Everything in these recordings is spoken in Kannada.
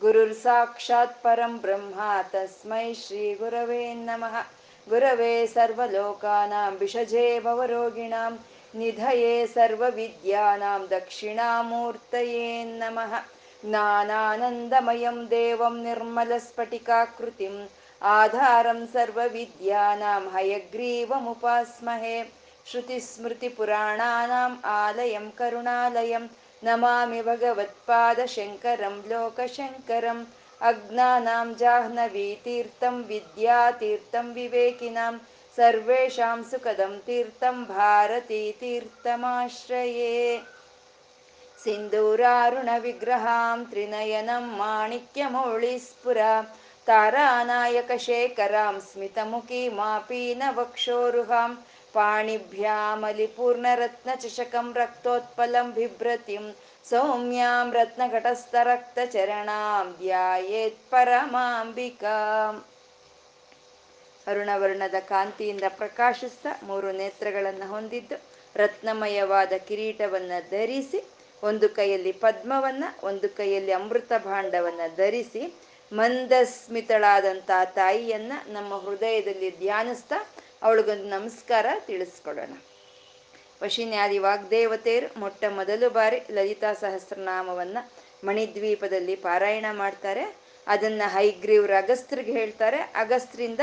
ಗುರುರ್ ಸಾಕ್ಷಾತ್ ಪರಂ ಬ್ರಹ್ಮ ತಸ್ಮೈ ಶ್ರೀ ಗುರವೇ ನಮಃ ಗುರವೇ ಸರ್ವಲೋಕಾನಾಂ ಭಿಷಜೇ ಭವರೋಗಿಣಾಂ ನಿಧಯೇ ಸರ್ವವಿದ್ಯಾನಾಂ ದಕ್ಷಿಣಾಮೂರ್ತಯೇ ನಮಃ ज्ञानानन्दमयं देवं निर्मलस्फटिकाकृतिम्, आधारं सर्वविद्यानां, हयग्रीवमुपास्महे। श्रुतिस्मृतिपुराणानाम् आलयं करुणालयं नमामि भगवत्पादशङ्करं लोकशङ्करम् अज्ञानां जाह्नवीतीर्थं विद्यातीर्थं विवेकिनां सर्वेषां सुखदं तीर्थं भारतीतीर्थमाश्रये सिन्दूरारुणविग्रहां त्रिनयनं माणिक्यमौळिस्फुरा तारानायकशेखरां स्मितमुखीमापीनवक्षोरुहां पाणिभ्यामलिपूर्णरत्नचषकं रक्तोत्पलं बिभ्रतिं सौम्यां रत्नघटस्थरक्तचरणां ಧ್ಯಾಯೇತ್ ಪರಮಾಂಬಿಕಾಂ ಅರುಣವರ್ಣದ ಕಾಂತಿಯಿಂದ ಪ್ರಕಾಶಿಸ್ತಾ ಮೂರು ನೇತ್ರಗಳನ್ನು ಹೊಂದಿದ್ದು ರತ್ನಮಯವಾದ ಕಿರೀಟವನ್ನ ಧರಿಸಿ ಒಂದು ಕೈಯಲ್ಲಿ ಪದ್ಮವನ್ನ ಒಂದು ಕೈಯಲ್ಲಿ ಅಮೃತ ಭಾಂಡವನ್ನ ಧರಿಸಿ ಮಂದಸ್ಮಿತಳಾದಂಥ ತಾಯಿಯನ್ನ ನಮ್ಮ ಹೃದಯದಲ್ಲಿ ಧ್ಯಾನಿಸ್ತಾ ಅವಳಿಗೊಂದು ನಮಸ್ಕಾರ ತಿಳಿಸ್ಕೊಡೋಣ. ವಶಿನ್ಯಾದಿ ವಾಗ್ದೇವತೆಯರು ಮೊಟ್ಟ ಮೊದಲು ಬಾರಿ ಲಲಿತಾ ಸಹಸ್ರನಾಮವನ್ನ ಮಣಿದ್ವೀಪದಲ್ಲಿ ಪಾರಾಯಣ ಮಾಡ್ತಾರೆ. ಅದನ್ನ ಹೈಗ್ರೀವ್ರ ಅಗಸ್ತ್ರಿಗೆ ಹೇಳ್ತಾರೆ. ಅಗಸ್ತ್ರಿಂದ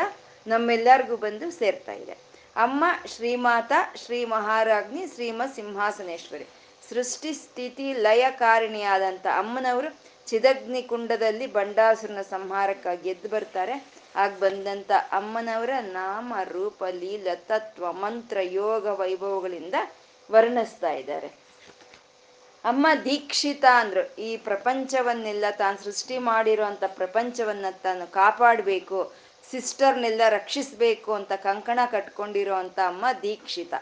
ನಮ್ಮೆಲ್ಲರಿಗೂ ಬಂದು ಸೇರ್ತಾ ಇದೆ. ಅಮ್ಮ ಶ್ರೀಮಾತ, ಶ್ರೀ ಮಹಾರಾಜ್ಞಿ, ಶ್ರೀಮ ಸಿಂಹಾಸನೇಶ್ವರಿ. ಸೃಷ್ಟಿ ಸ್ಥಿತಿ ಲಯಕಾರಿಣಿಯಾದಂಥ ಅಮ್ಮನವರು ಚಿದಗ್ನಿ ಕುಂಡದಲ್ಲಿ ಬಂಡಾಸುರನ ಸಂಹಾರಕ್ಕಾಗಿ ಎದ್ದು ಬರ್ತಾರೆ. ಆಗ ಬಂದಂತ ಅಮ್ಮನವರ ನಾಮ, ರೂಪ, ಲೀಲ, ತತ್ವ, ಮಂತ್ರ, ಯೋಗ, ವೈಭವಗಳಿಂದ ವರ್ಣಿಸ್ತಾ ಇದ್ದಾರೆ. ಅಮ್ಮ ದೀಕ್ಷಿತ ಅಂದ್ರು, ಈ ಪ್ರಪಂಚವನ್ನೆಲ್ಲ ತಾನು ಸೃಷ್ಟಿ ಮಾಡಿರುವಂತ ಪ್ರಪಂಚವನ್ನ ತಾನು ಕಾಪಾಡಬೇಕು, ಸಿಸ್ಟರ್ನೆಲ್ಲ ರಕ್ಷಿಸಬೇಕು ಅಂತ ಕಂಕಣ ಕಟ್ಕೊಂಡಿರೋ ಅಂತ ಅಮ್ಮ ದೀಕ್ಷಿತ.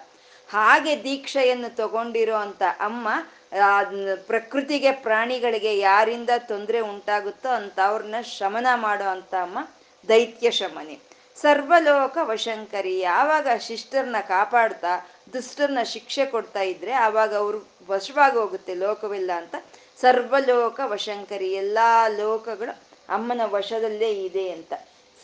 ಹಾಗೆ ದೀಕ್ಷೆಯನ್ನು ತಗೊಂಡಿರೋ ಅಂತ ಅಮ್ಮ ಪ್ರಕೃತಿಗೆ ಪ್ರಾಣಿಗಳಿಗೆ ಯಾರಿಂದ ತೊಂದರೆ ಉಂಟಾಗುತ್ತೋ ಅಂತ ಅವ್ರನ್ನ ಶಮನ ಮಾಡೋ ಅಮ್ಮ ದೈತ್ಯ ಶಮನಿ ಸರ್ವಲೋಕ ವಶಂಕರಿ. ಯಾವಾಗ ಶಿಷ್ಟರನ್ನ ಕಾಪಾಡ್ತಾ, ದುಷ್ಟರನ್ನ ಶಿಕ್ಷೆ ಕೊಡ್ತಾ ಇದ್ರೆ ಆವಾಗ ಅವ್ರು ವಶವಾಗಿ ಹೋಗುತ್ತೆ, ಲೋಕವಿಲ್ಲ ಅಂತ. ಸರ್ವಲೋಕ ವಶಂಕರಿ. ಎಲ್ಲಾ ಲೋಕಗಳು ಅಮ್ಮನ ವಶದಲ್ಲೇ ಇದೆ ಅಂತ.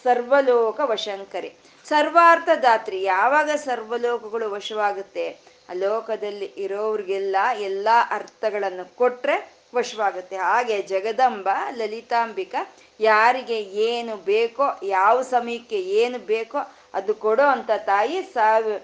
ಸರ್ವಲೋಕ ವಶಂಕರಿ. ಸರ್ವಾರ್ಥದಾತ್ರಿ ಯಾವಾಗ ಸರ್ವಲೋಕಗಳು ವಶವಾಗುತ್ತೆ? ಆ ಲೋಕದಲ್ಲಿ ಇರೋವ್ರಿಗೆಲ್ಲ ಎಲ್ಲಾ ಅರ್ಥಗಳನ್ನು ಕೊಟ್ರೆ ವಶವಾಗುತ್ತೆ. ಹಾಗೆ ಜಗದಂಬ, ಲಲಿತಾಂಬಿಕ ಯಾರಿಗೆ ಏನು ಬೇಕೋ, ಯಾವ ಸಮಯಕ್ಕೆ ಏನು ಬೇಕೋ ಅದು ಕೊಡೋ ಅಂತ ತಾಯಿ ಸಾವಿ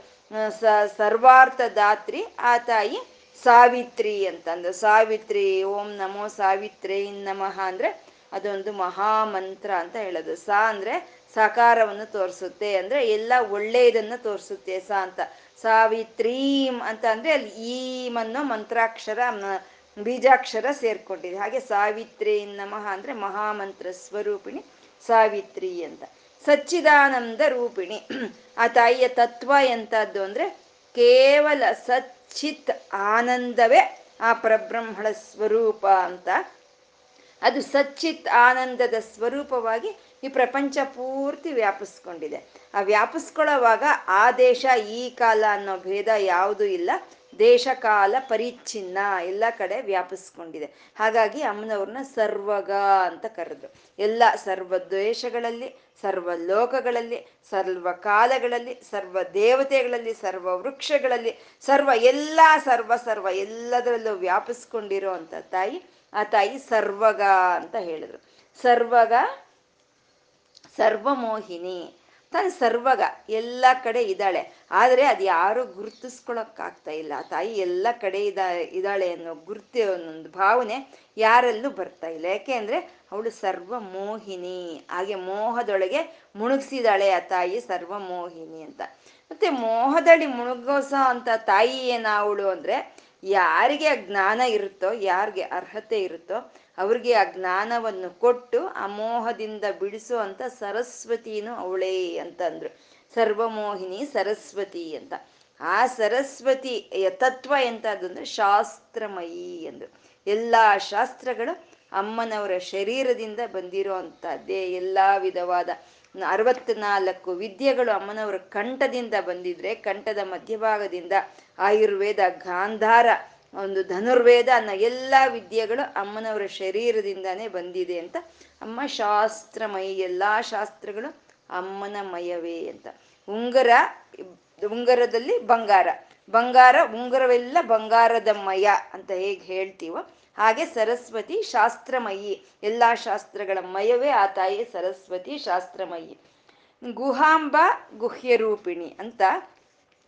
ಸರ್ವಾರ್ಥ ದಾತ್ರಿ, ಆ ತಾಯಿ ಸಾವಿತ್ರಿ ಅಂತಂದು. ಸಾವಿತ್ರಿ, ಓಂ ನಮೋ ಸಾವಿತ್ರಿ ನಮಃ ಅಂದ್ರೆ ಅದೊಂದು ಮಹಾಮಂತ್ರ ಅಂತ ಹೇಳೋದು. ಸಾ ಅಂದ್ರೆ ಸಾಕಾರವನ್ನು ತೋರಿಸುತ್ತೆ ಅಂದ್ರೆ ಎಲ್ಲ ಒಳ್ಳೆಯದನ್ನ ತೋರಿಸುತ್ತೆ ಸ ಅಂತ. ಸಾವಿತ್ರೀಂ ಅಂತ ಅಂದ್ರೆ ಅಲ್ಲಿ ಈಮ್ ಅನ್ನೋ ಮಂತ್ರಾಕ್ಷರ ಬೀಜಾಕ್ಷರ ಸೇರ್ಕೊಂಡಿದೆ. ಹಾಗೆ ಸಾವಿತ್ರಿ ನಮಃ ಅಂದ್ರೆ ಮಹಾಮಂತ್ರ ಸ್ವರೂಪಿಣಿ ಸಾವಿತ್ರಿ ಅಂತ. ಸಚ್ಚಿದಾನಂದ ರೂಪಿಣಿ. ಆ ತಾಯಿಯ ತತ್ವ ಎಂತದ್ದು ಅಂದ್ರೆ ಕೇವಲ ಸಚ್ಚಿತ್ ಆನಂದವೇ ಆ ಪರಬ್ರಹ್ಮಣ ಸ್ವರೂಪ ಅಂತ. ಅದು ಸಚ್ಚಿತ್ ಆನಂದದ ಸ್ವರೂಪವಾಗಿ ಈ ಪ್ರಪಂಚ ಪೂರ್ತಿ ವ್ಯಾಪಿಸ್ಕೊಂಡಿದೆ. ಆ ವ್ಯಾಪಿಸ್ಕೊಳ್ಳೋವಾಗ ಆ ದೇಶ ಈ ಕಾಲ ಅನ್ನೋ ಭೇದ ಯಾವುದೂ ಇಲ್ಲ. ದೇಶ ಕಾಲ ಪರಿಚ್ಛಿನ್ನ ಎಲ್ಲ ಕಡೆ ವ್ಯಾಪಿಸ್ಕೊಂಡಿದೆ. ಹಾಗಾಗಿ ಅಮ್ಮನವ್ರನ್ನ ಸರ್ವಗ ಅಂತ ಕರೆದ್ರು. ಎಲ್ಲ ಸರ್ವ ದ್ವೇಷಗಳಲ್ಲಿ, ಸರ್ವ ಲೋಕಗಳಲ್ಲಿ, ಸರ್ವ ಕಾಲಗಳಲ್ಲಿ, ಸರ್ವ ದೇವತೆಗಳಲ್ಲಿ, ಸರ್ವ ವೃಕ್ಷಗಳಲ್ಲಿ, ಸರ್ವ ಎಲ್ಲ ಸರ್ವ ಸರ್ವ ಎಲ್ಲದರಲ್ಲೂ ವ್ಯಾಪಿಸ್ಕೊಂಡಿರೋ ತಾಯಿ, ಆ ತಾಯಿ ಸರ್ವಗ ಅಂತ ಹೇಳಿದ್ರು. ಸರ್ವಗ ಸರ್ವಮೋಹಿನಿ. ತಾನು ಸರ್ವಗ ಎಲ್ಲ ಕಡೆ ಇದ್ದಾಳೆ. ಆದರೆ ಅದು ಯಾರು ಗುರುತಿಸ್ಕೊಳಕ್ಕಾಗ್ತಾ ಇಲ್ಲ. ತಾಯಿ ಎಲ್ಲ ಕಡೆ ಇದ, ಇದ್ದಾಳೆ ಅನ್ನೋ ಗುರ್ತಿ ಒಂದು ಭಾವನೆ ಯಾರಲ್ಲೂ ಬರ್ತಾ ಇಲ್ಲ. ಯಾಕೆ ಅಂದರೆ ಅವಳು ಸರ್ವಮೋಹಿನಿ. ಹಾಗೆ ಮೋಹದೊಳಗೆ ಮುಣುಗ್ಸಿದಾಳೆ ಆ ತಾಯಿ ಸರ್ವ ಮೋಹಿನಿ ಅಂತ. ಮತ್ತೆ ಮೋಹದಳಿ ಮುಳುಗೋಸ ಅಂತ ತಾಯಿ ಏನ ಅವಳು ಅಂದ್ರೆ ಯಾರಿಗೆ ಆ ಜ್ಞಾನ ಇರುತ್ತೋ, ಯಾರಿಗೆ ಅರ್ಹತೆ ಇರುತ್ತೋ, ಅವ್ರಿಗೆ ಆ ಜ್ಞಾನವನ್ನು ಕೊಟ್ಟು ಅಮೋಹದಿಂದ ಬಿಡಿಸೋ ಅಂತ ಸರಸ್ವತಿನೂ ಅವಳೇ ಅಂತಂದ್ರು ಸರ್ವಮೋಹಿನಿ ಸರಸ್ವತಿ ಅಂತ. ಆ ಸರಸ್ವತಿ ತತ್ವ ಎಂತದ್ದು ಅಂದ್ರೆ ಶಾಸ್ತ್ರಮಯಿ ಎಂದು ಎಲ್ಲಾ ಶಾಸ್ತ್ರಗಳು ಅಮ್ಮನವರ ಶರೀರದಿಂದ ಬಂದಿರೋ ಅಂಥದ್ದೇ ಎಲ್ಲ ವಿಧವಾದ ಅರವತ್ನಾಲ್ಕು ವಿದ್ಯೆಗಳು ಅಮ್ಮನವರ ಕಂಠದಿಂದ ಬಂದಿದ್ರೆ ಕಂಠದ ಮಧ್ಯಭಾಗದಿಂದ ಆಯುರ್ವೇದ, ಗಾಂಧಾರ, ಒಂದು ಧನುರ್ವೇದ ಅನ್ನೋ ಎಲ್ಲ ವಿದ್ಯೆಗಳು ಅಮ್ಮನವರ ಶರೀರದಿಂದಾನೇ ಬಂದಿದೆ ಅಂತ ಅಮ್ಮ ಶಾಸ್ತ್ರಮಯಿ, ಎಲ್ಲಾ ಶಾಸ್ತ್ರಗಳು ಅಮ್ಮನ ಮಯವೇ ಅಂತ. ಉಂಗರ, ಉಂಗರದಲ್ಲಿ ಬಂಗಾರ. ಬಂಗಾರ, ಉಂಗರವೆಲ್ಲ ಬಂಗಾರದ ಮಯ ಅಂತ ಹೇಗೆ ಹೇಳ್ತೀವೋ ಹಾಗೆ ಸರಸ್ವತಿ ಶಾಸ್ತ್ರಮಯಿ. ಎಲ್ಲಾ ಶಾಸ್ತ್ರಗಳ ಮಯವೇ ಆ ತಾಯಿ ಸರಸ್ವತಿ ಶಾಸ್ತ್ರಮಯಿ. ಗುಹಾಂಬ ಗುಹ್ಯರೂಪಿಣಿ ಅಂತ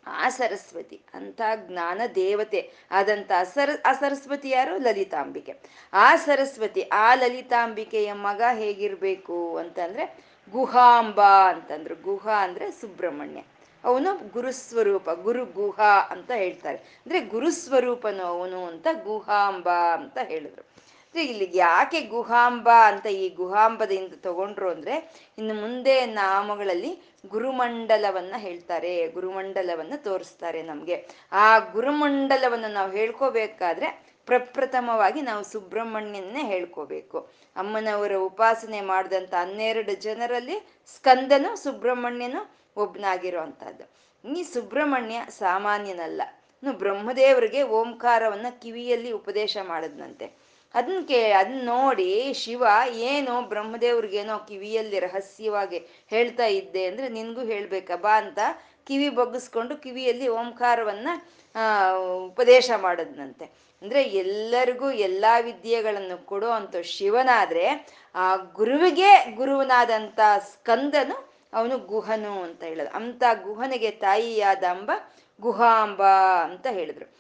ಆ ಸರಸ್ವತಿ, ಅಂತ ಜ್ಞಾನ ದೇವತೆ ಆದಂತ ಸರ, ಆ ಸರಸ್ವತಿ ಯಾರು? ಲಲಿತಾಂಬಿಕೆ. ಆ ಸರಸ್ವತಿ, ಆ ಲಲಿತಾಂಬಿಕೆಯ ಮಗ ಹೇಗಿರ್ಬೇಕು ಅಂತಂದ್ರೆ ಗುಹಾಂಬ ಅಂತಂದ್ರು. ಗುಹಾ ಅಂದ್ರೆ ಸುಬ್ರಹ್ಮಣ್ಯ. ಅವನು ಗುರುಸ್ವರೂಪ, ಗುರು ಗುಹಾ ಅಂತ ಹೇಳ್ತಾರೆ. ಅಂದ್ರೆ ಗುರುಸ್ವರೂಪನು ಅವನು ಅಂತ ಗುಹಾಂಬ ಅಂತ ಹೇಳಿದ್ರು. ಇಲ್ಲಿ ಯಾಕೆ ಗುಹಾಂಬ ಅಂತ ಈ ಗುಹಾಂಬದಿಂದ ತಗೊಂಡ್ರು ಅಂದ್ರೆ ಇನ್ನು ಮುಂದೆ ನಾಮಗಳಲ್ಲಿ ಗುರುಮಂಡಲವನ್ನ ಹೇಳ್ತಾರೆ, ಗುರುಮಂಡಲವನ್ನ ತೋರಿಸ್ತಾರೆ ನಮ್ಗೆ. ಆ ಗುರುಮಂಡಲವನ್ನು ನಾವು ಹೇಳ್ಕೋಬೇಕಾದ್ರೆ ಪ್ರಪ್ರಥಮವಾಗಿ ನಾವು ಸುಬ್ರಹ್ಮಣ್ಯನ್ನೇ ಹೇಳ್ಕೋಬೇಕು. ಅಮ್ಮನವರ ಉಪಾಸನೆ ಮಾಡಿದಂಥ ಹನ್ನೆರಡು ಜನರಲ್ಲಿ ಸ್ಕಂದನು, ಸುಬ್ರಹ್ಮಣ್ಯನು ಒಬ್ನಾಗಿರೋ ಅಂಥದ್ದು ಈ ಸುಬ್ರಹ್ಮಣ್ಯ ಸಾಮಾನ್ಯನಲ್ಲ. ಬ್ರಹ್ಮದೇವರಿಗೆ ಓಂಕಾರವನ್ನ ಕಿವಿಯಲ್ಲಿ ಉಪದೇಶ ಮಾಡದ್ನಂತೆ. ಅದನ್ನ ಕೇ ಅದನ್ನ ನೋಡಿ ಶಿವ ಏನು ಬ್ರಹ್ಮದೇವ್ರಿಗೇನೋ ಕಿವಿಯಲ್ಲಿ ರಹಸ್ಯವಾಗಿ ಹೇಳ್ತಾ ಇದ್ದೆ ಅಂದ್ರೆ ನಿನ್ಗೂ ಹೇಳ್ಬೇಕ, ಬಾ ಅಂತ ಕಿವಿ ಬಗ್ಗಿಸ್ಕೊಂಡು ಕಿವಿಯಲ್ಲಿ ಓಂಕಾರವನ್ನ ಉಪದೇಶ ಮಾಡದ್ನಂತೆ. ಅಂದ್ರೆ ಎಲ್ಲರಿಗೂ ಎಲ್ಲಾ ವಿದ್ಯೆಗಳನ್ನು ಕೊಡೋ ಶಿವನಾದ್ರೆ ಆ ಗುರುವಿಗೆ ಗುರುವನಾದಂತ ಸ್ಕಂದನು ಅವನು ಗುಹನು ಅಂತ ಹೇಳೋದು. ಅಂತ ಗುಹನಿಗೆ ತಾಯಿಯಾದ ಅಂಬ ಗುಹಾಂಬ ಅಂತ ಹೇಳಿದ್ರು.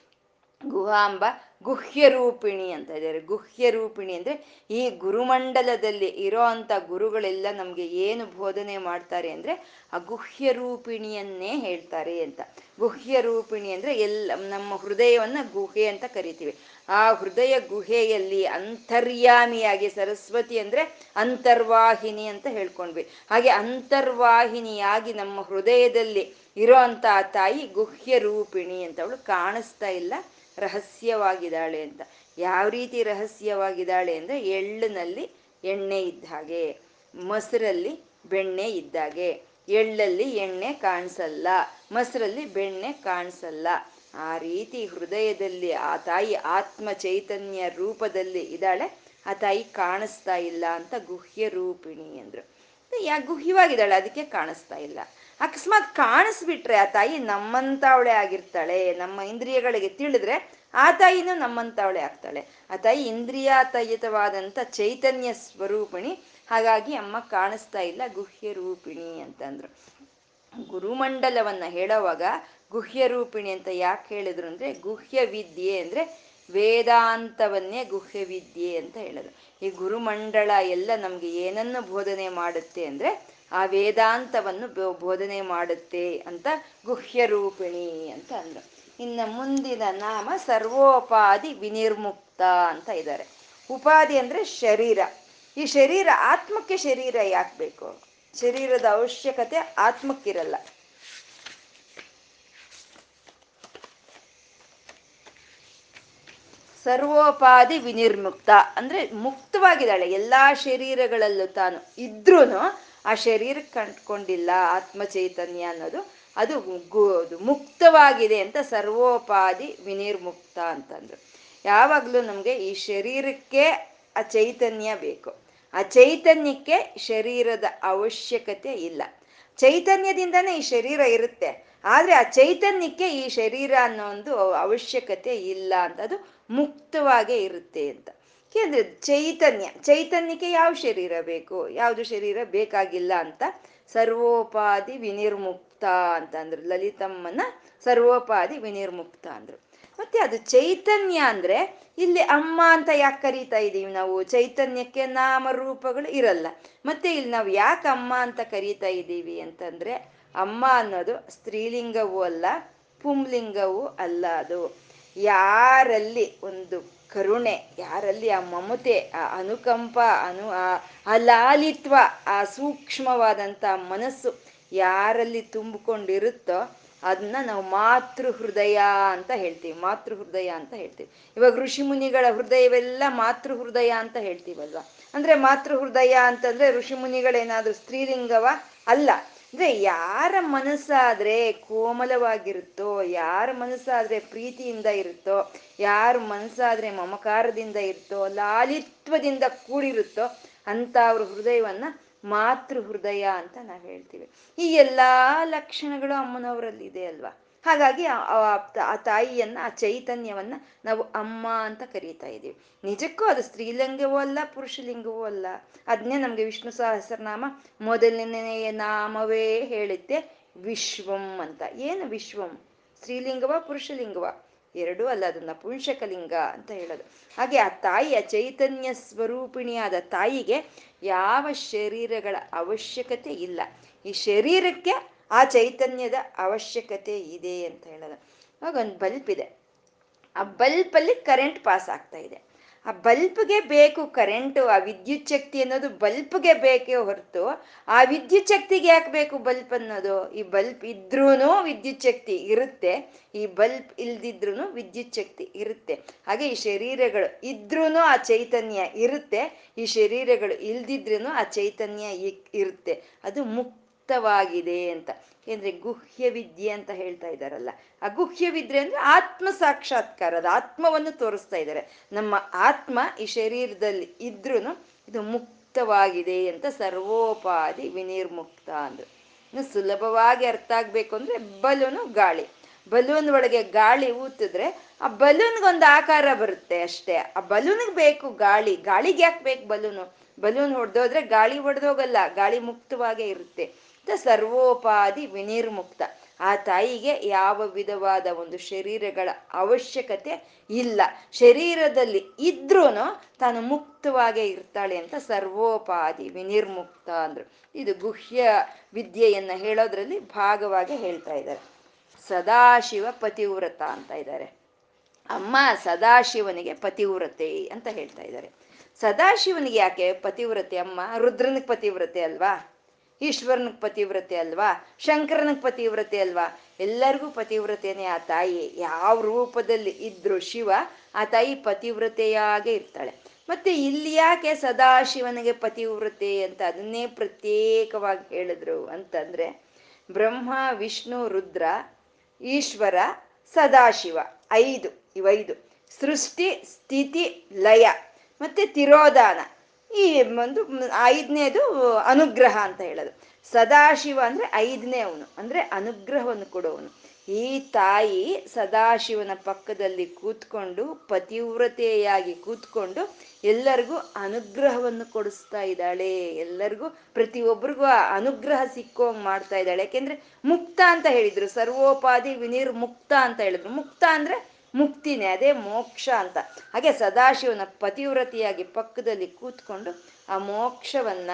ಗುಹಾಂಬ ಗುಹ್ಯ ರೂಪಿಣಿ ಅಂತ ಇದ್ದಾರೆ. ಗುಹ್ಯ ರೂಪಿಣಿ ಅಂದ್ರೆ ಈ ಗುರುಮಂಡಲದಲ್ಲಿ ಇರೋ ಅಂತ ಗುರುಗಳೆಲ್ಲ ನಮ್ಗೆ ಏನು ಬೋಧನೆ ಮಾಡ್ತಾರೆ ಅಂದ್ರೆ ಆ ಗುಹ್ಯ ರೂಪಿಣಿಯನ್ನೇ ಹೇಳ್ತಾರೆ ಅಂತ. ಗುಹ್ಯ ರೂಪಿಣಿ ಅಂದ್ರೆ ಎಲ್ಲ ನಮ್ಮ ಹೃದಯವನ್ನ ಗುಹೆ ಅಂತ ಕರಿತೀವಿ. ಆ ಹೃದಯ ಗುಹೆಯಲ್ಲಿ ಅಂತರ್ಯಾಮಿಯಾಗಿ ಸರಸ್ವತಿ ಅಂದ್ರೆ ಅಂತರ್ವಾಹಿನಿ ಅಂತ ಹೇಳ್ಕೊಂಡ್ವಿ. ಹಾಗೆ ಅಂತರ್ವಾಹಿನಿಯಾಗಿ ನಮ್ಮ ಹೃದಯದಲ್ಲಿ ಇರೋ ಅಂತ ತಾಯಿ ಗುಹ್ಯ ರೂಪಿಣಿ ಅಂತ ಅವಳು ಕಾಣಿಸ್ತಾ ಇಲ್ಲ. ರಹಸ್ಯವಾಗಿದ್ದಾಳೆ ಅಂತ. ಯಾವ ರೀತಿ ರಹಸ್ಯವಾಗಿದ್ದಾಳೆ ಅಂದ್ರೆ ಎಳ್ಳಿನಲ್ಲಿ ಎಣ್ಣೆ ಇದ್ದ ಹಾಗೆ, ಮೊಸರಲ್ಲಿ ಬೆಣ್ಣೆ ಇದ್ದಾಗೆ ಎಳ್ಳಲ್ಲಿ ಎಣ್ಣೆ ಕಾಣಿಸಲ್ಲ, ಮೊಸರಲ್ಲಿ ಬೆಣ್ಣೆ ಕಾಣಿಸಲ್ಲ. ಆ ರೀತಿ ಹೃದಯದಲ್ಲಿ, ಆ ತಾಯಿ ಆತ್ಮ ಚೈತನ್ಯ ರೂಪದಲ್ಲಿ ಇದ್ದಾಳೆ. ಆ ತಾಯಿ ಕಾಣಿಸ್ತಾ ಇಲ್ಲ ಅಂತ ಗುಹ್ಯ ರೂಪಿಣಿ ಅಂದ್ರು. ಯಾ ಗುಹ್ಯವಾಗಿದ್ದಾಳೆ, ಅದಕ್ಕೆ ಕಾಣಿಸ್ತಾ ಇಲ್ಲ. ಅಕಸ್ಮಾತ್ ಕಾಣಿಸ್ಬಿಟ್ರೆ ಆ ತಾಯಿ ನಮ್ಮಂತಾವಳೆ ಆಗಿರ್ತಾಳೆ, ನಮ್ಮ ಇಂದ್ರಿಯಗಳಿಗೆ ತಿಳಿದ್ರೆ ಆ ತಾಯಿನೂ ನಮ್ಮಂತಾವಳೆ ಆಗ್ತಾಳೆ. ಆ ತಾಯಿ ಇಂದ್ರಿಯಾತಯಿತವಾದಂಥ ಚೈತನ್ಯ ಸ್ವರೂಪಿಣಿ. ಹಾಗಾಗಿ ಅಮ್ಮ ಕಾಣಿಸ್ತಾ ಇಲ್ಲ, ಗುಹ್ಯ ರೂಪಿಣಿ ಅಂತಂದ್ರು. ಗುರುಮಂಡಲವನ್ನ ಹೇಳೋವಾಗ ಗುಹ್ಯ ರೂಪಿಣಿ ಅಂತ ಯಾಕೆ ಹೇಳಿದ್ರು ಅಂದ್ರೆ, ಗುಹ್ಯ ವಿದ್ಯೆ ಅಂದ್ರೆ ವೇದಾಂತವನ್ನೇ ಗುಹ್ಯ ವಿದ್ಯೆ ಅಂತ ಹೇಳೋದು. ಈ ಗುರುಮಂಡಳ ಎಲ್ಲ ನಮ್ಗೆ ಏನನ್ನು ಬೋಧನೆ ಮಾಡುತ್ತೆ ಅಂದ್ರೆ ಆ ವೇದಾಂತವನ್ನು ಬೋಧನೆ ಮಾಡುತ್ತೆ ಅಂತ ಗುಹ್ಯರೂಪಿಣಿ ಅಂತ ಅಂದ್ರು. ಇನ್ನು ಮುಂದಿನ ನಾಮ ಸರ್ವೋಪಾಧಿ ವಿನಿರ್ಮುಕ್ತ ಅಂತ ಇದ್ದಾರೆ. ಉಪಾಧಿ ಅಂದ್ರೆ ಶರೀರ. ಈ ಶರೀರ ಆತ್ಮಕ್ಕೆ ಶರೀರ ಯಾಕೆ ಬೇಕು? ಶರೀರದ ಅವಶ್ಯಕತೆ ಆತ್ಮಕ್ಕಿರಲ್ಲ. ಸರ್ವೋಪಾಧಿ ವಿನಿರ್ಮುಕ್ತ ಅಂದ್ರೆ ಮುಕ್ತವಾಗಿದ್ದಾಳೆ. ಎಲ್ಲಾ ಶರೀರಗಳಲ್ಲೂ ತಾನು ಇದ್ರೂ ಆ ಶರೀರಕ್ಕೆ ಕಂಡ್ಕೊಂಡಿಲ್ಲ ಆತ್ಮ ಚೈತನ್ಯ ಅನ್ನೋದು ಅದು ಮುಕ್ತವಾಗಿದೆ ಅಂತ ಸರ್ವೋಪಾಧಿ ವಿನಿರ್ಮುಕ್ತ ಅಂತಂದ್ರು. ಯಾವಾಗಲೂ ನಮಗೆ ಈ ಶರೀರಕ್ಕೆ ಆ ಚೈತನ್ಯ ಬೇಕು. ಆ ಚೈತನ್ಯಕ್ಕೆ ಶರೀರದ ಅವಶ್ಯಕತೆ ಇಲ್ಲ. ಚೈತನ್ಯದಿಂದನೇ ಈ ಶರೀರ ಇರುತ್ತೆ. ಆದರೆ ಆ ಚೈತನ್ಯಕ್ಕೆ ಈ ಶರೀರ ಅನ್ನೋ ಒಂದು ಅವಶ್ಯಕತೆ ಇಲ್ಲ ಅಂತ ಅದು ಮುಕ್ತವಾಗೇ ಇರುತ್ತೆ ಅಂತ. ಯಾಕೆಂದ್ರೆ ಚೈತನ್ಯ, ಚೈತನ್ಯಕ್ಕೆ ಯಾವ ಶರೀರ ಬೇಕು? ಯಾವುದು ಶರೀರ ಬೇಕಾಗಿಲ್ಲ ಅಂತ ಸರ್ವೋಪಾಧಿ ವಿನಿರ್ಮುಕ್ತ ಅಂತ ಅಂದ್ರು. ಲಲಿತಮ್ಮನ ಸರ್ವೋಪಾಧಿ ವಿನಿರ್ಮುಕ್ತ ಅಂದ್ರು. ಮತ್ತೆ ಅದು ಚೈತನ್ಯ ಅಂದ್ರೆ ಇಲ್ಲಿ ಅಮ್ಮ ಅಂತ ಯಾಕೆ ಕರೀತಾ ಇದ್ದೀವಿ ನಾವು? ಚೈತನ್ಯಕ್ಕೆ ನಾಮರೂಪಗಳು ಇರಲ್ಲ. ಮತ್ತೆ ಇಲ್ಲಿ ನಾವು ಯಾಕೆ ಅಮ್ಮ ಅಂತ ಕರೀತಾ ಇದ್ದೀವಿ ಅಂತಂದ್ರೆ ಅಮ್ಮ ಅನ್ನೋದು ಸ್ತ್ರೀಲಿಂಗವೂ ಅಲ್ಲ, ಪುಂಲಿಂಗವೂ ಅಲ್ಲ ಅದು. ಯಾರಲ್ಲಿ ಒಂದು ಕರುಣೆ, ಯಾರಲ್ಲಿ ಆ ಮಮತೆ, ಆ ಅನುಕಂಪ, ಅನು, ಆ ಲಾಲಿತ್ವ, ಆ ಸೂಕ್ಷ್ಮವಾದಂಥ ಮನಸ್ಸು ಯಾರಲ್ಲಿ ತುಂಬಿಕೊಂಡಿರುತ್ತೋ ಅದನ್ನ ನಾವು ಮಾತೃ ಹೃದಯ ಅಂತ ಹೇಳ್ತೀವಿ ಮಾತೃ ಹೃದಯ ಅಂತ ಹೇಳ್ತೀವಿ. ಇವಾಗ ಋಷಿ ಮುನಿಗಳ ಹೃದಯವೆಲ್ಲ ಮಾತೃ ಹೃದಯ ಅಂತ ಹೇಳ್ತೀವಲ್ವಾ? ಅಂದ್ರೆ ಮಾತೃ ಹೃದಯ ಅಂತಂದ್ರೆ ಋಷಿ ಮುನಿಗಳೇನಾದ್ರೂ ಸ್ತ್ರೀಲಿಂಗವ ಅಲ್ಲ ಅಂದ್ರೆ ಯಾರ ಮನಸ್ಸಾದ್ರೆ ಕೋಮಲವಾಗಿರುತ್ತೋ, ಯಾರ ಮನಸ್ಸಾದ್ರೆ ಪ್ರೀತಿಯಿಂದ ಇರುತ್ತೋ, ಯಾರ ಮನಸ್ಸಾದ್ರೆ ಮಮಕಾರದಿಂದ ಇರುತ್ತೋ, ಲಾಲಿತ್ವದಿಂದ ಕೂಡಿರುತ್ತೋ ಅಂತ ಅವ್ರ ಹೃದಯವನ್ನ ಮಾತೃ ಹೃದಯ ಅಂತ ನಾವು ಹೇಳ್ತೀವಿ. ಈ ಎಲ್ಲಾ ಲಕ್ಷಣಗಳು ಅಮ್ಮನವರಲ್ಲಿ ಇದೆ ಅಲ್ವಾ? ಹಾಗಾಗಿ ಆ ತಾಯಿಯನ್ನ, ಆ ಚೈತನ್ಯವನ್ನ ನಾವು ಅಮ್ಮ ಅಂತ ಕರೀತಾ ಇದೀವಿ ನಿಜಕ್ಕೂ ಅದು ಸ್ತ್ರೀಲಿಂಗವೂ ಅಲ್ಲ, ಪುರುಷಲಿಂಗವೂ ಅಲ್ಲ. ಅದನ್ನೇ ನಮ್ಗೆ ವಿಷ್ಣು ಸಹಸ್ರನಾಮ ಮೊದಲನೆಯ ನಾಮವೇ ಹೇಳುತ್ತೆ ವಿಶ್ವಂ ಅಂತ. ಏನು ವಿಶ್ವಂ? ಸ್ತ್ರೀಲಿಂಗವ, ಪುರುಷಲಿಂಗವ? ಎರಡೂ ಅಲ್ಲ, ಅದನ್ನ ಪುಂಷಕಲಿಂಗ ಅಂತ ಹೇಳೋದು. ಹಾಗೆ ಆ ತಾಯಿಯ ಚೈತನ್ಯ ಸ್ವರೂಪಿಣಿಯಾದ ತಾಯಿಗೆ ಯಾವ ಶರೀರಗಳ ಅವಶ್ಯಕತೆ ಇಲ್ಲ. ಈ ಶರೀರಕ್ಕೆ ಆ ಚೈತನ್ಯದ ಅವಶ್ಯಕತೆ ಇದೆ ಅಂತ ಹೇಳೋದು. ಅವಾಗ ಒಂದು ಬಲ್ಪ್ ಇದೆ. ಆ ಬಲ್ಪಲ್ಲಿ ಕರೆಂಟ್ ಪಾಸ್ ಆಗ್ತಾ ಇದೆ. ಆ ಬಲ್ಪ್ಗೆ ಬೇಕು ಕರೆಂಟು ಆ ವಿದ್ಯುತ್ ಶಕ್ತಿ ಅನ್ನೋದು ಬಲ್ಪ್ಗೆ ಬೇಕೇ ಹೊರತು ಆ ವಿದ್ಯುತ್ ಶಕ್ತಿಗೆ ಯಾಕೆ ಬೇಕು ಬಲ್ಪ್ ಅನ್ನೋದು? ಈ ಬಲ್ಪ್ ಇದ್ರೂ ವಿದ್ಯುತ್ ಶಕ್ತಿ ಇರುತ್ತೆ. ಈ ಬಲ್ಪ್ ಇಲ್ದಿದ್ರು ವಿದ್ಯುತ್ ಶಕ್ತಿ ಇರುತ್ತೆ. ಹಾಗೆ ಈ ಶರೀರಗಳು ಇದ್ರೂ ಆ ಚೈತನ್ಯ ಇರುತ್ತೆ. ಈ ಶರೀರಗಳು ಇಲ್ದಿದ್ರೂ ಆ ಚೈತನ್ಯ ಇರುತ್ತೆ. ಅದು ಮುಕ್ತವಾಗಿದೆ ಅಂತ. ಏನಂದ್ರೆ ಗುಹ್ಯ ವಿದ್ಯೆ ಅಂತ ಹೇಳ್ತಾ ಇದ್ದಾರಲ್ಲ. ಗುಹ್ಯ ವಿದ್ಯೆ ಅಂದ್ರೆ ಆತ್ಮ ಸಾಕ್ಷಾತ್ಕಾರ ಅದು ಆತ್ಮವನ್ನು ತೋರಿಸ್ತಾ ಇದ್ದಾರೆ. ನಮ್ಮ ಆತ್ಮ ಈ ಶರೀರದಲ್ಲಿ ಇದ್ರೂ ಇದು ಮುಕ್ತವಾಗಿದೆ ಅಂತ ಸರ್ವೋಪಾಧಿ ವಿನಿರ್ಮುಕ್ತ ಅಂದ್ರು. ಇನ್ನು ಸುಲಭವಾಗಿ ಅರ್ಥ ಆಗ್ಬೇಕು ಅಂದ್ರೆ ಬಲೂನು ಗಾಳಿ. ಬಲೂನ್ ಒಳಗೆ ಗಾಳಿ ಊತಿದ್ರೆ ಆ ಬಲೂನ್ಗೊಂದು ಆಕಾರ ಬರುತ್ತೆ ಅಷ್ಟೇ. ಆ ಬಲೂನ್ಗೆ ಬೇಕು ಗಾಳಿ. ಗಾಳಿಗೆ ಯಾಕೆ ಬೇಕು ಬಲೂನು? ಬಲೂನ್ ಹೊಡೆದೋದ್ರೆ ಗಾಳಿ ಹೊಡೆದೋಗಲ್ಲ ಗಾಳಿ ಮುಕ್ತವಾಗೇ ಇರುತ್ತೆ. ಸರ್ವೋಪಾಧಿ ವಿನಿರ್ಮುಕ್ತ ಆ ತಾಯಿಗೆ ಯಾವ ವಿಧವಾದ ಒಂದು ಶರೀರಗಳ ಅವಶ್ಯಕತೆ ಇಲ್ಲ. ಶರೀರದಲ್ಲಿ ಇದ್ರೂ ತಾನು ಮುಕ್ತವಾಗೇ ಇರ್ತಾಳೆ ಅಂತ ಸರ್ವೋಪಾಧಿ ವಿನಿರ್ಮುಕ್ತ ಅಂದ್ರು. ಇದು ಗುಹ್ಯ ವಿದ್ಯೆಯನ್ನ ಹೇಳೋದ್ರಲ್ಲಿ ಭಾಗವಾಗಿ ಹೇಳ್ತಾ ಇದ್ದಾರೆ. ಸದಾಶಿವ ಪತಿವ್ರತ ಅಂತ ಇದ್ದಾರೆ. ಅಮ್ಮ ಸದಾಶಿವನಿಗೆ ಪತಿವ್ರತೆ ಅಂತ ಹೇಳ್ತಾ ಇದ್ದಾರೆ. ಸದಾಶಿವನಿಗೆ ಯಾಕೆ ಪತಿವ್ರತೆ? ಅಮ್ಮ ರುದ್ರನಿಗೆ ಪತಿವ್ರತೆ ಅಲ್ವಾ? ಈಶ್ವರನಿಗೆ ಪತಿವ್ರತೆ ಅಲ್ವಾ? ಶಂಕರನಿಗೆ ಪತಿವ್ರತೆ ಅಲ್ವಾ? ಎಲ್ಲರಿಗೂ ಪತಿವ್ರತೆನೇ ಆ ತಾಯಿ. ಯಾವ ರೂಪದಲ್ಲಿ ಇದ್ರು ಶಿವ ಆ ತಾಯಿ ಪತಿವ್ರತೆಯಾಗೆ ಇರ್ತಾಳೆ. ಮತ್ತೆ ಇಲ್ಲಿ ಯಾಕೆ ಸದಾಶಿವನಿಗೆ ಪತಿವ್ರತೆ ಅಂತ ಅದನ್ನೇ ಪ್ರತ್ಯೇಕವಾಗಿ ಹೇಳಿದ್ರು ಅಂತಂದ್ರೆ, ಬ್ರಹ್ಮ, ವಿಷ್ಣು, ರುದ್ರ, ಈಶ್ವರ, ಸದಾಶಿವ, ಐದು ಇವೈದು ಸೃಷ್ಟಿ, ಸ್ಥಿತಿ, ಲಯ. ಮತ್ತೆ ತಿರೋಧಾನ. ಈ ಒಂದು ಐದನೇದು ಅನುಗ್ರಹ ಅಂತ ಹೇಳೋದು. ಸದಾಶಿವ ಅಂದ್ರೆ ಐದನೇ ಅವನು, ಅಂದ್ರೆ ಅನುಗ್ರಹವನ್ನು ಕೊಡುವವನು ಈ ತಾಯಿ ಸದಾಶಿವನ ಪಕ್ಕದಲ್ಲಿ ಕೂತ್ಕೊಂಡು ಪತಿವ್ರತೆಯಾಗಿ ಕೂತ್ಕೊಂಡು ಎಲ್ಲರಿಗೂ ಅನುಗ್ರಹವನ್ನು ಕೊಡಿಸ್ತಾ ಇದ್ದಾಳೆ. ಎಲ್ಲರಿಗೂ, ಪ್ರತಿಯೊಬ್ಬರಿಗೂ ಅನುಗ್ರಹ ಸಿಕ್ಕೋಂಗ್ ಮಾಡ್ತಾ ಇದ್ದಾಳೆ. ಯಾಕೆಂದ್ರೆ ಮುಕ್ತ ಅಂತ ಹೇಳಿದ್ರು. ಸರ್ವೋಪಾಧಿ ವಿನಿರ್ ಮುಕ್ತ ಅಂತ ಹೇಳಿದ್ರು. ಮುಕ್ತ ಅಂದ್ರೆ ಮುಕ್ತಿನೇ ಅದೇ ಮೋಕ್ಷ ಅಂತ. ಹಾಗೆ ಸದಾಶಿವನ ಪತಿವ್ರತಿಯಾಗಿ ಪಕ್ಕದಲ್ಲಿ ಕೂತ್ಕೊಂಡು ಆ ಮೋಕ್ಷವನ್ನ,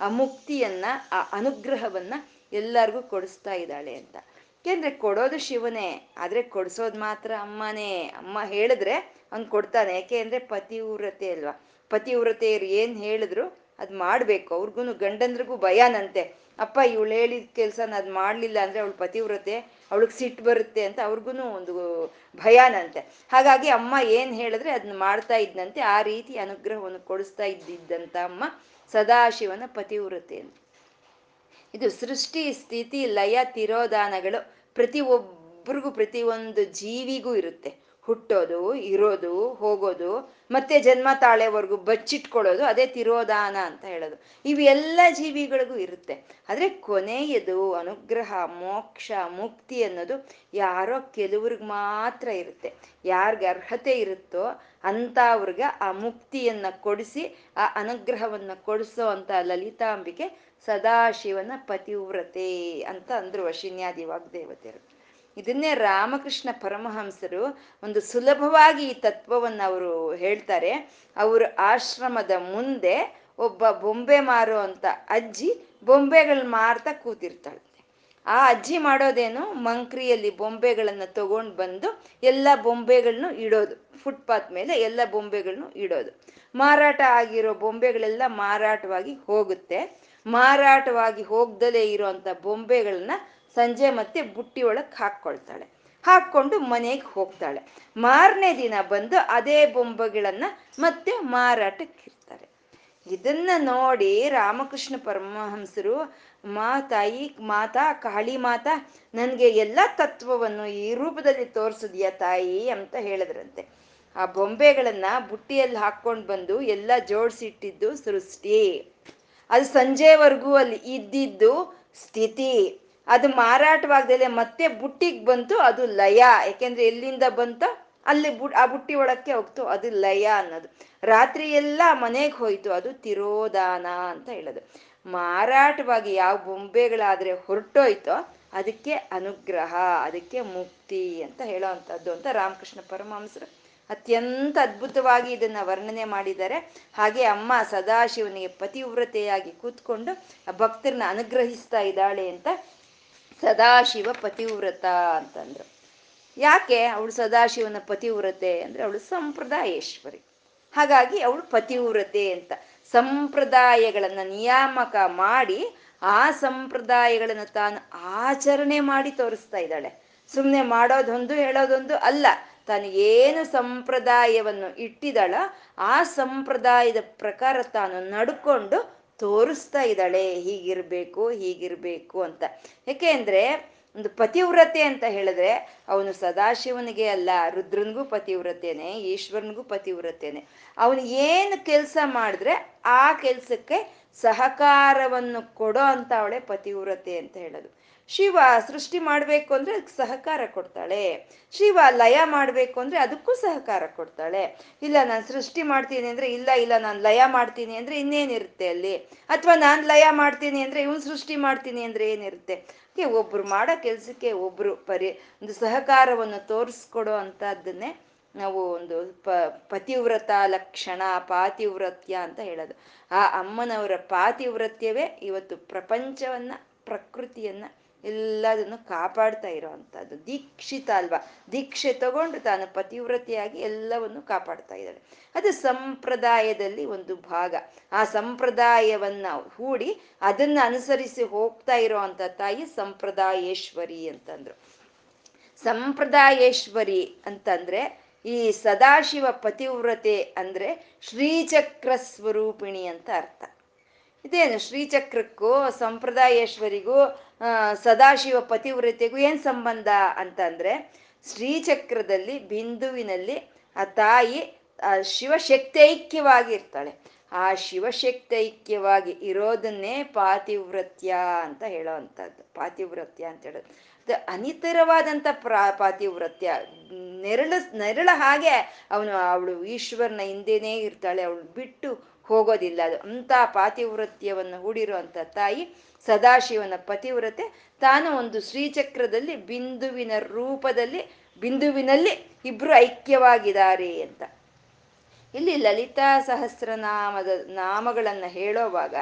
ಆ ಮುಕ್ತಿಯನ್ನ, ಆ ಅನುಗ್ರಹವನ್ನ ಎಲ್ಲರಿಗೂ ಕೊಡಿಸ್ತಾ ಇದ್ದಾಳೆ ಅಂತ. ಯಾಕೆಂದ್ರೆ ಕೊಡೋದು ಶಿವನೇ, ಆದ್ರೆ ಕೊಡ್ಸೋದು ಮಾತ್ರ ಅಮ್ಮನೇ. ಅಮ್ಮ ಹೇಳಿದ್ರೆ ಅವ್ನು ಕೊಡ್ತಾನೆ. ಯಾಕೆ ಅಂದ್ರೆ ಪತಿವ್ರತೆ ಅಲ್ವಾ. ಪತಿವ್ರತೆಯರು ಏನ್ ಹೇಳಿದ್ರು ಅದ್ ಮಾಡ್ಬೇಕು. ಅವ್ರಿಗೂ ಗಂಡಂದ್ರಿಗೂ ಭಯನಂತೆ. ಅಪ್ಪ, ಇವಳು ಹೇಳಿದ ಕೆಲಸ ನಾನು ಮಾಡಲಿಲ್ಲ ಅಂದರೆ ಅವಳು ಪತಿವ್ರತೆ, ಅವಳಿಗೆ ಸಿಟ್ಟು ಬರುತ್ತೆ ಅಂತ ಅವ್ರಿಗೂ ಒಂದು ಭಯನಂತೆ. ಹಾಗಾಗಿ ಅಮ್ಮ ಏನು ಹೇಳಿದ್ರೆ ಅದನ್ನ ಮಾಡ್ತಾ ಇದ್ದಂತೆ ಆ ರೀತಿ ಅನುಗ್ರಹವನ್ನು ಕೊಡಿಸ್ತಾ ಇದ್ದಿದ್ದಂಥ ಅಮ್ಮ ಸದಾಶಿವನ ಪತಿವ್ರತೆ ಅಂತ. ಇದು ಸೃಷ್ಟಿ, ಸ್ಥಿತಿ, ಲಯ, ತಿರೋಧಾನಗಳು ಪ್ರತಿ ಒಬ್ಬರಿಗೂ ಪ್ರತಿಯೊಂದು ಜೀವಿಗೂ ಇರುತ್ತೆ. ಹುಟ್ಟೋದು, ಇರೋದು, ಹೋಗೋದು ಮತ್ತೆ ಜನ್ಮ ತಾಳೆವರೆಗೂ ಬಚ್ಚಿಟ್ಕೊಳ್ಳೋದು, ಅದೇ ತಿರೋದಾನ ಅಂತ ಹೇಳೋದು. ಇವೆಲ್ಲ ಜೀವಿಗಳಿಗೂ ಇರುತ್ತೆ. ಆದರೆ ಕೊನೆಯದು ಅನುಗ್ರಹ, ಮೋಕ್ಷ, ಮುಕ್ತಿ ಅನ್ನೋದು ಯಾರೋ ಕೆಲವ್ರಿಗೆ ಮಾತ್ರ ಇರುತ್ತೆ. ಯಾರ್ಗೆ ಅರ್ಹತೆ ಇರುತ್ತೋ ಅವ್ರಿಗೆ ಆ ಮುಕ್ತಿಯನ್ನ ಕೊಡಿಸಿ, ಆ ಅನುಗ್ರಹವನ್ನ ಕೊಡಿಸೋ ಅಂತ ಲಲಿತಾಂಬಿಕೆ ಸದಾಶಿವನ ಪತಿವ್ರತೆ ಅಂತ ಅಂದ್ರು ವಶಿನ್ಯಾದಿ ವಾಗ್ದೇವತೆಯರು. ಇದನ್ನೇ ರಾಮಕೃಷ್ಣ ಪರಮಹಂಸರು ಒಂದು ಸುಲಭವಾಗಿ ಈ ತತ್ವವನ್ನು ಅವರು ಹೇಳ್ತಾರೆ. ಅವರ ಆಶ್ರಮದ ಮುಂದೆ ಒಬ್ಬ ಬೊಂಬೆ ಮಾರೋ ಅಂತ ಅಜ್ಜಿ ಬೊಂಬೆಗಳು ಮಾರ್ತಾ ಕೂತಿರ್ತಾಳಂತೆ. ಆ ಅಜ್ಜಿ ಮಾಡೋದೇನು? ಮಂಕ್ರಿಯಲ್ಲಿ ಬೊಂಬೆಗಳನ್ನು ತಗೊಂಡು ಬಂದು ಎಲ್ಲ ಬೊಂಬೆಗಳನ್ನು ಇಡೋದು. ಫುಟ್ಪಾತ್ ಮೇಲೆ ಎಲ್ಲ ಬೊಂಬೆಗಳನ್ನು ಇಡೋದು. ಮಾರಾಟ ಆಗಿರೋ ಬೊಂಬೆಗಳೆಲ್ಲ ಮಾರಾಟವಾಗಿ ಹೋಗುತ್ತೆ. ಮಾರಾಟವಾಗಿ ಹೋಗ್ದಲೇ ಇರೋಂಥ ಬೊಂಬೆಗಳನ್ನ ಸಂಜೆ ಮತ್ತೆ ಬುಟ್ಟಿ ಒಳಗೆ ಹಾಕ್ಕೊಳ್ತಾಳೆ. ಹಾಕ್ಕೊಂಡು ಮನೆಗೆ ಹೋಗ್ತಾಳೆ. ಮಾರನೇ ದಿನ ಬಂದು ಅದೇ ಬೊಂಬೆಗಳನ್ನ ಮತ್ತೆ ಮಾರಾಟಕ್ಕೆ ಇರ್ತಾರೆ ಇದನ್ನ ನೋಡಿ ರಾಮಕೃಷ್ಣ ಪರಮಹಂಸರು ಮಾ ತಾಯಿ ಮಾತಾ, ಕಾಳಿ ಮಾತಾ, ನನಗೆ ಎಲ್ಲ ತತ್ವವನ್ನು ಈ ರೂಪದಲ್ಲಿ ತೋರಿಸಿದ್ಯಾ ತಾಯಿ ಅಂತ ಹೇಳಿದ್ರಂತೆ. ಆ ಬೊಂಬೆಗಳನ್ನ ಬುಟ್ಟಿಯಲ್ಲಿ ಹಾಕ್ಕೊಂಡು ಬಂದು ಎಲ್ಲ ಜೋಡಿಸಿಟ್ಟಿದ್ದು ಸೃಷ್ಟಿ. ಅದು ಸಂಜೆವರೆಗೂ ಅಲ್ಲಿ ಇದ್ದಿದ್ದು ಸ್ಥಿತಿ. ಅದು ಮಾರಾಟವಾಗ್ದಲೆ ಮತ್ತೆ ಬುಟ್ಟಿಗೆ ಬಂತು, ಅದು ಲಯ. ಯಾಕೆಂದ್ರೆ ಎಲ್ಲಿಂದ ಬಂತ ಅಲ್ಲಿ ಬು, ಆ ಬುಟ್ಟಿ ಒಳಕ್ಕೆ ಹೋಗ್ತು, ಅದು ಲಯ ಅನ್ನೋದು. ರಾತ್ರಿ ಎಲ್ಲ ಮನೆಗೆ ಹೋಯ್ತು, ಅದು ತಿರೋದಾನ ಅಂತ ಹೇಳೋದು. ಮಾರಾಟವಾಗಿ ಯಾವ ಬೊಂಬೆಗಳಾದ್ರೆ ಹೊರಟೋಯ್ತೋ ಅದಕ್ಕೆ ಅನುಗ್ರಹ, ಅದಕ್ಕೆ ಮುಕ್ತಿ ಅಂತ ಹೇಳೋವಂಥದ್ದು ಅಂತ ರಾಮಕೃಷ್ಣ ಪರಮಹಂಸರು ಅತ್ಯಂತ ಅದ್ಭುತವಾಗಿ ಇದನ್ನ ವರ್ಣನೆ ಮಾಡಿದ್ದಾರೆ. ಹಾಗೆ ಅಮ್ಮ ಸದಾಶಿವನಿಗೆ ಪತಿವ್ರತೆಯಾಗಿ ಕೂತ್ಕೊಂಡು ಭಕ್ತರನ್ನ ಅನುಗ್ರಹಿಸ್ತಾ ಇದ್ದಾಳೆ ಅಂತ ಸದಾಶಿವ ಪತಿವ್ರತ ಅಂತಂದ್ರು. ಯಾಕೆ ಅವಳು ಸದಾಶಿವನ ಪತಿವ್ರತೆ ಅಂದ್ರೆ ಅವಳು ಸಂಪ್ರದಾಯೇಶ್ವರಿ. ಹಾಗಾಗಿ ಅವಳು ಪತಿವ್ರತೆ ಅಂತ. ಸಂಪ್ರದಾಯಗಳನ್ನ ನಿಯಾಮಕ ಮಾಡಿ ಆ ಸಂಪ್ರದಾಯಗಳನ್ನು ತಾನು ಆಚರಣೆ ಮಾಡಿ ತೋರಿಸ್ತಾ ಇದ್ದಾಳೆ. ಸುಮ್ಮನೆ ಮಾಡೋದೊಂದು ಹೇಳೋದೊಂದು ಅಲ್ಲ. ತಾನು ಏನು ಸಂಪ್ರದಾಯವನ್ನು ಇಟ್ಟಿದಳ ಆ ಸಂಪ್ರದಾಯದ ಪ್ರಕಾರ ತಾನು ನಡ್ಕೊಂಡು ತೋರಿಸ್ತಾ ಇದ್ದಾಳೆ, ಹೀಗಿರ್ಬೇಕು ಹೀಗಿರ್ಬೇಕು ಅಂತ. ಯಾಕೆ ಅಂದ್ರೆ, ಒಂದು ಪತಿವ್ರತೆ ಅಂತ ಹೇಳಿದ್ರೆ, ಅವನು ಸದಾಶಿವನಿಗೆ ಅಲ್ಲ, ರುದ್ರನಿಗೂ ಪತಿವ್ರತೆನೆ, ಈಶ್ವರನಿಗೂ ಪತಿವ್ರತೆನೆ. ಅವನು ಏನು ಕೆಲಸ ಮಾಡಿದ್ರೆ, ಆ ಕೆಲಸಕ್ಕೆ ಸಹಕಾರವನ್ನು ಕೊಡೋ ಅಂತ ಅವಳೆ ಪತಿವ್ರತೆ ಅಂತ ಹೇಳೋದು. ಶಿವ ಸೃಷ್ಟಿ ಮಾಡಬೇಕು ಅಂದ್ರೆ ಅದಕ್ಕೆ ಸಹಕಾರ ಕೊಡ್ತಾಳೆ. ಶಿವ ಲಯ ಮಾಡಬೇಕು ಅಂದ್ರೆ ಅದಕ್ಕೂ ಸಹಕಾರ ಕೊಡ್ತಾಳೆ. ಇಲ್ಲ, ನಾನು ಸೃಷ್ಟಿ ಮಾಡ್ತೀನಿ ಅಂದ್ರೆ ಇಲ್ಲ ಇಲ್ಲ, ನಾನು ಲಯ ಮಾಡ್ತೀನಿ ಅಂದ್ರೆ ಇನ್ನೇನಿರುತ್ತೆ ಅಲ್ಲಿ? ಅಥವಾ ನಾನು ಲಯ ಮಾಡ್ತೀನಿ ಅಂದ್ರೆ ಇವನು ಸೃಷ್ಟಿ ಮಾಡ್ತೀನಿ ಅಂದ್ರೆ ಏನಿರುತ್ತೆ? ಒಬ್ರು ಮಾಡೋ ಕೆಲಸಕ್ಕೆ ಒಬ್ರು ಪರಿ, ಒಂದು ಸಹಕಾರವನ್ನು ತೋರಿಸ್ಕೊಡೋ ಅಂತದನ್ನೇ ನಾವು ಒಂದು ಪ, ಪತಿವ್ರತ ಲಕ್ಷಣ, ಪಾತಿವ್ರತ್ಯ ಅಂತ ಹೇಳೋದು. ಆ ಅಮ್ಮನವರ ಪಾತಿವ್ರತ್ಯವೇ ಇವತ್ತು ಪ್ರಪಂಚವನ್ನ, ಪ್ರಕೃತಿಯನ್ನ ಎಲ್ಲದನ್ನು ಕಾಪಾಡ್ತಾ ಇರೋವಂಥದ್ದು ದೀಕ್ಷಿತ ಅಲ್ವಾ? ದೀಕ್ಷೆ ತಗೊಂಡು ತಾನು ಪತಿವ್ರತೆಯಾಗಿ ಎಲ್ಲವನ್ನು ಕಾಪಾಡ್ತಾ ಇದ್ದಾಳೆ. ಅದು ಸಂಪ್ರದಾಯದಲ್ಲಿ ಒಂದು ಭಾಗ. ಆ ಸಂಪ್ರದಾಯವನ್ನ ಹೂಡಿ ಅದನ್ನ ಅನುಸರಿಸಿ ಹೋಗ್ತಾ ಇರೋ ಅಂತ ತಾಯಿ ಸಂಪ್ರದಾಯೇಶ್ವರಿ ಅಂತಂದ್ರು. ಸಂಪ್ರದಾಯೇಶ್ವರಿ ಅಂತಂದ್ರೆ ಈ ಸದಾಶಿವ ಪತಿವ್ರತೆ ಅಂದ್ರೆ ಶ್ರೀಚಕ್ರ ಸ್ವರೂಪಿಣಿ ಅಂತ ಅರ್ಥ. ಇದೇನು? ಶ್ರೀಚಕ್ರಕ್ಕೂ, ಸಂಪ್ರದಾಯೇಶ್ವರಿಗೂ ಸದಾಶಿವ ಪತಿವ್ರತೆಗೂ ಏನು ಸಂಬಂಧ ಅಂತಂದರೆ ಶ್ರೀಚಕ್ರದಲ್ಲಿ, ಬಿಂದುವಿನಲ್ಲಿ ಆ ತಾಯಿ, ಆ ಶಿವಶಕ್ತೈಕ್ಯವಾಗಿ ಇರ್ತಾಳೆ ಆ ಶಿವಶಕ್ತೈಕ್ಯವಾಗಿ ಇರೋದನ್ನೇ ಪಾತಿವ್ರತ್ಯ ಅಂತ ಹೇಳೋ ಅಂಥದ್ದು. ಪಾತಿವ್ರತ್ಯ ಅಂತ ಹೇಳೋದು. ಅನಿತರವಾದಂಥ ಪ್ರಾ ಪಾತಿವ್ರತ್ಯ ನೆರಳು, ನೆರಳ ಹಾಗೆ ಅವನು, ಅವಳು ಈಶ್ವರನ ಹಿಂದೆನೇ ಇರ್ತಾಳೆ. ಅವಳು ಬಿಟ್ಟು ಹೋಗೋದಿಲ್ಲ. ಅದು ಅಂಥ ಪಾತಿವ್ರತ್ಯವನ್ನು ಹೂಡಿರುವಂಥ ತಾಯಿ ಸದಾಶಿವನ ಪತಿವ್ರತೆ. ತಾನು ಒಂದು ಶ್ರೀಚಕ್ರದಲ್ಲಿ ಬಿಂದುವಿನ ರೂಪದಲ್ಲಿ, ಬಿಂದುವಿನಲ್ಲಿ ಇಬ್ರು ಐಕ್ಯವಾಗಿದ್ದಾರೆ ಅಂತ. ಇಲ್ಲಿ ಲಲಿತಾ ಸಹಸ್ರನಾಮದ, ನಾಮಗಳನ್ನು ಹೇಳೋವಾಗ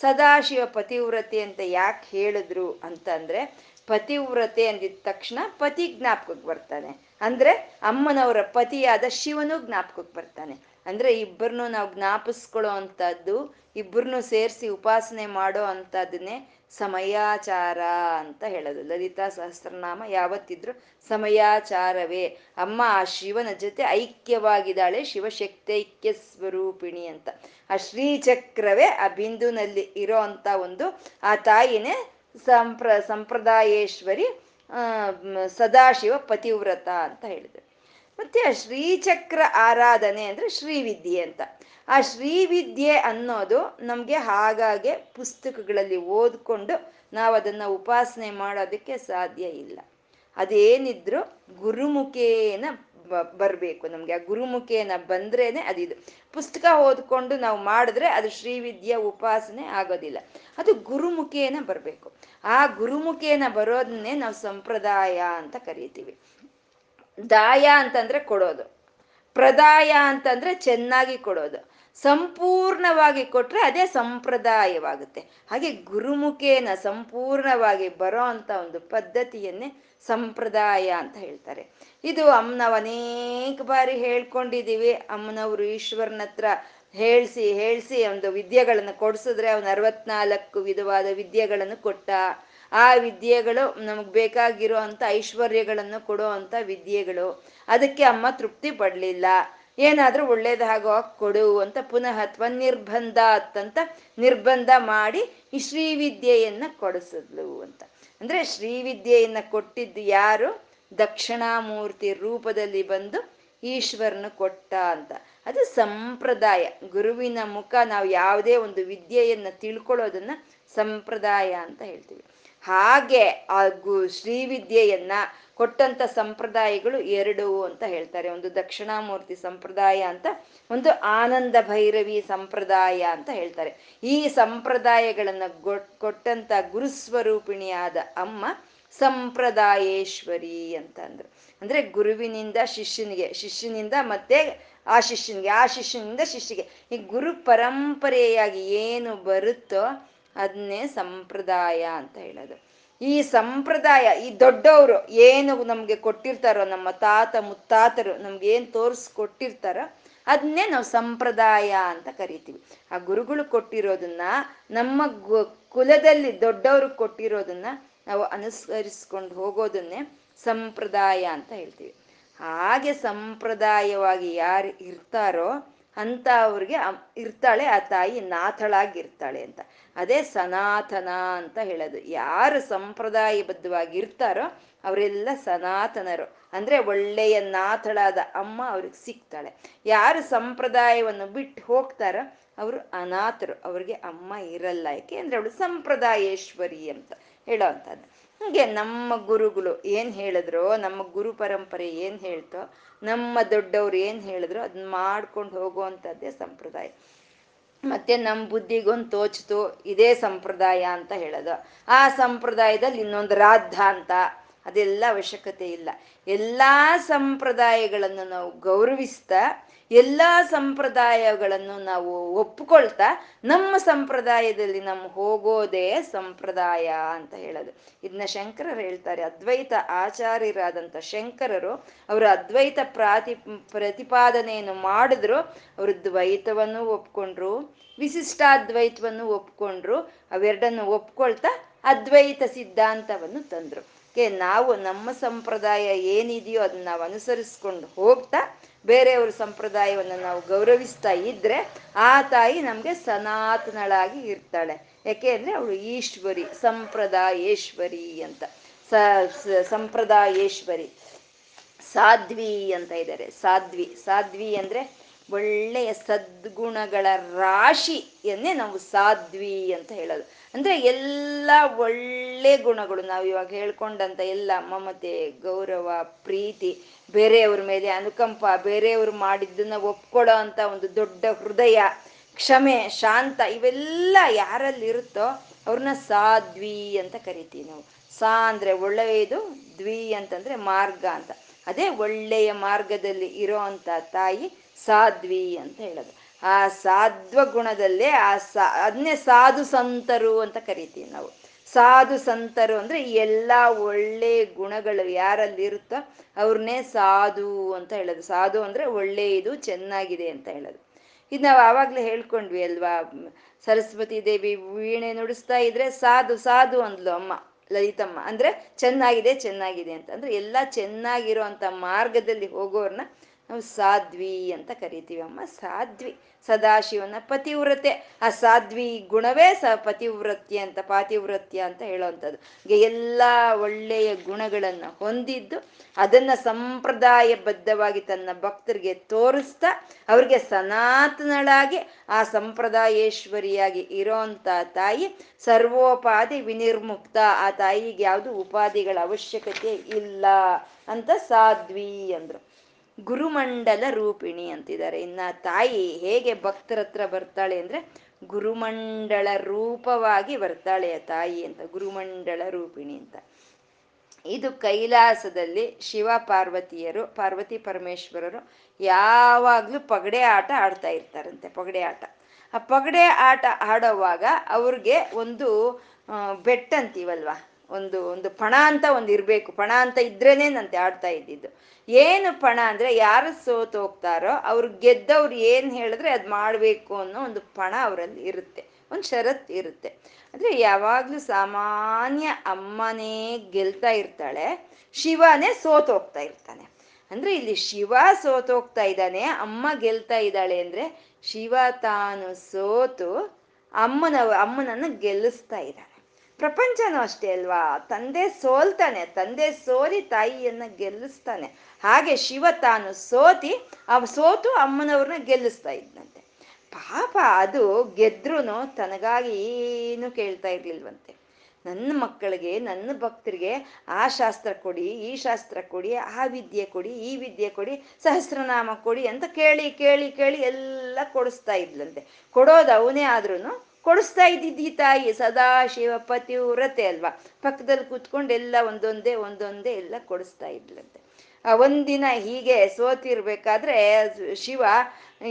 ಸದಾಶಿವ ಪತಿವ್ರತೆ ಅಂತ ಯಾಕೆ ಹೇಳಿದ್ರು ಅಂತಂದ್ರೆ ಪತಿವ್ರತೆ ಅಂದಿದ ತಕ್ಷಣ ಪತಿ ಜ್ಞಾಪಕಕ್ಕೆ ಬರ್ತಾನೆ. ಅಂದ್ರೆ ಅಮ್ಮನವರ ಪತಿಯಾದ ಶಿವನು ಜ್ಞಾಪಕಕ್ಕೆ ಬರ್ತಾನೆ. ಅಂದ್ರೆ ಇಬ್ಬರನ್ನು ನಾವು ಜ್ಞಾಪಿಸ್ಕೊಳ್ಳೋ ಅಂಥದ್ದು ಇಬ್ಬರನ್ನು ಸೇರಿಸಿ ಉಪಾಸನೆ ಮಾಡೋ ಅಂಥದ್ದನ್ನೇ ಸಮಯಾಚಾರ ಅಂತ ಹೇಳೋದು. ಲಲಿತಾ ಸಹಸ್ರನಾಮ ಯಾವತ್ತಿದ್ರು ಸಮಯಾಚಾರವೇ. ಅಮ್ಮ ಆ ಶಿವನ ಜೊತೆ ಐಕ್ಯವಾಗಿದ್ದಾಳೆ. ಶಿವಶಕ್ತೈಕ್ಯ ಸ್ವರೂಪಿಣಿ ಅಂತ. ಆ ಶ್ರೀಚಕ್ರವೇ ಆ ಬಿಂದುನಲ್ಲಿ ಇರೋ ಅಂತ ಒಂದು ಆ ತಾಯಿನೇ ಸಂಪ್ರ, ಸಂಪ್ರದಾಯೇಶ್ವರಿ ಸದಾಶಿವ ಪತಿವ್ರತ ಅಂತ ಹೇಳಿದ್ರು. ಮತ್ತೆ ಶ್ರೀಚಕ್ರ ಆರಾಧನೆ ಅಂದ್ರೆ ಶ್ರೀವಿದ್ಯೆ ಅಂತ. ಆ ಶ್ರೀವಿದ್ಯೆ ಅನ್ನೋದು ನಮಗೆ ಹಾಗಾಗೆ ಪುಸ್ತಕಗಳಲ್ಲಿ ಓದ್ಕೊಂಡು ನಾವು ಅದನ್ನ ಉಪಾಸನೆ ಮಾಡೋದಕ್ಕೆ ಸಾಧ್ಯ ಇಲ್ಲ. ಅದೇನಿದ್ರು ಗುರುಮುಖೇನ ಬರಬೇಕು. ನಮ್ಗೆ ಆ ಗುರುಮುಖೇನ ಬಂದ್ರೇನೆ ಅದಿದು. ಪುಸ್ತಕ ಓದ್ಕೊಂಡು ನಾವು ಮಾಡಿದ್ರೆ ಅದು ಶ್ರೀವಿದ್ಯಾ ಉಪಾಸನೆ ಆಗೋದಿಲ್ಲ. ಅದು ಗುರುಮುಖೇನ ಬರಬೇಕು. ಆ ಗುರುಮುಖೇನ ಬರೋದನ್ನೇ ನಾವು ಸಂಪ್ರದಾಯ ಅಂತ ಕರಿತೀವಿ. ದಾಯ ಅಂತಂದ್ರೆ ಕೊಡೋದು. ಪ್ರದಾಯ ಅಂತಂದ್ರೆ ಚೆನ್ನಾಗಿ ಕೊಡೋದು. ಸಂಪೂರ್ಣವಾಗಿ ಕೊಟ್ರೆ ಅದೇ ಸಂಪ್ರದಾಯವಾಗುತ್ತೆ. ಹಾಗೆ ಗುರುಮುಖೇನ ಸಂಪೂರ್ಣವಾಗಿ ಬರೋ ಅಂತ ಒಂದು ಪದ್ಧತಿಯನ್ನೇ ಸಂಪ್ರದಾಯ ಅಂತ ಹೇಳ್ತಾರೆ. ಇದು ಅಮ್ಮನವ್ ಅನೇಕ ಬಾರಿ ಹೇಳ್ಕೊಂಡಿದ್ದೀವಿ ಅಮ್ಮನವರು ಈಶ್ವರನ ಹತ್ರ ಹೇಳ್ಸಿ ಹೇಳ್ಸಿ ಒಂದು ವಿದ್ಯೆಗಳನ್ನು ಕೊಡ್ಸಿದ್ರೆ ಅವನು ಅರವತ್ನಾಲ್ಕು ವಿಧವಾದ ವಿದ್ಯೆಗಳನ್ನು ಕೊಟ್ಟ. ಆ ವಿದ್ಯೆಗಳು ನಮಗೆ ಬೇಕಾಗಿರೋ ಅಂತ ಐಶ್ವರ್ಯಗಳನ್ನು ಕೊಡೋ ಅಂತ ವಿದ್ಯೆಗಳು. ಅದಕ್ಕೆ ಅಮ್ಮ ತೃಪ್ತಿ ಪಡ್ಲಿಲ್ಲ. ಏನಾದ್ರೂ ಒಳ್ಳೇದಾಗೋ ಕೊಡು ಅಂತ ಪುನಃ ಅಥವಾ ನಿರ್ಬಂಧ ಅಂತ ನಿರ್ಬಂಧ ಮಾಡಿ ಈ ಶ್ರೀವಿದ್ಯೆಯನ್ನ ಕೊಡಿಸಿದ್ಲು ಅಂತ. ಅಂದ್ರೆ ಶ್ರೀವಿದ್ಯೆಯನ್ನ ಕೊಟ್ಟಿದ್ದು ಯಾರು? ದಕ್ಷಿಣಾಮೂರ್ತಿ ರೂಪದಲ್ಲಿ ಬಂದು ಈಶ್ವರನು ಕೊಟ್ಟ ಅಂತ. ಅದು ಸಂಪ್ರದಾಯ. ಗುರುವಿನ ಮುಖ ನಾವು ಯಾವುದೇ ಒಂದು ವಿದ್ಯೆಯನ್ನ ತಿಳ್ಕೊಳ್ಳೋದನ್ನ ಸಂಪ್ರದಾಯ ಅಂತ ಹೇಳ್ತೀವಿ. ಹಾಗೆ ಆ ಗು ಶ್ರೀವಿದ್ಯೆಯನ್ನ ಕೊಟ್ಟಂತ ಸಂಪ್ರದಾಯಗಳು ಎರಡು ಅಂತ ಹೇಳ್ತಾರೆ. ಒಂದು ದಕ್ಷಿಣಾಮೂರ್ತಿ ಸಂಪ್ರದಾಯ ಅಂತ, ಒಂದು ಆನಂದ ಭೈರವಿ ಸಂಪ್ರದಾಯ ಅಂತ ಹೇಳ್ತಾರೆ. ಈ ಸಂಪ್ರದಾಯಗಳನ್ನ ಕೊಟ್ಟಂತ ಗುರುಸ್ವರೂಪಿಣಿಯಾದ ಅಮ್ಮ ಸಂಪ್ರದಾಯೇಶ್ವರಿ ಅಂತ ಅಂದ್ರು ಅಂದ್ರೆ ಗುರುವಿನಿಂದ ಶಿಷ್ಯನಿಗೆ, ಶಿಷ್ಯನಿಂದ ಮತ್ತೆ ಆ ಶಿಷ್ಯನಿಗೆ, ಆ ಶಿಷ್ಯನಿಂದ ಶಿಷ್ಯಗೆ ಈ ಗುರು ಪರಂಪರೆಯಾಗಿ ಏನು ಬರುತ್ತೋ ಅದನ್ನೇ ಸಂಪ್ರದಾಯ ಅಂತ ಹೇಳೋದು. ಈ ಸಂಪ್ರದಾಯ, ಈ ದೊಡ್ಡವರು ಏನು ನಮ್ಗೆ ಕೊಟ್ಟಿರ್ತಾರೋ, ನಮ್ಮ ತಾತ ಮುತ್ತಾತರು ನಮ್ಗೆ ಏನ್ ತೋರಿಸ್ಕೊಟ್ಟಿರ್ತಾರೋ ಅದನ್ನೇ ನಾವು ಸಂಪ್ರದಾಯ ಅಂತ ಕರಿತೀವಿ. ಆ ಗುರುಗಳು ಕೊಟ್ಟಿರೋದನ್ನ, ನಮ್ಮ ಕುಲದಲ್ಲಿ ದೊಡ್ಡವರು ಕೊಟ್ಟಿರೋದನ್ನ ನಾವು ಅನುಸರಿಸ್ಕೊಂಡು ಹೋಗೋದನ್ನೇ ಸಂಪ್ರದಾಯ ಅಂತ ಹೇಳ್ತೀವಿ. ಹಾಗೆ ಸಂಪ್ರದಾಯವಾಗಿ ಯಾರು ಇರ್ತಾರೋ ಅಂತ ಅವ್ರಿಗೆ ಇರ್ತಾಳೆ, ಆ ತಾಯಿ ನಾಥಳಾಗಿರ್ತಾಳೆ ಅಂತ. ಅದೇ ಸನಾತನ ಅಂತ ಹೇಳೋದು. ಯಾರು ಸಂಪ್ರದಾಯಬದ್ಧವಾಗಿ ಇರ್ತಾರೋ ಅವರೆಲ್ಲ ಸನಾತನರು. ಅಂದ್ರೆ ಒಳ್ಳೆಯ ನಾಥಳಾದ ಅಮ್ಮ ಅವ್ರಿಗೆ ಸಿಗ್ತಾಳೆ. ಯಾರು ಸಂಪ್ರದಾಯವನ್ನು ಬಿಟ್ಟು ಹೋಗ್ತಾರೋ ಅವರು ಅನಾಥರು. ಅವ್ರಿಗೆ ಅಮ್ಮ ಇರಲ್ಲ ಯಾಕೆ? ಅಂದ್ರೆ ಅವಳು ಸಂಪ್ರದಾಯೇಶ್ವರಿ ಅಂತ ಹೇಳೋ ಹಾಗೆ ನಮ್ಮ ಗುರುಗಳು ಏನ್ ಹೇಳಿದ್ರು, ನಮ್ಮ ಗುರು ಪರಂಪರೆ ಏನ್ ಹೇಳ್ತೋ, ನಮ್ಮ ದೊಡ್ಡವ್ರು ಏನ್ ಹೇಳಿದ್ರು ಅದನ್ನ ಮಾಡ್ಕೊಂಡು ಹೋಗುವಂಥದ್ದೇ ಸಂಪ್ರದಾಯ. ಮತ್ತೆ ನಮ್ಮ ಬುದ್ಧಿಗೊಂದು ತೋಚ್ತು, ಇದೇ ಸಂಪ್ರದಾಯ ಅಂತ ಹೇಳೋದು. ಆ ಸಂಪ್ರದಾಯದಲ್ಲಿ ಇನ್ನೊಂದು ರಾದ್ಧ ಅಂತ, ಅದೆಲ್ಲ ಅವಶ್ಯಕತೆ ಇಲ್ಲ. ಎಲ್ಲಾ ಸಂಪ್ರದಾಯಗಳನ್ನು ನಾವು ಗೌರವಿಸ್ತಾ ಎಲ್ಲ ಸಂಪ್ರದಾಯಗಳನ್ನು ನಾವು ಒಪ್ಕೊಳ್ತಾ ನಮ್ಮ ಸಂಪ್ರದಾಯದಲ್ಲಿ ನಮ್ಮ ಹೋಗೋದೇ ಸಂಪ್ರದಾಯ ಅಂತ ಹೇಳೋದು. ಇದನ್ನ ಶಂಕರರು ಹೇಳ್ತಾರೆ, ಅದ್ವೈತ ಆಚಾರ್ಯರಾದಂತ ಶಂಕರರು ಅವರು ಅದ್ವೈತ ಪ್ರಾತಿ, ಪ್ರತಿಪಾದನೆಯನ್ನು ಮಾಡಿದ್ರು, ಅವರು ದ್ವೈತವನ್ನು ಒಪ್ಕೊಂಡ್ರು, ವಿಶಿಷ್ಟಾದ್ವೈತವನ್ನು ಒಪ್ಕೊಂಡ್ರು, ಅವೆರಡನ್ನು ಒಪ್ಕೊಳ್ತಾ ಅದ್ವೈತ ಸಿದ್ಧಾಂತವನ್ನು ತಂದ್ರು. ಕೆ ನಾವು ನಮ್ಮ ಸಂಪ್ರದಾಯ ಏನಿದೆಯೋ ಅದನ್ನ ನಾವು ಅನುಸರಿಸ್ಕೊಂಡು ಹೋಗ್ತಾ ಬೇರೆಯವ್ರ ಸಂಪ್ರದಾಯವನ್ನು ನಾವು ಗೌರವಿಸ್ತಾ ಇದ್ರೆ ಆ ತಾಯಿ ನಮ್ಗೆ ಸನಾತನಳಾಗಿ ಇರ್ತಾಳೆ. ಯಾಕೆ ಅಂದ್ರೆ ಅವಳು ಈಶ್ವರಿ, ಸಂಪ್ರದಾಯೇಶ್ವರಿ ಅಂತ. ಸಂಪ್ರದಾಯೇಶ್ವರಿ. ಸಾಧ್ವಿ ಅಂತ ಇದ್ದಾರೆ ಸಾಧ್ವಿ ಸಾಧ್ವಿ ಅಂದ್ರೆ ಒಳ್ಳೆಯ ಸದ್ಗುಣಗಳ ರಾಶಿಯನ್ನೇ ನಾವು ಸಾಧ್ವಿ ಅಂತ ಹೇಳೋದು. ಅಂದ್ರೆ ಎಲ್ಲ ಒಳ್ಳೆ ಗುಣಗಳು ನಾವು ಇವಾಗ ಹೇಳ್ಕೊಂಡಂಥ ಎಲ್ಲ ಮಮತೆ, ಗೌರವ, ಪ್ರೀತಿ, ಬೇರೆಯವ್ರ ಮೇಲೆ ಅನುಕಂಪ, ಬೇರೆಯವ್ರು ಮಾಡಿದ್ದನ್ನ ಒಪ್ಕೊಳ್ಳೋ ಅಂತ ಒಂದು ದೊಡ್ಡ ಹೃದಯ, ಕ್ಷಮೆ, ಶಾಂತ ಇವೆಲ್ಲ ಯಾರಲ್ಲಿ ಇರುತ್ತೋ ಅವ್ರನ್ನ ಸಾಧ್ವಿ ಅಂತ ಕರಿತೀವಿ ನಾವು. ಸಾ ಅಂದ್ರೆ ಒಳ್ಳೆಯದು, ದ್ವಿ ಅಂತಂದ್ರೆ ಮಾರ್ಗ ಅಂತ. ಅದೇ ಒಳ್ಳೆಯ ಮಾರ್ಗದಲ್ಲಿ ಇರೋ ಅಂಥ ತಾಯಿ ಸಾಧ್ವಿ ಅಂತ ಹೇಳೋದು. ಆ ಸಾಧ್ವ ಗುಣದಲ್ಲೇ ಆ ಸಾ, ಅದನ್ನೇ ಸಾಧು ಸಂತರು ಅಂತ ಕರಿತೀವಿ ನಾವು. ಸಾಧು ಸಂತರು ಅಂದ್ರೆ ಎಲ್ಲ ಒಳ್ಳೆ ಗುಣಗಳು ಯಾರಲ್ಲಿ ಇರುತ್ತೋ ಅವ್ರನ್ನೇ ಸಾಧು ಅಂತ ಹೇಳೋದು. ಸಾಧು ಅಂದ್ರೆ ಒಳ್ಳೆಯದು, ಚೆನ್ನಾಗಿದೆ ಅಂತ ಹೇಳೋದು. ಇದು ನಾವು ಆವಾಗಲೇ ಹೇಳ್ಕೊಂಡ್ವಿ ಅಲ್ವಾ? ಸರಸ್ವತಿ ದೇವಿ ವೀಣೆ ನುಡಿಸ್ತಾ ಇದ್ರೆ ಸಾಧು ಸಾಧು ಅಂದ್ಲು ಅಮ್ಮ, ಲಲಿತಮ್ಮ. ಅಂದ್ರೆ ಚೆನ್ನಾಗಿದೆ ಚೆನ್ನಾಗಿದೆ ಅಂತ. ಅಂದ್ರೆ ಎಲ್ಲ ಚೆನ್ನಾಗಿರೋ ಮಾರ್ಗದಲ್ಲಿ ಹೋಗೋರ್ನ ನಾವು ಸಾಧ್ವಿ ಅಂತ ಕರಿತೀವಿ. ಅಮ್ಮ, ಸಾಧ್ವಿ. ಸದಾಶಿವನ ಪತಿವ್ರತೆ. ಆ ಸಾಧ್ವಿ ಗುಣವೇ ಸ ಪತಿವ್ರತ್ಯ ಅಂತ, ಪಾತಿವ್ರತ್ಯ ಅಂತ ಹೇಳೋವಂಥದ್ದು. ಎಲ್ಲ ಒಳ್ಳೆಯ ಗುಣಗಳನ್ನ ಹೊಂದಿದ್ದು ಅದನ್ನ ಸಂಪ್ರದಾಯಬದ್ಧವಾಗಿ ತನ್ನ ಭಕ್ತರಿಗೆ ತೋರಿಸ್ತಾ ಅವ್ರಿಗೆ ಸನಾತನಳಾಗಿ ಆ ಸಂಪ್ರದಾಯೇಶ್ವರಿಯಾಗಿ ಇರೋಂಥ ತಾಯಿ ಸರ್ವೋಪಾಧಿ ವಿನಿರ್ಮುಕ್ತ. ಆ ತಾಯಿಗೆ ಯಾವುದು ಉಪಾಧಿಗಳ ಅವಶ್ಯಕತೆ ಇಲ್ಲ ಅಂತ ಸಾಧ್ವಿ ಅಂದ್ರು. ಗುರುಮಂಡಲ ರೂಪಿಣಿ ಅಂತಿದ್ದಾರೆ. ಇನ್ನ ತಾಯಿ ಹೇಗೆ ಭಕ್ತರ ಹತ್ರ ಬರ್ತಾಳೆ ಅಂದ್ರೆ ಗುರುಮಂಡಳ ರೂಪವಾಗಿ ಬರ್ತಾಳೆ ಆ ತಾಯಿ ಅಂತ ಗುರುಮಂಡಳ ರೂಪಿಣಿ ಅಂತ. ಇದು ಕೈಲಾಸದಲ್ಲಿ ಶಿವ ಪಾರ್ವತಿಯರು, ಪಾರ್ವತಿ ಪರಮೇಶ್ವರರು ಯಾವಾಗ್ಲೂ ಪಗಡೆ ಆಟ ಆಡ್ತಾ ಇರ್ತಾರಂತೆ, ಪಗಡೆ ಆಟ. ಆ ಪಗಡೆ ಆಟ ಆಡೋವಾಗ ಅವ್ರಿಗೆ ಒಂದು ಬೆಟ್ ಅಂತೀವಲ್ವಾ ಒಂದು ಒಂದು ಪಣ ಅಂತ ಒಂದು ಇರಬೇಕು. ಪಣ ಅಂತ ಇದ್ರೇನೆ ನಂತೆ ಆಡ್ತಾ ಇದ್ದಿದ್ದು. ಏನು ಪಣ ಅಂದ್ರೆ ಯಾರು ಸೋತು ಹೋಗ್ತಾರೋ ಅವ್ರು ಗೆದ್ದವ್ರು ಏನು ಹೇಳಿದ್ರೆ ಅದು ಮಾಡಬೇಕು ಅನ್ನೋ ಒಂದು ಪಣ ಅವರಲ್ಲಿ ಇರುತ್ತೆ. ಒಂದು ಷರತ್ತು ಇರುತ್ತೆ. ಅಂದ್ರೆ ಯಾವಾಗಲೂ ಸಾಮಾನ್ಯ ಅಮ್ಮನೇ ಗೆಲ್ತಾ ಇರ್ತಾಳೆ, ಶಿವನೇ ಸೋತೋಗ್ತಾ ಇರ್ತಾನೆ. ಅಂದ್ರೆ ಇಲ್ಲಿ ಶಿವ ಸೋತೋಗ್ತಾ ಇದ್ದಾನೆ, ಅಮ್ಮ ಗೆಲ್ತಾ ಇದ್ದಾಳೆ ಅಂದ್ರೆ ಶಿವ ತಾನು ಸೋತು ಅಮ್ಮನ ಅಮ್ಮನನ್ನು ಗೆಲ್ಲಿಸ್ತಾ ಇದ್ದಾನೆ. ಪ್ರಪಂಚನೂ ಅಷ್ಟೇ ಅಲ್ವಾ? ತಂದೆ ಸೋಲ್ತಾನೆ, ತಂದೆ ಸೋಲಿ ತಾಯಿಯನ್ನ ಗೆಲ್ಲಿಸ್ತಾನೆ. ಹಾಗೆ ಶಿವ ತಾನು ಸೋತಿ ಆ ಸೋತು ಅಮ್ಮನವ್ರನ್ನ ಗೆಲ್ಲಿಸ್ತಾ ಇದ್ನಂತೆ. ಪಾಪ ಅದು ಗೆದ್ರೂ ತನಗಾಗಿ ಏನು ಕೇಳ್ತಾ ಇರ್ಲಿಲ್ವಂತೆ. ನನ್ನ ಮಕ್ಕಳಿಗೆ, ನನ್ನ ಭಕ್ತರಿಗೆ ಆ ಶಾಸ್ತ್ರ ಕೊಡಿ, ಈ ಶಾಸ್ತ್ರ ಕೊಡಿ, ಆ ವಿದ್ಯೆ ಕೊಡಿ, ಈ ವಿದ್ಯೆ ಕೊಡಿ, ಸಹಸ್ರನಾಮ ಕೊಡಿ ಅಂತ ಕೇಳಿ ಕೇಳಿ ಕೇಳಿ ಎಲ್ಲ ಕೊಡಿಸ್ತಾ ಇದ್ಲಂತೆ. ಕೊಡೋದು ಅವನೇ ಆದ್ರೂ ಕೊಡಿಸ್ತಾ ಇದ್ದಿದ್ದಿ ತಾಯಿ ಸದಾ ಶಿವ ಪತಿವ್ರತೆ ಅಲ್ವಾ? ಪಕ್ಕದಲ್ಲಿ ಕೂತ್ಕೊಂಡು ಎಲ್ಲ ಒಂದೊಂದೇ ಒಂದೊಂದೇ ಎಲ್ಲ ಕೊಡಿಸ್ತಾ ಇದ್ಲಂತೆ. ಒಂದಿನ ಹೀಗೆ ಸೋತಿರ್ಬೇಕಾದ್ರೆ ಶಿವ,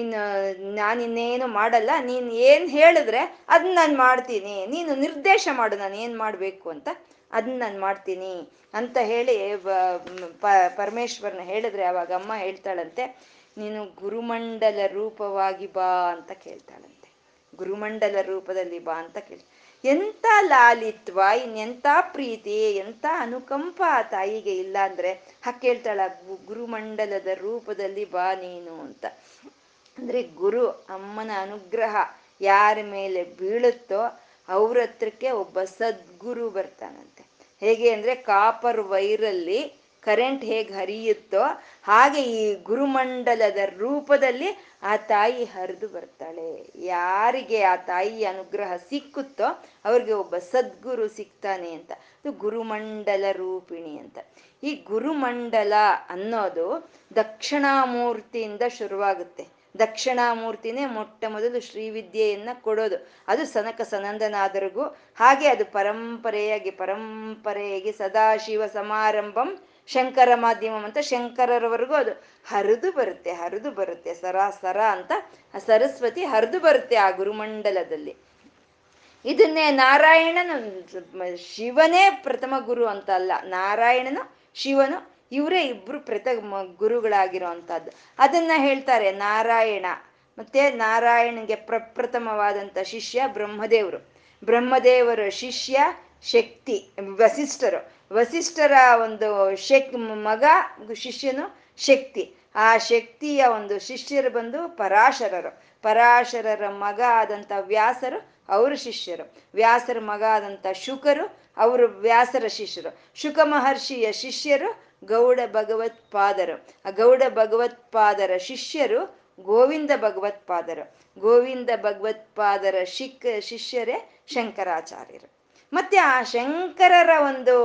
ಇನ್ನು ನಾನಿನ್ನೇನು ಮಾಡಲ್ಲ, ನೀನು ಏನು ಹೇಳಿದ್ರೆ ಅದನ್ನ ನಾನು ಮಾಡ್ತೀನಿ. ನೀನು ನಿರ್ದೇಶ ಮಾಡು, ನಾನು ಏನು ಮಾಡಬೇಕು ಅಂತ. ಅದನ್ನ ನಾನು ಮಾಡ್ತೀನಿ ಅಂತ ಹೇಳಿ ಪರಮೇಶ್ವರನ ಹೇಳಿದ್ರೆ ಅವಾಗ ಅಮ್ಮ ಹೇಳ್ತಾಳಂತೆ, ನೀನು ಗುರುಮಂಡಲ ರೂಪವಾಗಿ ಬಾ ಅಂತ ಕೇಳ್ತಾಳಂತೆ. ಗುರುಮಂಡಲ ರೂಪದಲ್ಲಿ ಬಾ ಅಂತ ಕೇಳಿ. ಎಂಥ ಲಾಲಿತ್ವ ಇನ್ನೆಂಥ ಪ್ರೀತಿ ಎಂಥ ಅನುಕಂಪ ಆ ತಾಯಿಗೆ ಇಲ್ಲ ಅಂದ್ರೆ ಕೇಳ್ತಾಳ ಗುರುಮಂಡಲದ ರೂಪದಲ್ಲಿ ಬಾ ನೀನು ಅಂತ. ಅಂದ್ರೆ ಗುರು ಅಮ್ಮನ ಅನುಗ್ರಹ ಯಾರ ಮೇಲೆ ಬೀಳುತ್ತೋ ಅವ್ರ ಹತ್ರಕ್ಕೆ ಒಬ್ಬ ಸದ್ಗುರು ಬರ್ತಾನಂತೆ. ಹೇಗೆ ಅಂದ್ರೆ ಕಾಪರ್ ವೈರಲ್ಲಿ ಕರೆಂಟ್ ಹೇಗೆ ಹರಿಯುತ್ತೋ ಹಾಗೆ ಈ ಗುರುಮಂಡಲದ ರೂಪದಲ್ಲಿ ಆ ತಾಯಿ ಹರಿದು ಬರ್ತಾಳೆ. ಯಾರಿಗೆ ಆ ತಾಯಿ ಅನುಗ್ರಹ ಸಿಕ್ಕುತ್ತೋ ಅವ್ರಿಗೆ ಒಬ್ಬ ಸದ್ಗುರು ಸಿಗ್ತಾನೆ ಅಂತ. ಇದು ಗುರುಮಂಡಲ ರೂಪಿಣಿ ಅಂತ. ಈ ಗುರುಮಂಡಲ ಅನ್ನೋದು ದಕ್ಷಿಣಾಮೂರ್ತಿಯಿಂದ ಶುರುವಾಗುತ್ತೆ. ದಕ್ಷಿಣಾಮೂರ್ತಿನೇ ಮೊಟ್ಟ ಮೊದಲು ಶ್ರೀವಿದ್ಯೆಯನ್ನ ಕೊಡೋದು. ಅದು ಸನಕ ಸನಂದನಾದರಿಗೂ ಹಾಗೆ ಅದು ಪರಂಪರೆಯಾಗಿ ಪರಂಪರೆಯಾಗಿ ಸದಾಶಿವ ಸಮಾರಂಭಂ ಶಂಕರ ಮಾಧ್ಯಮಂ ಅಂತ ಶಂಕರರವರೆಗೂ ಅದು ಹರಿದು ಬರುತ್ತೆ ಹರಿದು ಬರುತ್ತೆ, ಸರ ಸರ ಅಂತ ಸರಸ್ವತಿ ಹರಿದು ಬರುತ್ತೆ ಆ ಗುರುಮಂಡಲದಲ್ಲಿ. ಇದನ್ನೇ ನಾರಾಯಣನು ಶಿವನೇ ಪ್ರಥಮ ಗುರು ಅಂತ ಅಲ್ಲ, ನಾರಾಯಣನು, ಶಿವನು ಇವರೇ ಇಬ್ರು ಪ್ರಥಮ ಗುರುಗಳಾಗಿರೋ ಅಂತದ್ದು ಅದನ್ನ ಹೇಳ್ತಾರೆ ನಾರಾಯಣ. ಮತ್ತೆ ನಾರಾಯಣನಿಗೆ ಪ್ರಪ್ರಥಮವಾದಂಥ ಶಿಷ್ಯ ಬ್ರಹ್ಮದೇವರು. ಬ್ರಹ್ಮದೇವರ ಶಿಷ್ಯ ಶಕ್ತಿ, ವಸಿಷ್ಠರು. ವಸಿಷ್ಠರ ಒಂದು ಶಕ್, ಮಗ, ಶಿಷ್ಯನು ಶಕ್ತಿ. ಆ ಶಕ್ತಿಯ ಒಂದು ಶಿಷ್ಯರು ಬಂದು ಪರಾಶರರು. ಪರಾಶರರ ಮಗ ಆದಂಥ ವ್ಯಾಸರು ಅವರ ಶಿಷ್ಯರು. ವ್ಯಾಸರ ಮಗ ಆದಂಥ ಶುಕರು ಅವರು ವ್ಯಾಸರ ಶಿಷ್ಯರು. ಶುಕ ಮಹರ್ಷಿಯ ಶಿಷ್ಯರು ಗೌಡ ಭಗವತ್ಪಾದರು ಆ ಗೌಡ ಭಗವತ್ಪಾದರ ಶಿಷ್ಯರು ಗೋವಿಂದ ಭಗವತ್ಪಾದರು ಗೋವಿಂದ ಭಗವತ್ಪಾದರ ಶಿಕ್, ಶಿಷ್ಯರೇ ಶಂಕರಾಚಾರ್ಯರು. ಮತ್ತೆ ಆ ಶಂಕರರ ಒಂದು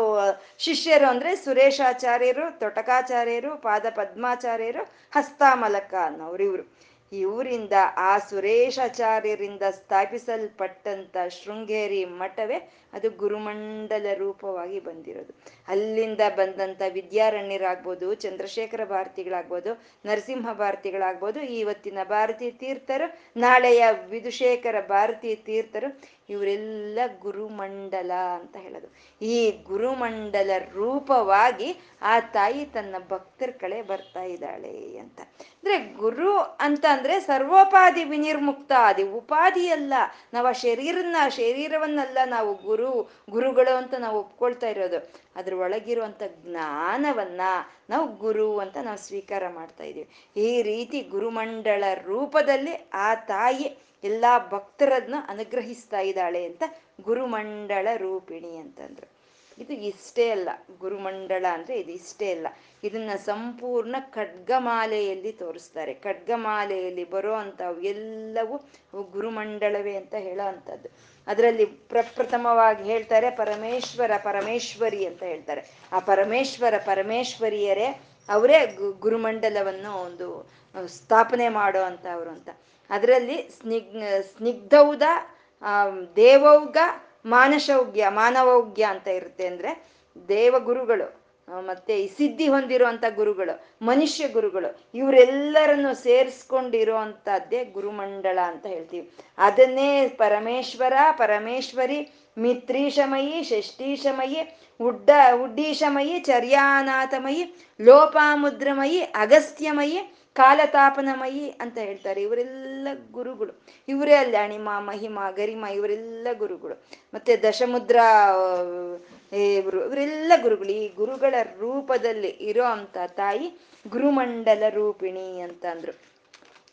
ಶಿಷ್ಯರು ಅಂದ್ರೆ ಸುರೇಶಾಚಾರ್ಯರು, ತೊಟಕಾಚಾರ್ಯರು ಪಾದ ಪದ್ಮಾಚಾರ್ಯರು ಹಸ್ತಾಮಲಕ ಅನ್ನೋರಿವ್ರು ಇವರು. ಇವರಿಂದ ಆ ಸುರೇಶಾಚಾರ್ಯರಿಂದ ಸ್ಥಾಪಿಸಲ್ಪಟ್ಟಂತ ಶೃಂಗೇರಿ ಮಠವೇ ಅದು ಗುರುಮಂಡಲ ರೂಪವಾಗಿ ಬಂದಿರೋದು. ಅಲ್ಲಿಂದ ಬಂದಂತ ವಿದ್ಯಾರಣ್ಯರಾಗ್ಬೋದು, ಚಂದ್ರಶೇಖರ ಭಾರತಿಗಳಾಗ್ಬೋದು, ನರಸಿಂಹ ಭಾರತಿಗಳಾಗ್ಬೋದು ಇವತ್ತಿನ ಭಾರತೀ ತೀರ್ಥರು, ನಾಳೆಯ ವಿಧುಶೇಖರ ಭಾರತೀ ತೀರ್ಥರು ಇವರೆಲ್ಲ ಗುರುಮಂಡಲ ಅಂತ ಹೇಳೋದು. ಈ ಗುರುಮಂಡಲ ರೂಪವಾಗಿ ಆ ತಾಯಿ ತನ್ನ ಭಕ್ತರ ಕಡೆ ಬರ್ತಾ ಇದ್ದಾಳೆ ಅಂತ. ಅಂದ್ರೆ ಗುರು ಅಂತ ಅಂದ್ರೆ ಸರ್ವೋಪಾಧಿ ವಿನಿರ್ಮುಕ್ತ ಆದಿ ಉಪಾಧಿಯಲ್ಲ ನಾವು ಆ ಶರೀರನ್ನ ಶರೀರವನ್ನೆಲ್ಲ ನಾವು ಗುರು, ಗುರುಗಳು ಅಂತ ನಾವು ಒಪ್ಕೊಳ್ತಾ ಇರೋದು. ಅದ್ರ ಒಳಗಿರುವಂತ ಜ್ಞಾನವನ್ನ ನಾವು ಗುರು ಅಂತ ನಾವು ಸ್ವೀಕಾರ ಮಾಡ್ತಾ ಇದೀವಿ. ಈ ರೀತಿ ಗುರುಮಂಡಳ ರೂಪದಲ್ಲಿ ಆ ತಾಯಿ ಎಲ್ಲಾ ಭಕ್ತರನ್ನ ಅನುಗ್ರಹಿಸ್ತಾ ಇದ್ದಾಳೆ ಅಂತ ಗುರುಮಂಡಳ ರೂಪಿಣಿ ಅಂತಂದ್ರು. ಇದು ಇಷ್ಟೇ ಅಲ್ಲ, ಗುರುಮಂಡಳ ಅಂದ್ರೆ ಇದು ಇಷ್ಟೇ ಅಲ್ಲ. ಇದನ್ನ ಸಂಪೂರ್ಣ ಖಡ್ಗಮಾಲೆಯಲ್ಲಿ ತೋರಿಸ್ತಾರೆ. ಖಡ್ಗಮಾಲೆಯಲ್ಲಿ ಬರೋ ಅಂಥವು ಎಲ್ಲವೂ ಗುರುಮಂಡಳವೇ ಅಂತ ಹೇಳೋ ಅಂಥದ್ದು. ಅದರಲ್ಲಿ ಪ್ರಪ್ರಥಮವಾಗಿ ಹೇಳ್ತಾರೆ, ಪರಮೇಶ್ವರ, ಪರಮೇಶ್ವರಿ ಅಂತ ಹೇಳ್ತಾರೆ. ಆ ಪರಮೇಶ್ವರ, ಪರಮೇಶ್ವರಿಯರೇ ಅವರೇ ಗುರುಮಂಡಲವನ್ನು ಒಂದು ಸ್ಥಾಪನೆ ಮಾಡೋ ಅವರು ಅಂತ. ಅದರಲ್ಲಿ ಸ್ನಿಗ್ ಸ್ನಿಗ್ಧೌದ ದೇವೌಗ, ಮಾನಸೌಗ್ಯ, ಮಾನವೌಗ್ಯ ಅಂತ ಇರುತ್ತೆ ಅಂದ್ರೆ ದೇವಗುರುಗಳು ಮತ್ತೆ ಈ ಸಿದ್ಧಿ ಹೊಂದಿರುವಂಥ ಗುರುಗಳು, ಮನುಷ್ಯ ಗುರುಗಳು, ಇವರೆಲ್ಲರನ್ನು ಸೇರಿಸ್ಕೊಂಡಿರುವಂಥದ್ದೇ ಗುರುಮಂಡಳ ಅಂತ ಹೇಳ್ತೀವಿ. ಅದನ್ನೇ ಪರಮೇಶ್ವರ, ಪರಮೇಶ್ವರಿ ಮಿತ್ರೀಶಮಯಿ, ಷಷ್ಠೀಶಮಯಿ, ಉಡ್ಡ, ಉಡ್ಡೀಶಮಯಿ, ಚರ್ಯಾನಾಥಮಯಿ, ಲೋಪಾಮುದ್ರಮಯಿ, ಅಗಸ್ತ್ಯಮಯಿ, ಕಾಲತಾಪನಮಯಿ ಅಂತ ಹೇಳ್ತಾರೆ. ಇವರೆಲ್ಲ ಗುರುಗಳು. ಇವರೇ ಅಲ್ಲಿ ಅಣಿಮ, ಮಹಿಮ, ಗರಿಮ, ಇವರೆಲ್ಲ ಗುರುಗಳು. ಮತ್ತೆ ದಶಮುದ್ರ ಇವರು, ಇವರೆಲ್ಲ ಗುರುಗಳು. ಈ ಗುರುಗಳ ರೂಪದಲ್ಲಿ ಇರೋ ಅಂತ ತಾಯಿ ಗುರುಮಂಡಲ ರೂಪಿಣಿ ಅಂತ ಅಂದ್ರು.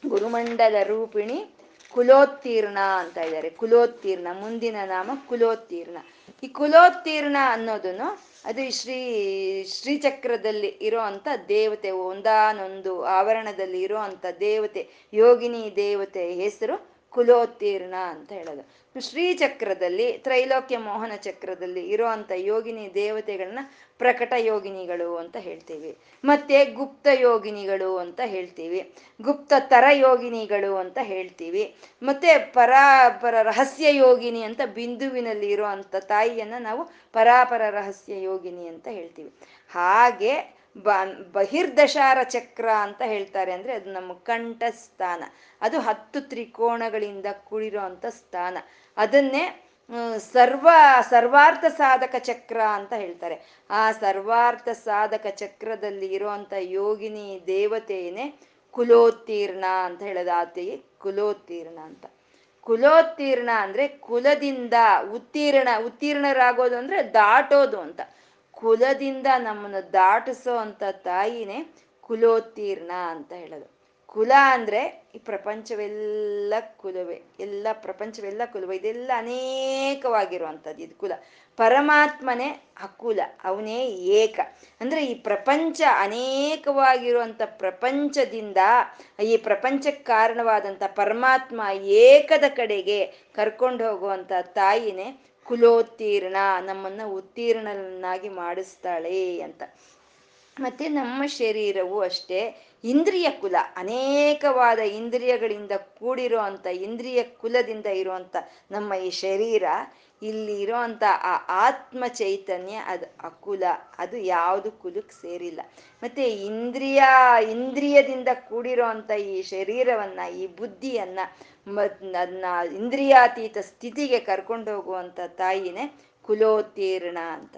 ಗುರುಮಂಡಲ ರೂಪಿಣಿ ಕುಲೋತ್ತೀರ್ಣ ಅಂತ ಇದ್ದಾರೆ. ಕುಲೋತ್ತೀರ್ಣ, ಮುಂದಿನ ನಾಮ ಕುಲೋತ್ತೀರ್ಣ. ಈ ಕುಲೋತ್ತೀರ್ಣ ಅನ್ನೋದನ್ನು ಅದು ಶ್ರೀ, ಶ್ರೀಚಕ್ರದಲ್ಲಿ ಇರೋ ಅಂತ ದೇವತೆ, ಒಂದಾನೊಂದು ಆವರಣದಲ್ಲಿ ಇರೋ ಅಂತ ದೇವತೆ, ಯೋಗಿನಿ ದೇವತೆ ಹೆಸರು ಕುಲೋತ್ತೀರ್ಣ ಅಂತ ಹೇಳೋದು. ಶ್ರೀಚಕ್ರದಲ್ಲಿ, ತ್ರೈಲೋಕ್ಯ ಮೋಹನ ಚಕ್ರದಲ್ಲಿ ಇರುವಂತ ಯೋಗಿನಿ ದೇವತೆಗಳನ್ನ ಪ್ರಕಟ ಯೋಗಿನಿಗಳು ಅಂತ ಹೇಳ್ತೀವಿ. ಮತ್ತೆ ಗುಪ್ತ ಯೋಗಿನಿಗಳು ಅಂತ ಹೇಳ್ತೀವಿ. ಗುಪ್ತ ತರ ಯೋಗಿನಿಗಳು ಅಂತ ಹೇಳ್ತೀವಿ. ಮತ್ತೆ ಪರಾ ಪರ ರಹಸ್ಯ ಯೋಗಿನಿ ಅಂತ ಬಿಂದುವಿನಲ್ಲಿ ಇರುವಂತ ತಾಯಿಯನ್ನ ನಾವು ಪರಾಪರ ರಹಸ್ಯ ಯೋಗಿನಿ ಅಂತ ಹೇಳ್ತೀವಿ. ಹಾಗೆ ಬ ಬಹಿರ್ದಶಾರ ಚಕ್ರ ಅಂತ ಹೇಳ್ತಾರೆ ಅಂದ್ರೆ ಅದು ನಮ್ಮ ಕಂಠ ಸ್ಥಾನ ಅದು ಹತ್ತು ತ್ರಿಕೋಣಗಳಿಂದ ಕೂಡಿರೋ ಅಂತ ಸ್ಥಾನ. ಅದನ್ನೇ ಸರ್ವ, ಸರ್ವಾರ್ಥ ಸಾಧಕ ಚಕ್ರ ಅಂತ ಹೇಳ್ತಾರೆ. ಆ ಸರ್ವಾರ್ಥ ಸಾಧಕ ಚಕ್ರದಲ್ಲಿ ಇರುವಂತ ಯೋಗಿನಿ ದೇವತೆಯೇ ಕುಲೋತ್ತೀರ್ಣ ಅಂತ ಹೇಳೋದು ಆತೆಯೇ ಕುಲೋತ್ತೀರ್ಣ ಅಂತ. ಕುಲೋತ್ತೀರ್ಣ ಅಂದ್ರೆ ಕುಲದಿಂದ ಉತ್ತೀರ್ಣ, ಉತ್ತೀರ್ಣರಾಗೋದು ಅಂದ್ರೆ ದಾಟೋದು ಅಂತ. ಕುಲದಿಂದ ನಮ್ಮನ್ನು ದಾಟಿಸೋ ಅಂತ ತಾಯಿನೇ ಕುಲೋತ್ತೀರ್ಣ ಅಂತ ಹೇಳೋದು. ಕುಲ ಅಂದ್ರೆ ಈ ಪ್ರಪಂಚವೆಲ್ಲ ಕುಲವೇ, ಎಲ್ಲ ಪ್ರಪಂಚವೆಲ್ಲ ಕುಲವೇ, ಇದೆಲ್ಲ ಅನೇಕವಾಗಿರುವಂಥದ್ದು ಇದು ಕುಲ. ಪರಮಾತ್ಮನೇ ಅಕುಲ, ಅವನೇ ಏಕ. ಅಂದ್ರೆ ಈ ಪ್ರಪಂಚ ಅನೇಕವಾಗಿರುವಂತ ಪ್ರಪಂಚದಿಂದ, ಈ ಪ್ರಪಂಚಕ್ಕೆ ಕಾರಣವಾದಂತ ಪರಮಾತ್ಮ ಏಕದ ಕಡೆಗೆ ಕರ್ಕೊಂಡು ಹೋಗುವಂತ ತಾಯಿನೇ ಕುಲೋತ್ತೀರ್ಣ ನಮ್ಮನ್ನ ಉತ್ತೀರ್ಣನಾಗಿ ಮಾಡಿಸ್ತಾಳೆ ಅಂತ. ಮತ್ತೆ ನಮ್ಮ ಶರೀರವು ಅಷ್ಟೇ ಇಂದ್ರಿಯ ಕುಲ, ಅನೇಕವಾದ ಇಂದ್ರಿಯಗಳಿಂದ ಕೂಡಿರೋ ಅಂತ ಇಂದ್ರಿಯ ಕುಲದಿಂದ ಇರುವಂತ ನಮ್ಮ ಈ ಶರೀರ, ಇಲ್ಲಿ ಇರೋಂಥ ಆ ಆತ್ಮ ಚೈತನ್ಯ ಅದು ಅಕುಲ, ಅದು ಯಾವುದು ಕುಲಕ್ಕೆ ಸೇರಿಲ್ಲ. ಮತ್ತೆ ಇಂದ್ರಿಯ, ಇಂದ್ರಿಯದಿಂದ ಕೂಡಿರೋ ಅಂತ ಈ ಶರೀರವನ್ನ, ಈ ಬುದ್ಧಿಯನ್ನ ಅದನ್ನ ಇಂದ್ರಿಯಾತೀತ ಸ್ಥಿತಿಗೆ ಕರ್ಕೊಂಡು ಹೋಗುವಂತ ತಾಯಿನೇ ಕುಲೋತ್ತೀರ್ಣ ಅಂತ.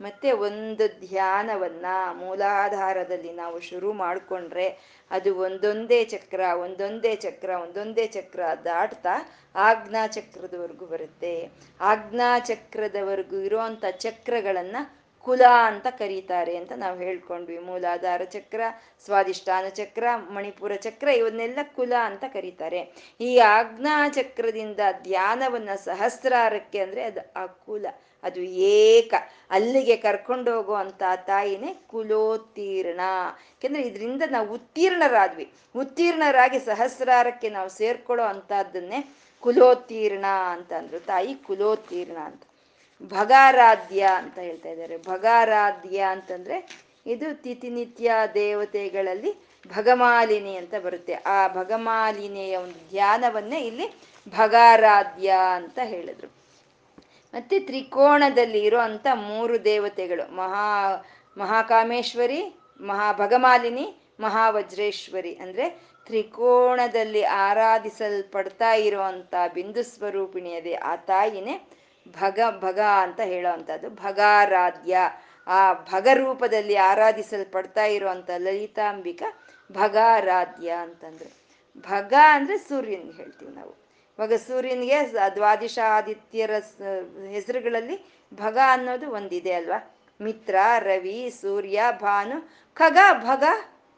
ಮತ್ತೆ ಒಂದು ಧ್ಯಾನವನ್ನ ಮೂಲಾಧಾರದಲ್ಲಿ ನಾವು ಶುರು ಮಾಡಿಕೊಂಡ್ರೆ ಅದು ಒಂದೊಂದೇ ಚಕ್ರ ಒಂದೊಂದೇ ಚಕ್ರ ಒಂದೊಂದೇ ಚಕ್ರ ದಾಟ್ತಾ ಆಜ್ಞಾ ಚಕ್ರದವರೆಗೂ ಬರುತ್ತೆ. ಆಜ್ಞಾ ಚಕ್ರದವರೆಗೂ ಇರುವಂತ ಚಕ್ರಗಳನ್ನ ಕುಲ ಅಂತ ಕರೀತಾರೆ ಅಂತ ನಾವು ಹೇಳ್ಕೊಂಡ್ವಿ. ಮೂಲಾಧಾರ ಚಕ್ರ ಸ್ವಾದಿಷ್ಠಾನ ಚಕ್ರ, ಮಣಿಪುರ ಚಕ್ರ ಇವನ್ನೆಲ್ಲ ಕುಲ ಅಂತ ಕರೀತಾರೆ. ಈ ಆಜ್ಞಾ ಚಕ್ರದಿಂದ ಧ್ಯಾನವನ್ನ ಸಹಸ್ರಾರಕ್ಕೆ ಅಂದ್ರೆ ಅದು ಆ ಕುಲ ಅದು ಏಕ. ಅಲ್ಲಿಗೆ ಕರ್ಕೊಂಡು ಹೋಗುವಂತ ತಾಯಿನೇ ಕುಲೋತ್ತೀರ್ಣ. ಯಾಕೆಂದ್ರೆ ಇದರಿಂದ ನಾವು ಉತ್ತೀರ್ಣರಾದ್ವಿ. ಉತ್ತೀರ್ಣರಾಗಿ ಸಹಸ್ರಾರಕ್ಕೆ ನಾವು ಸೇರ್ಕೊಳ್ಳೋ ಅಂತದನ್ನೇ ಕುಲೋತ್ತೀರ್ಣ ಅಂತ ಅಂದ್ರು. ತಾಯಿ ಕುಲೋತ್ತೀರ್ಣ ಅಂತ. ಭಗಾರಾಧ್ಯ ಅಂತ ಹೇಳ್ತಾ ಇದ್ದಾರೆ. ಭಗಾರಾಧ್ಯ ಅಂತಂದ್ರೆ ಇದು ತಿಥಿನಿತ್ಯ ದೇವತೆಗಳಲ್ಲಿ ಭಗಮಾಲಿನಿ ಅಂತ ಬರುತ್ತೆ. ಆ ಭಗಮಾಲಿನಿಯ ಒಂದು ಧ್ಯಾನವನ್ನೇ ಇಲ್ಲಿ ಭಗಾರಾಧ್ಯ ಅಂತ ಹೇಳಿದ್ರು. ಮತ್ತೆ ತ್ರಿಕೋಣದಲ್ಲಿ ಇರೋ ಅಂತ ಮೂರು ದೇವತೆಗಳು, ಮಹಾ, ಮಹಾಕಾಮೇಶ್ವರಿ ಮಹಾ ಭಗಮಾಲಿನಿ ಮಹಾವಜ್ರೇಶ್ವರಿ. ಅಂದ್ರೆ ತ್ರಿಕೋಣದಲ್ಲಿ ಆರಾಧಿಸಲ್ಪಡ್ತಾ ಇರುವಂತ ಬಿಂದು ಸ್ವರೂಪಿಣಿಯದೇ ಆ ತಾಯಿನೇ ಭಗ ಭಗ ಅಂತ ಹೇಳೋ ಅಂಥದ್ದು ಭಗಾರಾಧ್ಯ. ಆ ಭಗ ರೂಪದಲ್ಲಿ ಆರಾಧಿಸಲ್ಪಡ್ತಾ ಇರುವಂತ ಲಲಿತಾಂಬಿಕ ಭಗಾರಾಧ್ಯ ಅಂತಂದ್ರು. ಭಗ ಅಂದ್ರೆ ಸೂರ್ಯನ್ ಹೇಳ್ತೀವಿ ನಾವು. ಇವಾಗ ಸೂರ್ಯನಿಗೆ ದ್ವಾದಿಶ ಆದಿತ್ಯರ ಹೆಸರುಗಳಲ್ಲಿ ಭಗ ಅನ್ನೋದು ಒಂದಿದೆ ಅಲ್ವಾ? ಮಿತ್ರ, ರವಿ, ಸೂರ್ಯ, ಭಾನು, ಖಗ, ಭಗ,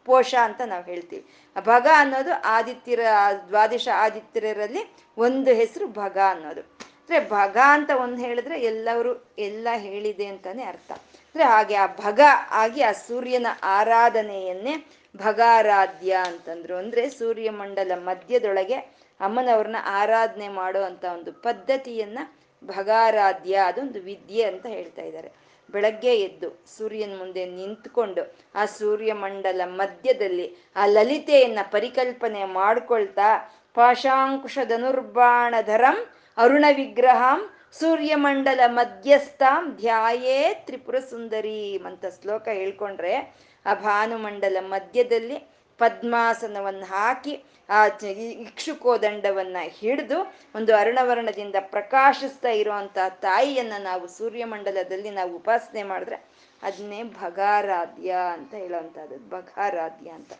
ಪೋಷ ಅಂತ ನಾವು ಹೇಳ್ತೀವಿ. ಭಗ ಅನ್ನೋದು ಆದಿತ್ಯರ ದ್ವಾದಶ ಆದಿತ್ಯರಲ್ಲಿ ಒಂದು ಹೆಸರು ಭಗ ಅನ್ನೋದು. ಅಂದ್ರೆ ಭಗ ಅಂತ ಒಂದು ಹೇಳಿದ್ರೆ ಎಲ್ಲವರು ಎಲ್ಲ ಹೇಳಿದೆ ಅಂತಾನೆ ಅರ್ಥ. ಅಂದ್ರೆ ಹಾಗೆ ಆ ಭಗ ಆಗಿ ಆ ಸೂರ್ಯನ ಆರಾಧನೆಯನ್ನೇ ಭಗಾರಾಧ್ಯ ಅಂತಂದ್ರು. ಅಂದ್ರೆ ಸೂರ್ಯಮಂಡಲ ಮಧ್ಯದೊಳಗೆ ಅಮ್ಮನವ್ರನ್ನ ಆರಾಧನೆ ಮಾಡೋ ಅಂತ ಒಂದು ಪದ್ಧತಿಯನ್ನ ಭಗಾರಾಧ್ಯ ಅದೊಂದು ವಿದ್ಯೆ ಅಂತ ಹೇಳ್ತಾ ಇದ್ದಾರೆ. ಬೆಳಗ್ಗೆ ಎದ್ದು ಸೂರ್ಯನ ಮುಂದೆ ನಿಂತ್ಕೊಂಡು ಆ ಸೂರ್ಯಮಂಡಲ ಮಧ್ಯದಲ್ಲಿ ಆ ಲಲಿತೆಯನ್ನ ಪರಿಕಲ್ಪನೆ ಮಾಡ್ಕೊಳ್ತಾ ಪಾಶಾಂಕುಶ ಧನುರ್ಬಾಣಧರಂ ಅರುಣ ವಿಗ್ರಹಂ ಸೂರ್ಯಮಂಡಲ ಮಧ್ಯಸ್ಥಾಂ ಧ್ಯಾಯೇ ತ್ರಿಪುರ ಸುಂದರಿ ಅಂತ ಶ್ಲೋಕ ಹೇಳ್ಕೊಂಡ್ರೆ ಆ ಭಾನುಮಂಡಲ ಮಧ್ಯದಲ್ಲಿ ಪದ್ಮಾಸನವನ್ನು ಹಾಕಿ ಆ ಇಕ್ಷುಕೋದಂಡವನ್ನ ಹಿಡಿದು ಒಂದು ಅರುಣವರ್ಣದಿಂದ ಪ್ರಕಾಶಿಸ್ತಾ ಇರುವಂತ ತಾಯಿಯನ್ನ ನಾವು ಸೂರ್ಯಮಂಡಲದಲ್ಲಿ ನಾವು ಉಪಾಸನೆ ಮಾಡಿದ್ರೆ ಅದನ್ನೇ ಭಗಾರಾಧ್ಯ ಅಂತ ಹೇಳೋವಂಥದ್ದು. ಭಗಾರಾಧ್ಯ ಅಂತ.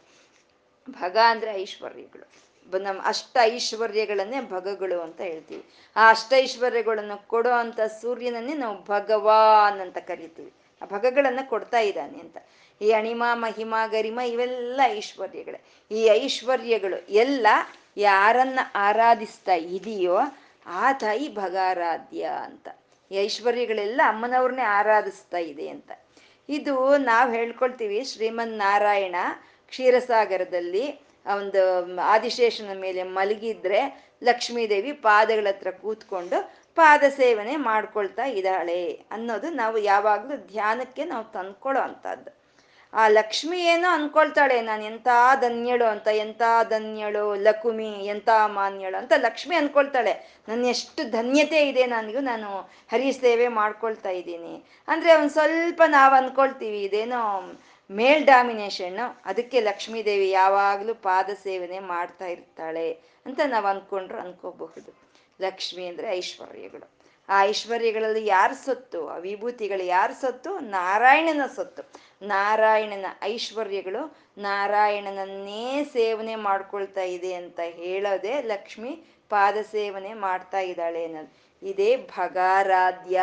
ಭಗ ಅಂದ್ರೆ ಐಶ್ವರ್ಯಗಳು. ನಮ್ಮ ಅಷ್ಟ ಐಶ್ವರ್ಯಗಳನ್ನೇ ಭಗಗಳು ಅಂತ ಹೇಳ್ತೀವಿ. ಆ ಅಷ್ಟ ಐಶ್ವರ್ಯಗಳನ್ನು ಕೊಡೋ ಅಂತ ಸೂರ್ಯನನ್ನೇ ನಾವು ಭಗವಾನ್ ಅಂತ ಕರಿತೀವಿ. ಆ ಭಗಗಳನ್ನ ಕೊಡ್ತಾ ಇದ್ದಾನೆ ಅಂತ. ಈ ಅಣಿಮ, ಮಹಿಮ, ಗರಿಮ ಇವೆಲ್ಲ ಐಶ್ವರ್ಯಗಳೇ. ಈ ಐಶ್ವರ್ಯಗಳು ಎಲ್ಲ ಯಾರನ್ನ ಆರಾಧಿಸ್ತಾ ಇದೆಯೋ ಆ ತಾಯಿ ಭಗಾರಾಧ್ಯ ಅಂತ. ಈ ಐಶ್ವರ್ಯಗಳೆಲ್ಲ ಅಮ್ಮನವ್ರನ್ನೇ ಆರಾಧಿಸ್ತಾ ಇದೆ ಅಂತ. ಇದು ನಾವು ಹೇಳ್ಕೊಳ್ತೀವಿ ಶ್ರೀಮನ್ ನಾರಾಯಣ ಕ್ಷೀರಸಾಗರದಲ್ಲಿ ಒಂದು ಆದಿಶೇಷನ ಮೇಲೆ ಮಲಗಿದ್ರೆ ಲಕ್ಷ್ಮೀದೇವಿ ಪಾದಗಳ ಹತ್ರ ಕೂತ್ಕೊಂಡು ಪಾದ ಸೇವನೆ ಮಾಡ್ಕೊಳ್ತಾ ಇದ್ದಾಳೆ ಅನ್ನೋದು ನಾವು ಯಾವಾಗಲೂ ಧ್ಯಾನಕ್ಕೆ ನಾವು ತಂದ್ಕೊಳ್ಳೋ ಅಂಥದ್ದು. ಆ ಲಕ್ಷ್ಮಿ ಏನೋ ಅನ್ಕೊಳ್ತಾಳೆ, ನಾನು ಎಂಥ ಧನ್ಯಳು ಅಂತ, ಎಂಥ ಧನ್ಯಳು, ಲಕುಮಿ, ಎಂಥ ಮಾನ್ಯಳು ಅಂತ ಲಕ್ಷ್ಮಿ ಅನ್ಕೊಳ್ತಾಳೆ. ನನ್ನ ಎಷ್ಟು ಧನ್ಯತೆ ಇದೆ ನನಗೂ, ನಾನು ಹರಿ ಸೇವೆ ಮಾಡ್ಕೊಳ್ತಾ ಇದ್ದೀನಿ. ಅಂದರೆ ಒಂದು ಸ್ವಲ್ಪ ನಾವು ಅನ್ಕೊಳ್ತೀವಿ, ಇದೇನೋ ಮೇಲ್ ಡಾಮಿನೇಷನ್ ಅದಕ್ಕೆ ಲಕ್ಷ್ಮೀದೇವಿ ಯಾವಾಗಲೂ ಪಾದ ಸೇವನೆ ಮಾಡ್ತಾ ಇರ್ತಾಳೆ ಅಂತ ನಾವು ಅನ್ಕೊಂಡ್ರು ಅನ್ಕೋಬಹುದು. ಲಕ್ಷ್ಮಿ ಅಂದರೆ ಐಶ್ವರ್ಯಗಳು. ಆ ಐಶ್ವರ್ಯಗಳಲ್ಲಿ ಯಾರು ಸೊತ್ತು? ಆ ವಿಭೂತಿಗಳು ಯಾರು ಸೊತ್ತು? ನಾರಾಯಣನ ಸೊತ್ತು. ನಾರಾಯಣನ ಐಶ್ವರ್ಯಗಳು ನಾರಾಯಣನನ್ನೇ ಸೇವನೆ ಮಾಡ್ಕೊಳ್ತಾ ಇದೆ ಅಂತ ಹೇಳೋದೇ ಲಕ್ಷ್ಮಿ ಪಾದ ಸೇವನೆ ಮಾಡ್ತಾ ಇದ್ದಾಳೆ ಅನ್ನೋದು. ಇದೇ ಭಗಾರಾಧ್ಯ.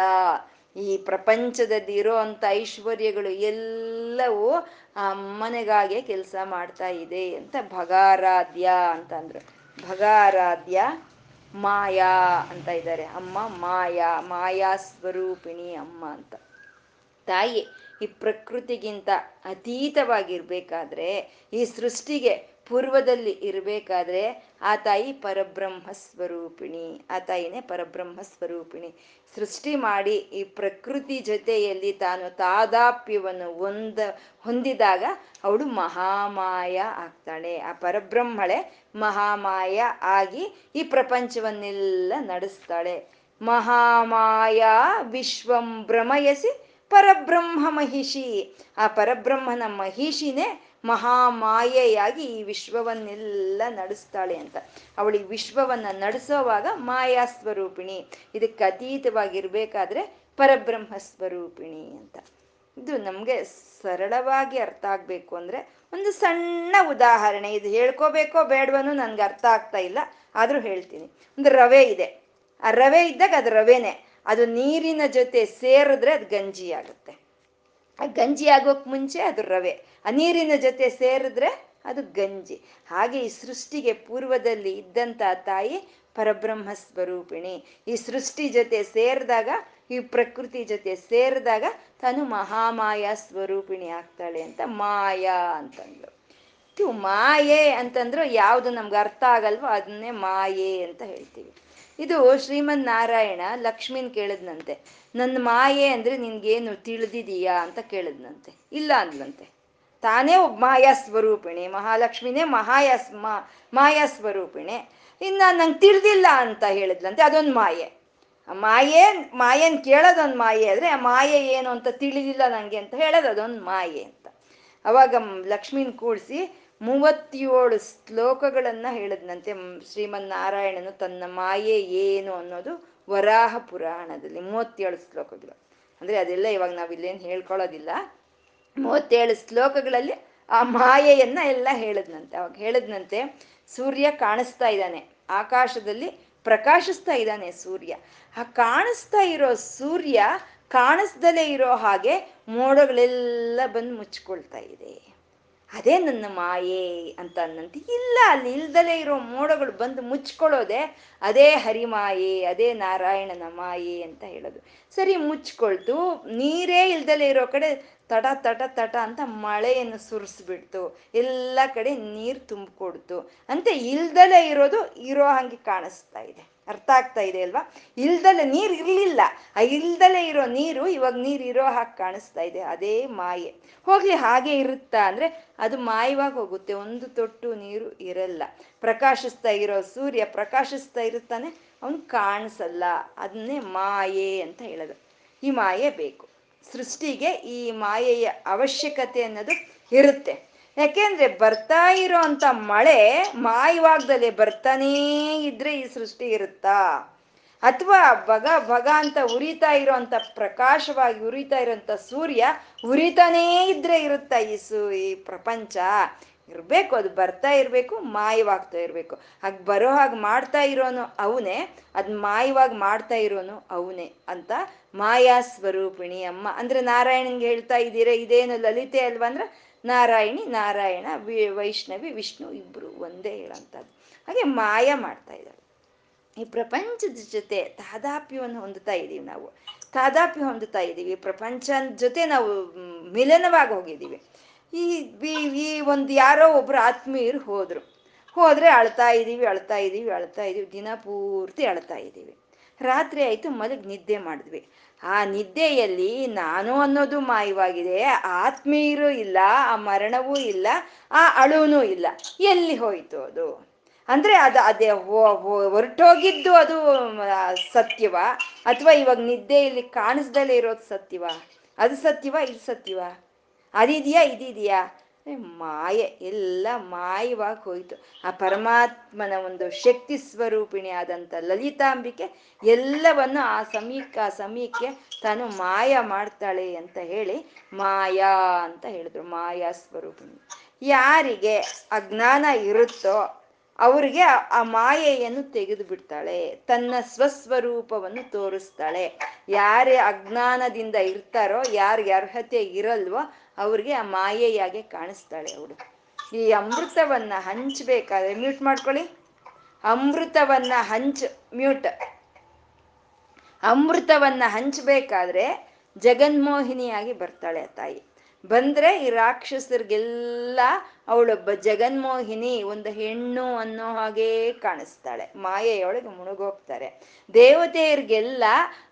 ಈ ಪ್ರಪಂಚದಲ್ಲಿ ಇರೋ ಅಂಥ ಐಶ್ವರ್ಯಗಳು ಎಲ್ಲವೂ ಆ ಅಮ್ಮನಿಗಾಗೆ ಕೆಲಸ ಮಾಡ್ತಾ ಇದೆ ಅಂತ ಭಗಾರಾಧ್ಯ ಅಂತಂದ್ರು. ಭಗಾರಾಧ್ಯ ಮಾಯಾ ಅಂತ ಇದ್ದಾರೆ. ಅಮ್ಮ ಮಾಯಾ ಮಾಯಾ ಸ್ವರೂಪಿಣಿ ಅಮ್ಮ ಅಂತ. ತಾಯಿ ಈ ಪ್ರಕೃತಿಗಿಂತ ಅತೀತವಾಗಿರ್ಬೇಕಾದ್ರೆ ಈ ಸೃಷ್ಟಿಗೆ ಪೂರ್ವದಲ್ಲಿ ಇರಬೇಕಾದ್ರೆ ಆ ತಾಯಿ ಪರಬ್ರಹ್ಮ ಸ್ವರೂಪಿಣಿ. ಆ ತಾಯಿನೇ ಪರಬ್ರಹ್ಮ ಸ್ವರೂಪಿಣಿ. ಸೃಷ್ಟಿ ಮಾಡಿ ಈ ಪ್ರಕೃತಿ ಜೊತೆಯಲ್ಲಿ ತಾನು ತಾದಾಪ್ಯವನ್ನು ಒಂದ, ಹೊಂದಿದಾಗ ಅವಳು ಮಹಾಮಾಯ ಆಗ್ತಾಳೆ. ಆ ಪರಬ್ರಹ್ಮಳೆ ಮಹಾಮಾಯ ಆಗಿ ಈ ಪ್ರಪಂಚವನ್ನೆಲ್ಲ ನಡೆಸ್ತಾಳೆ. ಮಹಾಮಾಯ ವಿಶ್ವಂ ಭ್ರಮಯಸಿ ಪರಬ್ರಹ್ಮ ಮಹಿಷಿ. ಆ ಪರಬ್ರಹ್ಮನ ಮಹಿಷಿನೇ ಮಹಾಮಾಯೆಯಾಗಿ ಈ ವಿಶ್ವವನ್ನೆಲ್ಲ ನಡೆಸ್ತಾಳೆ ಅಂತ. ಅವಳಿಗೆ ವಿಶ್ವವನ್ನ ನಡೆಸೋವಾಗ ಮಾಯಾ ಸ್ವರೂಪಿಣಿ, ಇದಕ್ಕೆ ಅತೀತವಾಗಿರ್ಬೇಕಾದ್ರೆ ಪರಬ್ರಹ್ಮ ಸ್ವರೂಪಿಣಿ ಅಂತ. ಇದು ನಮಗೆ ಸರಳವಾಗಿ ಅರ್ಥ ಆಗ್ಬೇಕು ಅಂದ್ರೆ ಒಂದು ಸಣ್ಣ ಉದಾಹರಣೆ. ಇದು ಹೇಳ್ಕೋಬೇಕೋ ಬೇಡವನು ನನ್ಗೆ ಅರ್ಥ ಆಗ್ತಾ ಇಲ್ಲ, ಆದ್ರೂ ಹೇಳ್ತೀನಿ. ಒಂದು ರವೆ ಇದೆ. ಆ ರವೆ ಇದ್ದಾಗ ಅದು ರವೆನೆ. ಅದು ನೀರಿನ ಜೊತೆ ಸೇರಿದ್ರೆ ಅದು ಗಂಜಿ ಆಗುತ್ತೆ ಗಂಜಿ ಆಗೋಕ್ ಮುಂಚೆ ಅದು ರವೆ. ಆ ನೀರಿನ ಜೊತೆ ಸೇರಿದ್ರೆ ಅದು ಗಂಜಿ. ಹಾಗೆ ಈ ಸೃಷ್ಟಿಗೆ ಪೂರ್ವದಲ್ಲಿ ಇದ್ದಂತ ತಾಯಿ ಪರಬ್ರಹ್ಮ ಸ್ವರೂಪಿಣಿ ಈ ಸೃಷ್ಟಿ ಜೊತೆ ಸೇರಿದಾಗ, ಈ ಪ್ರಕೃತಿ ಜೊತೆ ಸೇರಿದಾಗ ತಾನು ಮಹಾಮಾಯಾ ಸ್ವರೂಪಿಣಿ ಆಗ್ತಾಳೆ ಅಂತ ಮಾಯಾ ಅಂತಂದ್ರು. ಮಾಯೆ ಅಂತಂದ್ರು ಯಾವುದು ನಮ್ಗೆ ಅರ್ಥ ಆಗಲ್ವೋ ಅದನ್ನೇ ಮಾಯೆ ಅಂತ ಹೇಳ್ತೀವಿ. ಇದು ಶ್ರೀಮನ್ ನಾರಾಯಣ ಲಕ್ಷ್ಮಿನ್ ಕೇಳಿದ್ನಂತೆ. ನನ್ನ ಮಾಯೆ ಅಂದ್ರೆ ನಿನ್ಗೇನು ತಿಳಿದಿದೀಯಾ? ಅಂತ ಕೇಳಿದ್ನಂತೆ. ಇಲ್ಲ ಅಂದ್ಲಂತೆ. ತಾನೇ ಒಬ್ಬ ಮಾಯಾ ಸ್ವರೂಪಿಣಿ, ಮಹಾಲಕ್ಷ್ಮಿನೇ ಮಹಾಯ ಮಾಯಾ ಸ್ವರೂಪಿಣಿ. ಇನ್ನ ನಂಗೆ ತಿಳಿದಿಲ್ಲ ಅಂತ ಹೇಳಿದ್ಲಂತೆ. ಅದೊಂದು ಮಾಯೆ. ಮಾಯೆ, ಮಾಯನ್ ಕೇಳೋದೊಂದು ಮಾಯೆ ಆದ್ರೆ ಆ ಮಾಯೆ ಏನು ಅಂತ ತಿಳಿದಿಲ್ಲ ನಂಗೆ ಅಂತ ಹೇಳೋದು ಅದೊಂದು ಮಾಯೆ ಅಂತ. ಅವಾಗ ಲಕ್ಷ್ಮೀನ್ ಕೂಡಿಸಿ ಮೂವತ್ತೇಳು ಶ್ಲೋಕಗಳನ್ನ ಹೇಳಿದ್ನಂತೆ ಶ್ರೀಮನ್ನಾರಾಯಣನು ತನ್ನ ಮಾಯೆ ಏನು ಅನ್ನೋದು ವರಾಹ ಪುರಾಣದಲ್ಲಿ, ಮೂವತ್ತೇಳು ಶ್ಲೋಕಗಳು. ಅಂದ್ರೆ ಅದೆಲ್ಲ ಇವಾಗ ನಾವು ಇಲ್ಲೇನು ಹೇಳ್ಕೊಳ್ಳೋದಿಲ್ಲ. ಮೂವತ್ತೇಳು ಶ್ಲೋಕಗಳಲ್ಲಿ ಆ ಮಾಯೆಯನ್ನ ಎಲ್ಲ ಹೇಳದ್ನಂತೆ. ಅವಾಗ ಹೇಳದ್ನಂತೆ, ಸೂರ್ಯ ಕಾಣಿಸ್ತಾ ಇದ್ದಾನೆ, ಆಕಾಶದಲ್ಲಿ ಪ್ರಕಾಶಿಸ್ತಾ ಇದ್ದಾನೆ ಸೂರ್ಯ. ಆ ಕಾಣಿಸ್ತಾ ಇರೋ ಸೂರ್ಯ ಕಾಣಿಸ್ದಲೇ ಇರೋ ಹಾಗೆ ಮೋಡಗಳೆಲ್ಲ ಬಂದು ಮುಚ್ಕೊಳ್ತಾ ಇದೆ. ಅದೇ ನನ್ನ ಮಾಯೆ ಅಂತ ಅನ್ನಂತೆ. ಇಲ್ಲ, ಅಲ್ಲಿ ಇಲ್ದಲೇ ಇರೋ ಮೋಡಗಳು ಬಂದು ಮುಚ್ಕೊಳ್ಳೋದೆ ಅದೇ ಹರಿಮಾಯೆ, ಅದೇ ನಾರಾಯಣನ ಮಾಯೆ ಅಂತ ಹೇಳೋದು. ಸರಿ ಮುಚ್ಕೊಳ್ತು ನೀರೇ ಇಲ್ದಲೇ ಇರೋ ಕಡೆ ತಟ ತಟ ತಟ ಅಂತ ಮಳೆಯನ್ನು ಸುರಿಸ್ಬಿಡ್ತು. ಎಲ್ಲ ಕಡೆ ನೀರು ತುಂಬಿಕೊಡ್ತು. ಅಂತ, ಇಲ್ದಲೇ ಇರೋದು ಇರೋ ಹಂಗೆ ಕಾಣಿಸ್ತಾ ಇದೆ. ಅರ್ಥ ಆಗ್ತಾ ಇದೆ ಅಲ್ವಾ? ಇಲ್ದಲೆ ನೀರು ಇರಲಿಲ್ಲ. ಆ ಇಲ್ದಲೆ ಇರೋ ನೀರು ಇವಾಗ ನೀರು ಇರೋ ಹಾಗೆ ಕಾಣಿಸ್ತಾ ಇದೆ. ಅದೇ ಮಾಯೆ. ಹೋಗ್ಲಿ, ಹಾಗೆ ಇರುತ್ತಾ ಅಂದ್ರೆ ಅದು ಮಾಯವಾಗಿ ಹೋಗುತ್ತೆ. ಒಂದು ತೊಟ್ಟು ನೀರು ಇರಲ್ಲ. ಪ್ರಕಾಶಿಸ್ತಾ ಇರೋ ಸೂರ್ಯ ಪ್ರಕಾಶಿಸ್ತಾ ಇರುತ್ತಾನೆ. ಅವನು ಕಾಣಿಸಲ್ಲ. ಅದನ್ನೇ ಮಾಯೆ ಅಂತ ಹೇಳೋದು. ಈ ಮಾಯೆ ಬೇಕು. ಸೃಷ್ಟಿಗೆ ಈ ಮಾಯೆಯ ಅವಶ್ಯಕತೆ ಅನ್ನೋದು ಇರುತ್ತೆ. ಯಾಕೆಂದ್ರೆ ಬರ್ತಾ ಇರೋ ಅಂತ ಮಳೆ ಮಾಯವಾಗ್ದಲೆ ಬರ್ತಾನೇ ಇದ್ರೆ ಈ ಸೃಷ್ಟಿ ಇರುತ್ತಾ? ಅಥವಾ ಭಗ ಭಗ ಅಂತ ಉರಿತಾ ಇರೋಂಥ ಪ್ರಕಾಶವಾಗಿ ಉರಿತಾ ಇರೋಂಥ ಸೂರ್ಯ ಉರಿತಾನೇ ಇದ್ರೆ ಇರುತ್ತಾ ಈ ಸು, ಈ ಪ್ರಪಂಚ? ಇರಬೇಕು, ಅದು ಬರ್ತಾ ಇರಬೇಕು, ಮಾಯವಾಗ್ತಾ ಇರಬೇಕು. ಹಾಗೆ ಬರೋ ಹಾಗೆ ಮಾಡ್ತಾ ಇರೋನು ಅವನೇ, ಅದ್ ಮಾಯವಾಗಿ ಮಾಡ್ತಾ ಇರೋನು ಅವನೇ ಅಂತ ಮಾಯಾ ಸ್ವರೂಪಿಣಿ ಅಮ್ಮ. ಅಂದ್ರೆ ನಾರಾಯಣನ್ಗೆ ಹೇಳ್ತಾ ಇದ್ದೀರಾ, ಇದೇನು ಲಲಿತೆ ಅಲ್ವಾ ಅಂದ್ರೆ ನಾರಾಯಣಿ, ನಾರಾಯಣ ವೈಷ್ಣವಿ, ವಿಷ್ಣು ಇಬ್ರು ಒಂದೇ ಹೇಳೋಂಥದ್ದು ಹಾಗೆ ಮಾಯ ಮಾಡ್ತಾ ಇದ್ದಾರೆ. ಈ ಪ್ರಪಂಚದ ಜೊತೆ ತಾದಾಪ್ಯವನ್ನು ಹೊಂದುತ್ತಾ ಇದ್ದೀವಿ ನಾವು. ತಾದಾಪ್ಯ ಹೊಂದುತ್ತಾ ಇದ್ದೀವಿ. ಪ್ರಪಂಚದ ಜೊತೆ ನಾವು ಮಿಲನವಾಗಿ ಹೋಗಿದ್ದೀವಿ. ಈ ಈ ಒಂದು ಯಾರೋ ಒಬ್ರು ಆತ್ಮೀಯರು ಹೋದ್ರು. ಹೋದ್ರೆ ಅಳ್ತಾ ಇದ್ದೀವಿ ಅಳ್ತಾ ಇದ್ದೀವಿ ಅಳ್ತಾ ಇದ್ದೀವಿ, ದಿನ ಪೂರ್ತಿ ಅಳ್ತಾ ಇದ್ದೀವಿ. ರಾತ್ರಿ ಆಯಿತು, ಮಲಗ್ ನಿದ್ದೆ ಮಾಡಿದ್ವಿ. ಆ ನಿದ್ದೆಯಲ್ಲಿ ನಾನು ಅನ್ನೋದು ಮಾಯವಾಗಿದೆ. ಆತ್ಮೀಯರು ಇಲ್ಲ, ಆ ಮರಣವೂ ಇಲ್ಲ, ಆ ಅಳುವೂ ಇಲ್ಲ. ಎಲ್ಲಿ ಹೋಯ್ತು ಅದು? ಅಂದ್ರೆ ಅದು, ಅದೇ ಹೊರಟೋಗಿದ್ದು ಅದು ಸತ್ಯವ? ಅಥವಾ ಇವಾಗ ನಿದ್ದೆಯಲ್ಲಿ ಕಾಣಿಸ್ದಲೇ ಇರೋದು ಸತ್ಯವ? ಅದು ಸತ್ಯವ, ಇದು ಸತ್ಯವ? ಅದಿದೆಯಾ, ಇದಿದೆಯಾ? ಮಾಯೆ, ಎಲ್ಲ ಮಾಯವಾಗಿ ಹೋಯ್ತು. ಆ ಪರಮಾತ್ಮನ ಒಂದು ಶಕ್ತಿ ಸ್ವರೂಪಿಣಿ ಆದಂಥ ಲಲಿತಾಂಬಿಕೆ ಎಲ್ಲವನ್ನು ಆ ಸಮೀಕ, ಆ ಸಮಯಕ್ಕೆ ತಾನು ಮಾಯ ಮಾಡ್ತಾಳೆ ಅಂತ ಹೇಳಿ ಮಾಯಾ ಅಂತ ಹೇಳಿದ್ರು, ಮಾಯಾ ಸ್ವರೂಪಿಣಿ. ಯಾರಿಗೆ ಅಜ್ಞಾನ ಇರುತ್ತೋ ಅವ್ರಿಗೆ ಆ ಮಾಯೆಯನ್ನು ತೆಗೆದು ಬಿಡ್ತಾಳೆ, ತನ್ನ ಸ್ವಸ್ವರೂಪವನ್ನು ತೋರಿಸ್ತಾಳೆ. ಯಾರೇ ಅಜ್ಞಾನದಿಂದ ಇರ್ತಾರೋ, ಯಾರಿಗೆ ಅರ್ಹತೆ ಇರಲ್ವೋ ಅವ್ರಿಗೆ ಆ ಮಾಯೆಯಾಗೆ ಕಾಣಿಸ್ತಾಳೆ ಅವಳು. ಈ ಅಮೃತವನ್ನ ಹಂಚ್ಬೇಕಾದ್ರೆ ಮ್ಯೂಟ್ ಮಾಡ್ಕೊಳ್ಳಿ. ಅಮೃತವನ್ನ ಹಂಚ್ ಮ್ಯೂಟ್ ಅಮೃತವನ್ನ ಹಂಚ್ಬೇಕಾದ್ರೆ ಜಗನ್ಮೋಹಿನಿಯಾಗಿ ಬರ್ತಾಳೆ ತಾಯಿ. ಬಂದ್ರೆ ಈ ರಾಕ್ಷಸರಿಗೆಲ್ಲ ಅವಳೊಬ್ಬ ಜಗನ್ಮೋಹಿನಿ ಒಂದು ಹೆಣ್ಣು ಅನ್ನೋ ಹಾಗೇ ಕಾಣಿಸ್ತಾಳೆ. ಮಾಯೆಯೊಳಗೆ ಮುಳುಗೋಗ್ತಾರೆ. ದೇವತೆಯರಿಗೆಲ್ಲ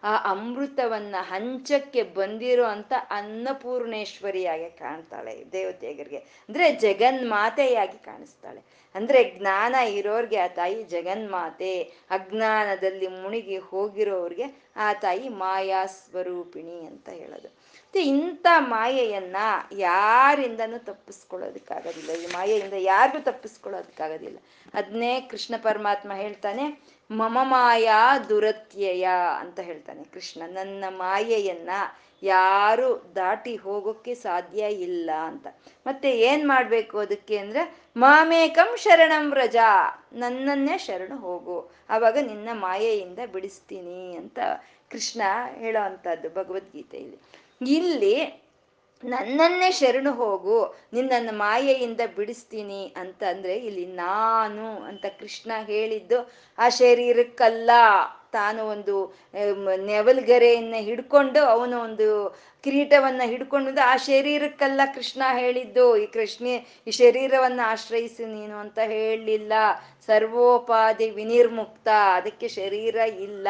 ಆ ಅಮೃತವನ್ನ ಹಂಚಕ್ಕೆ ಬಂದಿರೋ ಅಂತ ಅನ್ನಪೂರ್ಣೇಶ್ವರಿಯಾಗಿ ಕಾಣ್ತಾಳೆ ದೇವತೆಯರಿಗೆ. ಅಂದ್ರೆ ಜಗನ್ಮಾತೆಯಾಗಿ ಕಾಣಿಸ್ತಾಳೆ. ಅಂದ್ರೆ ಜ್ಞಾನ ಇರೋರ್ಗೆ ಆ ತಾಯಿ ಜಗನ್ಮಾತೆ, ಅಜ್ಞಾನದಲ್ಲಿ ಮುಳುಗಿ ಹೋಗಿರೋರ್ಗೆ ಆ ತಾಯಿ ಮಾಯಾ ಸ್ವರೂಪಿಣಿ ಅಂತ ಹೇಳೋದು. ಇಂಥ ಮಾಯೆಯನ್ನ ಯಾರಿಂದನೂ ತಪ್ಪಿಸ್ಕೊಳ್ಳೋದಕ್ಕಾಗೋದಿಲ್ಲ. ಈ ಮಾಯೆಯಿಂದ ಯಾರಿಗೂ ತಪ್ಪಿಸ್ಕೊಳ್ಳೋದಕ್ಕಾಗೋದಿಲ್ಲ. ಅದನ್ನೇ ಕೃಷ್ಣ ಪರಮಾತ್ಮ ಹೇಳ್ತಾನೆ, ಮಮ ಮಾಯಾ ದುರತ್ಯಯ ಅಂತ ಹೇಳ್ತಾನೆ ಕೃಷ್ಣ. ನನ್ನ ಮಾಯೆಯನ್ನ ಯಾರು ದಾಟಿ ಹೋಗೋಕ್ಕೆ ಸಾಧ್ಯ ಇಲ್ಲ ಅಂತ. ಮತ್ತೆ ಏನ್ ಮಾಡ್ಬೇಕು ಅದಕ್ಕೆ ಅಂದ್ರೆ, ಮಾಮೇಕಂ ಶರಣಂ ವ್ರಜ, ನನ್ನನ್ನೇ ಶರಣು ಹೋಗು. ಆವಾಗ ನಿನ್ನ ಮಾಯೆಯಿಂದ ಬಿಡಿಸ್ತೀನಿ ಅಂತ ಕೃಷ್ಣ ಹೇಳೋ ಅಂಥದ್ದು ಭಗವದ್ಗೀತೆಯಲ್ಲಿ. ಇಲ್ಲಿ ನನ್ನನ್ನೇ ಶರಣು ಹೋಗು, ನಿನ್ನನ್ನು ಮಾಯೆಯಿಂದ ಬಿಡಿಸ್ತೀನಿ ಅಂತ ಅಂದ್ರೆ ಇಲ್ಲಿ ನಾನು ಅಂತ ಕೃಷ್ಣ ಹೇಳಿದ್ದು ಆ ಶರೀರಕ್ಕಲ್ಲ. ತಾನು ಒಂದು ನೆವಲ್ಗರೆಯನ್ನ ಹಿಡ್ಕೊಂಡು ಅವನು ಒಂದು ಕಿರೀಟವನ್ನ ಹಿಡ್ಕೊಂಡು ಆ ಶರೀರಕ್ಕಲ್ಲ ಕೃಷ್ಣ ಹೇಳಿದ್ದು. ಈ ಕೃಷ್ಣ ಈ ಶರೀರವನ್ನ ಆಶ್ರಯಿಸಿ ನೀನು ಅಂತ ಹೇಳಲಿಲ್ಲ ಸರ್ವೋಪಾಧಿ ವಿನಿರ್ಮುಕ್ತ. ಅದಕ್ಕೆ ಶರೀರ ಇಲ್ಲ.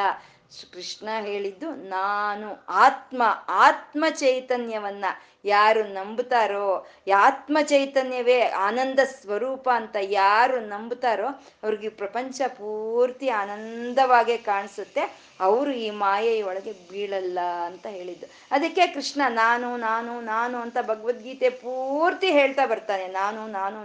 ಕೃಷ್ಣ ಹೇಳಿದ್ದು, ನಾನು ಆತ್ಮ ಆತ್ಮ ಚೈತನ್ಯವನ್ನ ಯಾರು ನಂಬುತ್ತಾರೋ ಆತ್ಮ ಚೈತನ್ಯವೇ ಆನಂದ ಸ್ವರೂಪ ಅಂತ ಯಾರು ನಂಬುತ್ತಾರೋ, ಅವ್ರಿಗೆ ಪ್ರಪಂಚ ಪೂರ್ತಿ ಆನಂದವಾಗೇ ಕಾಣಿಸುತ್ತೆ. ಅವರು ಈ ಮಾಯೆಯೊಳಗೆ ಬೀಳಲ್ಲ ಅಂತ ಹೇಳಿದ್ದು. ಅದಕ್ಕೆ ಕೃಷ್ಣ, ನಾನು ನಾನು ನಾನು ಅಂತ ಭಗವದ್ಗೀತೆ ಪೂರ್ತಿ ಹೇಳ್ತಾ ಬರ್ತಾನೆ. ನಾನು ನಾನು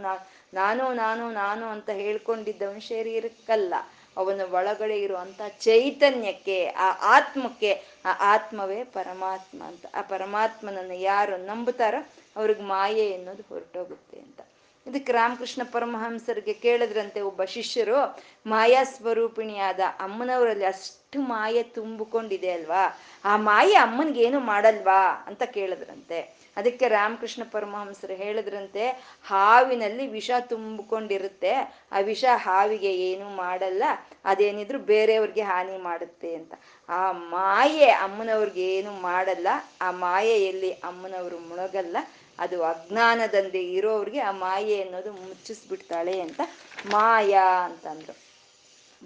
ನಾನು ನಾನು ನಾನು ಅಂತ ಹೇಳ್ಕೊಂಡಿದ್ದವನು ಶರೀರಕ್ಕಲ್ಲ. ಅವನ ಒಳಗಡೆ ಇರುವಂತ ಚೈತನ್ಯಕ್ಕೆ, ಆ ಆತ್ಮಕ್ಕೆ, ಆ ಆತ್ಮವೇ ಪರಮಾತ್ಮ ಅಂತ, ಆ ಪರಮಾತ್ಮನನ್ನು ಯಾರು ನಂಬುತ್ತಾರೋ ಅವ್ರಿಗೆ ಮಾಯೆ ಅನ್ನೋದು ಹೊರಟೋಗುತ್ತೆ ಅಂತ. ಇದಕ್ಕೆ ರಾಮಕೃಷ್ಣ ಪರಮಹಂಸರಿಗೆ ಕೇಳಿದ್ರಂತೆ ಒಬ್ಬ ಶಿಷ್ಯರು, ಮಾಯಾ ಸ್ವರೂಪಿಣಿಯಾದ ಅಮ್ಮನವರಲ್ಲಿ ಅಷ್ಟು ಮಾಯೆ ತುಂಬಿಕೊಂಡಿದೆ ಅಲ್ವಾ? ಆ ಮಾಯೆ ಅಮ್ಮನಿಗೇನು ಮಾಡಲ್ವಾ ಅಂತ ಕೇಳಿದ್ರಂತೆ. ಅದಕ್ಕೆ ರಾಮಕೃಷ್ಣ ಪರಮಹಂಸರು ಹೇಳಿದ್ರಂತೆ, ಹಾವಿನಲ್ಲಿ ವಿಷ ತುಂಬಿಕೊಂಡಿರುತ್ತೆ, ಆ ವಿಷ ಹಾವಿಗೆ ಏನು ಮಾಡಲ್ಲ, ಅದೇನಿದ್ರು ಬೇರೆಯವ್ರಿಗೆ ಹಾನಿ ಮಾಡುತ್ತೆ ಅಂತ. ಆ ಮಾಯೆ ಅಮ್ಮನವ್ರಿಗೆ ಏನು ಮಾಡಲ್ಲ, ಆ ಮಾಯೆಯಲ್ಲಿ ಅಮ್ಮನವರು ಮುಳುಗಲ್ಲ ಅದು ಅಜ್ಞಾನದಂದೆ ಇರೋರಿಗೆ ಆ ಮಾಯೆ ಅನ್ನೋದು ಮುಚ್ಚಿಸ್ಬಿಡ್ತಾಳೆ ಅಂತ ಮಾಯಾ ಅಂತಂದ್ರು.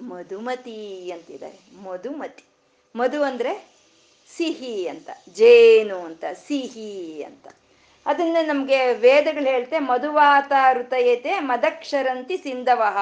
ಮಧುಮತಿ ಅಂತಿದ್ದಾರೆ. ಮಧುಮತಿ. ಮಧು ಅಂದ್ರೆ ಸಿಹಿ ಅಂತ. ಜೇನು ಅಂತ. ಸಿಹಿ ಅಂತ. ಅದನ್ನ ನಮ್ಗೆ ವೇದಗಳು ಹೇಳ್ತೆ ಮಧುವಾತ ಋತಯತೆ ಮದಕ್ಷರಂತಿ ಸಿಂಧವಹ